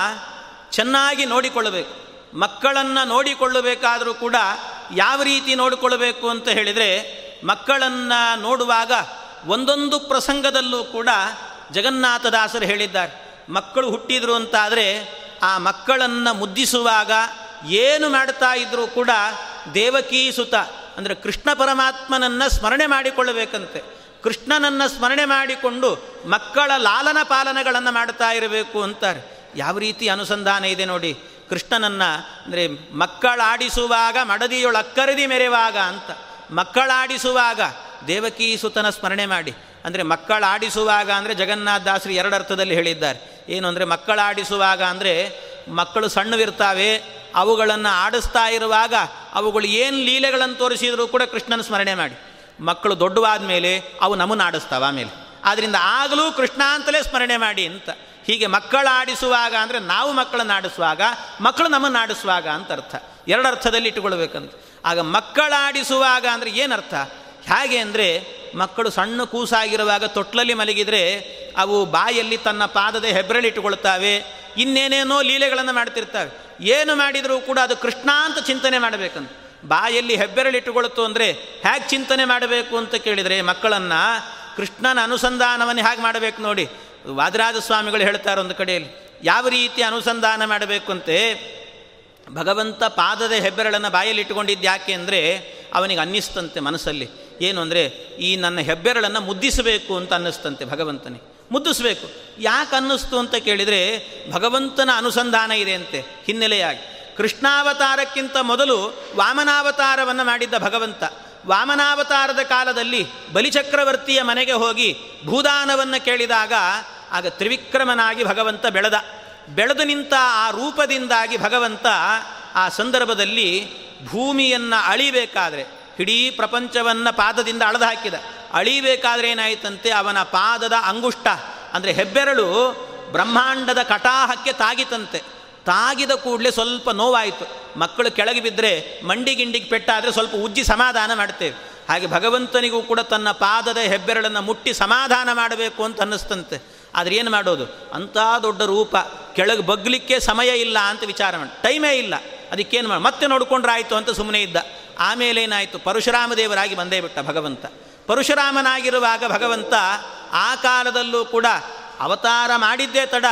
ಚೆನ್ನಾಗಿ ನೋಡಿಕೊಳ್ಳಬೇಕು. ಮಕ್ಕಳನ್ನು ನೋಡಿಕೊಳ್ಳಬೇಕಾದರೂ ಕೂಡ ಯಾವ ರೀತಿ ನೋಡಿಕೊಳ್ಳಬೇಕು ಅಂತ ಹೇಳಿದರೆ, ಮಕ್ಕಳನ್ನು ನೋಡುವಾಗ ಒಂದೊಂದು ಪ್ರಸಂಗದಲ್ಲೂ ಕೂಡ ಜಗನ್ನಾಥದಾಸರು ಹೇಳಿದ್ದಾರೆ. ಮಕ್ಕಳು ಹುಟ್ಟಿದರು ಅಂತಾದರೆ ಆ ಮಕ್ಕಳನ್ನು ಮುದ್ದಿಸುವಾಗ ಏನು ಮಾಡ್ತಾ ಇದ್ದರೂ ಕೂಡ ದೇವಕೀ ಸುತ ಅಂದರೆ ಕೃಷ್ಣ ಪರಮಾತ್ಮನನ್ನು ಸ್ಮರಣೆ ಮಾಡಿಕೊಳ್ಳಬೇಕಂತೆ. ಕೃಷ್ಣನನ್ನು ಸ್ಮರಣೆ ಮಾಡಿಕೊಂಡು ಮಕ್ಕಳ ಲಾಲನ ಪಾಲನಗಳನ್ನು ಮಾಡ್ತಾ ಇರಬೇಕು ಅಂತಾರೆ. ಯಾವ ರೀತಿ ಅನುಸಂಧಾನ ಇದೆ ನೋಡಿ. ಕೃಷ್ಣನನ್ನು ಅಂದರೆ ಮಕ್ಕಳಾಡಿಸುವಾಗ ಮಡದಿಯೊಳಕ್ಕರದಿ ಮೆರೆವಾಗ ಅಂತ. ಮಕ್ಕಳಾಡಿಸುವಾಗ ದೇವಕೀ ಸುತನ ಸ್ಮರಣೆ ಮಾಡಿ. ಅಂದರೆ ಮಕ್ಕಳಾಡಿಸುವಾಗ ಅಂದರೆ ಜಗನ್ನಾಥ ದಾಸರು ಎರಡರ್ಥದಲ್ಲಿ ಹೇಳಿದ್ದಾರೆ. ಏನು ಅಂದರೆ ಮಕ್ಕಳಾಡಿಸುವಾಗ ಅಂದರೆ ಮಕ್ಕಳು ಸಣ್ಣವಿರ್ತಾವೆ ಅವುಗಳನ್ನು ಆಡಿಸ್ತಾ ಇರುವಾಗ ಅವುಗಳು ಏನು ಲೀಲೆಗಳನ್ನು ತೋರಿಸಿದರೂ ಕೂಡ ಕೃಷ್ಣನ ಸ್ಮರಣೆ ಮಾಡಿ. ಮಕ್ಕಳು ದೊಡ್ಡವಾದ ಮೇಲೆ ಅವು ನಮ್ಮನ್ನು ಆಡಿಸ್ತಾವ ಆಮೇಲೆ. ಆದ್ದರಿಂದ ಆಗಲೂ ಕೃಷ್ಣ ಅಂತಲೇ ಸ್ಮರಣೆ ಮಾಡಿ ಅಂತ. ಹೀಗೆ ಮಕ್ಕಳಾಡಿಸುವಾಗ ಅಂದರೆ ನಾವು ಮಕ್ಕಳನ್ನು ಆಡಿಸುವಾಗ, ಮಕ್ಕಳು ನಮ್ಮನ್ನು ಆಡಿಸುವಾಗ ಅಂತ ಅರ್ಥ. ಎರಡು ಅರ್ಥದಲ್ಲಿ ಇಟ್ಟುಕೊಳ್ಬೇಕಂತ. ಆಗ ಮಕ್ಕಳಾಡಿಸುವಾಗ ಅಂದರೆ ಏನರ್ಥ? ಹೇಗೆ ಅಂದರೆ ಮಕ್ಕಳು ಸಣ್ಣ ಕೂಸಾಗಿರುವಾಗ ತೊಟ್ಲಲ್ಲಿ ಮಲಗಿದರೆ ಅವು ಬಾಯಲ್ಲಿ ತನ್ನ ಪಾದದ ಹೆಬ್ಬರಳಿಟ್ಟುಕೊಳ್ತಾವೆ ಇನ್ನೇನೇನೋ ಲೀಲೆಗಳನ್ನು ಮಾಡ್ತಿರ್ತವೆ. ಏನು ಮಾಡಿದರೂ ಕೂಡ ಅದು ಕೃಷ್ಣ ಅಂತ ಚಿಂತನೆ ಮಾಡಬೇಕಂತ. ಬಾಯಲ್ಲಿ ಹೆಬ್ಬೆರಳಿಟ್ಟುಕೊಳ್ಳುತ್ತು ಅಂದರೆ ಹೇಗೆ ಚಿಂತನೆ ಮಾಡಬೇಕು ಅಂತ ಕೇಳಿದರೆ ಮಕ್ಕಳನ್ನು ಕೃಷ್ಣನ ಅನುಸಂಧಾನವನ್ನು ಹೇಗೆ ಮಾಡಬೇಕು ನೋಡಿ. ವಾದರಾಜ ಸ್ವಾಮಿಗಳು ಹೇಳ್ತಾರೆ ಒಂದು ಕಡೆಯಲ್ಲಿ, ಯಾವ ರೀತಿ ಅನುಸಂಧಾನ ಮಾಡಬೇಕು ಅಂತೆ? ಭಗವಂತ ಪಾದದ ಹೆಬ್ಬೆರಳನ್ನು ಬಾಯಲ್ಲಿ ಇಟ್ಟುಕೊಂಡಿದ್ದು ಯಾಕೆ ಅಂದರೆ ಅವನಿಗೆ ಅನ್ನಿಸ್ತಂತೆ ಮನಸ್ಸಲ್ಲಿ. ಏನು ಅಂದರೆ ಈ ನನ್ನ ಹೆಬ್ಬೆರಳನ್ನು ಮುದ್ದಿಸಬೇಕು ಅಂತ ಅನ್ನಿಸ್ತಂತೆ ಭಗವಂತನಿಗೆ. ಮುದ್ದಿಸ್ಬೇಕು. ಯಾಕೆ ಅನ್ನಿಸ್ತು ಅಂತ ಕೇಳಿದರೆ, ಭಗವಂತನ ಅನುಸಂಧಾನ ಇದೆ ಅಂತೆ ಹಿನ್ನೆಲೆಯಾಗಿ. ಕೃಷ್ಣಾವತಾರಕ್ಕಿಂತ ಮೊದಲು ವಾಮನಾವತಾರವನ್ನು ಮಾಡಿದ್ದ ಭಗವಂತ. ವಾಮನಾವತಾರದ ಕಾಲದಲ್ಲಿ ಬಲಿಚಕ್ರವರ್ತಿಯ ಮನೆಗೆ ಹೋಗಿ ಭೂದಾನವನ್ನು ಕೇಳಿದಾಗ, ಆಗ ತ್ರಿವಿಕ್ರಮನಾಗಿ ಭಗವಂತ ಬೆಳೆದ. ಬೆಳೆದು ನಿಂತ ಆ ರೂಪದಿಂದಾಗಿ ಭಗವಂತ ಆ ಸಂದರ್ಭದಲ್ಲಿ ಭೂಮಿಯನ್ನು ಅಳಿಬೇಕಾದ್ರೆ ಇಡೀ ಪ್ರಪಂಚವನ್ನು ಪಾದದಿಂದ ಅಳೆದು ಹಾಕಿದ. ಅಳಿಬೇಕಾದ್ರೆ ಏನಾಯಿತಂತೆ, ಅವನ ಪಾದದ ಅಂಗುಷ್ಟ, ಅಂದರೆ ಹೆಬ್ಬೆರಳು ಬ್ರಹ್ಮಾಂಡದ ಕಟಾಹಕ್ಕೆ ತಾಗಿತಂತೆ. ತಾಗಿದ ಕೂಡಲೇ ಸ್ವಲ್ಪ ನೋವಾಯಿತು. ಮಕ್ಕಳು ಕೆಳಗೆ ಬಿದ್ದರೆ ಮಂಡಿಗಿಂಡಿಗೆ ಪೆಟ್ಟಾದರೆ ಸ್ವಲ್ಪ ಉಜ್ಜಿ ಸಮಾಧಾನ ಮಾಡ್ತೇವೆ. ಹಾಗೆ ಭಗವಂತನಿಗೂ ಕೂಡ ತನ್ನ ಪಾದದ ಹೆಬ್ಬೆರಳನ್ನು ಮುಟ್ಟಿ ಸಮಾಧಾನ ಮಾಡಬೇಕು ಅಂತ ಅನ್ನಿಸ್ತಂತೆ. ಆದರೆ ಏನು ಮಾಡೋದು? ಅಂಥ ದೊಡ್ಡ ರೂಪ, ಕೆಳಗೆ ಬಗ್ಲಿಕ್ಕೆ ಸಮಯ ಇಲ್ಲ ಅಂತ ವಿಚಾರ ಮಾಡಿ, ಟೈಮೇ ಇಲ್ಲ. ಅದಕ್ಕೇನು ಮಾಡಿ, ಮತ್ತೆ ನೋಡ್ಕೊಂಡ್ರೆ ಆಯಿತು ಅಂತ ಸುಮ್ಮನೆ ಇದ್ದ. ಆಮೇಲೆ ಏನಾಯಿತು? ಪರಶುರಾಮ ದೇವರಾಗಿ ಬಂದೇ ಬಿಟ್ಟ ಭಗವಂತ. ಪರಶುರಾಮನಾಗಿರುವಾಗ ಭಗವಂತ ಆ ಕಾಲದಲ್ಲೂ ಕೂಡ ಅವತಾರ ಮಾಡಿದ್ದೇ ತಡ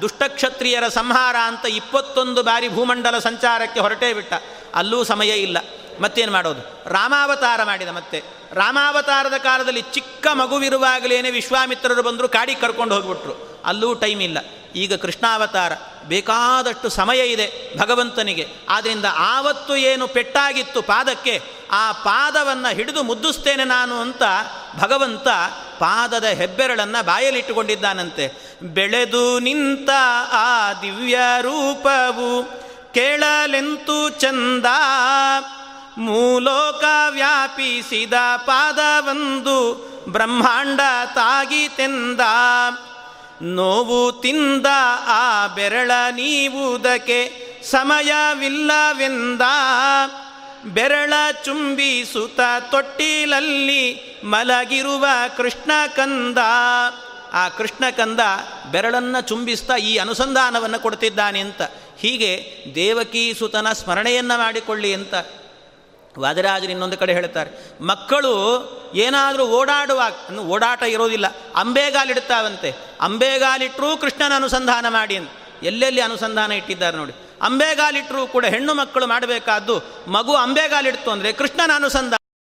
ದುಷ್ಟಕ್ಷತ್ರಿಯರ ಸಂಹಾರ ಅಂತ ಇಪ್ಪತ್ತೊಂದು ಬಾರಿ ಭೂಮಂಡಲ ಸಂಚಾರಕ್ಕೆ ಹೊರಟೇ ಬಿಟ್ಟ. ಅಲ್ಲೂ ಸಮಯ ಇಲ್ಲ. ಮತ್ತೇನು ಮಾಡೋದು? ರಾಮಾವತಾರ ಮಾಡಿದ ಮತ್ತೆ. ರಾಮಾವತಾರದ ಕಾಲದಲ್ಲಿ ಚಿಕ್ಕ ಮಗುವಿರುವಾಗಲೇ ವಿಶ್ವಾಮಿತ್ರರು ಬಂದರು ಕಾಡಿಗೆ ಕರ್ಕೊಂಡು ಹೋಗ್ಬಿಟ್ರು. ಅಲ್ಲೂ ಟೈಮ್ ಇಲ್ಲ. ಈಗ ಕೃಷ್ಣಾವತಾರ, ಬೇಕಾದಷ್ಟು ಸಮಯ ಇದೆ ಭಗವಂತನಿಗೆ. ಆದ್ದರಿಂದ ಆವತ್ತು ಏನು ಪೆಟ್ಟಾಗಿತ್ತು ಪಾದಕ್ಕೆ, ಆ ಪಾದವನ್ನು ಹಿಡಿದು ಮುದ್ದಿಸ್ತೇನೆ ನಾನು ಅಂತ ಭಗವಂತ ಪಾದದ ಹೆಬ್ಬೆರಳನ್ನು ಬಾಯಲ್ಲಿಟ್ಟುಕೊಂಡಿದ್ದಾನಂತೆ. ಬೆಳೆದು ನಿಂತ ಆ ದಿವ್ಯ ರೂಪವು ಕೇಳಲೆಂತು ಚಂದ. ಮೂಲೋಕ ವ್ಯಾಪಿಸಿದ ಪಾದವೊಂದು ಬ್ರಹ್ಮಾಂಡ ತಾಗಿತೆಂದ ನೋವು ತಿಂದ ಆ ಬೆರಳ ನೀವುದಕ್ಕೆ ಸಮಯವಿಲ್ಲವೆಂದ. ಬೆರಳ ಚುಂಬಿಸುತ್ತ ತೊಟ್ಟಿಲಲ್ಲಿ ಮಲಗಿರುವ ಕೃಷ್ಣ ಕಂದ. ಆ ಕೃಷ್ಣ ಕಂದ ಬೆರಳನ್ನು ಚುಂಬಿಸ್ತಾ ಈ ಅನುಸಂಧಾನವನ್ನು ಕೊಡ್ತಿದ್ದಾನೆ ಅಂತ. ಹೀಗೆ ದೇವಕೀ ಸುತನ ಸ್ಮರಣೆಯನ್ನು ಮಾಡಿಕೊಳ್ಳಿ ಅಂತ ವಾದರಾಜರು ಇನ್ನೊಂದು ಕಡೆ ಹೇಳ್ತಾರೆ, ಮಕ್ಕಳು ಏನಾದರೂ ಓಡಾಡುವಾಗ ಓಡಾಟ ಇರೋದಿಲ್ಲ ಅಂಬೆಗಾಲಿಡ್ತಾವಂತೆ ಅಂಬೆಗಾಲಿಟ್ಟರೂ ಕೃಷ್ಣನ ಅನುಸಂಧಾನ ಮಾಡಿ ಅಂತ. ಎಲ್ಲೆಲ್ಲಿ ಅನುಸಂಧಾನ ಇಟ್ಟಿದ್ದಾರೆ ನೋಡಿ. ಅಂಬೆಗಾಲಿಟ್ಟರೂ ಕೂಡ ಹೆಣ್ಣು ಮಕ್ಕಳು ಮಾಡಬೇಕಾದ್ದು ಮಗು ಅಂಬೆಗಾಲಿಡ್ತು ಅಂದರೆ ಕೃಷ್ಣನ ಅನುಸಂಧಾನ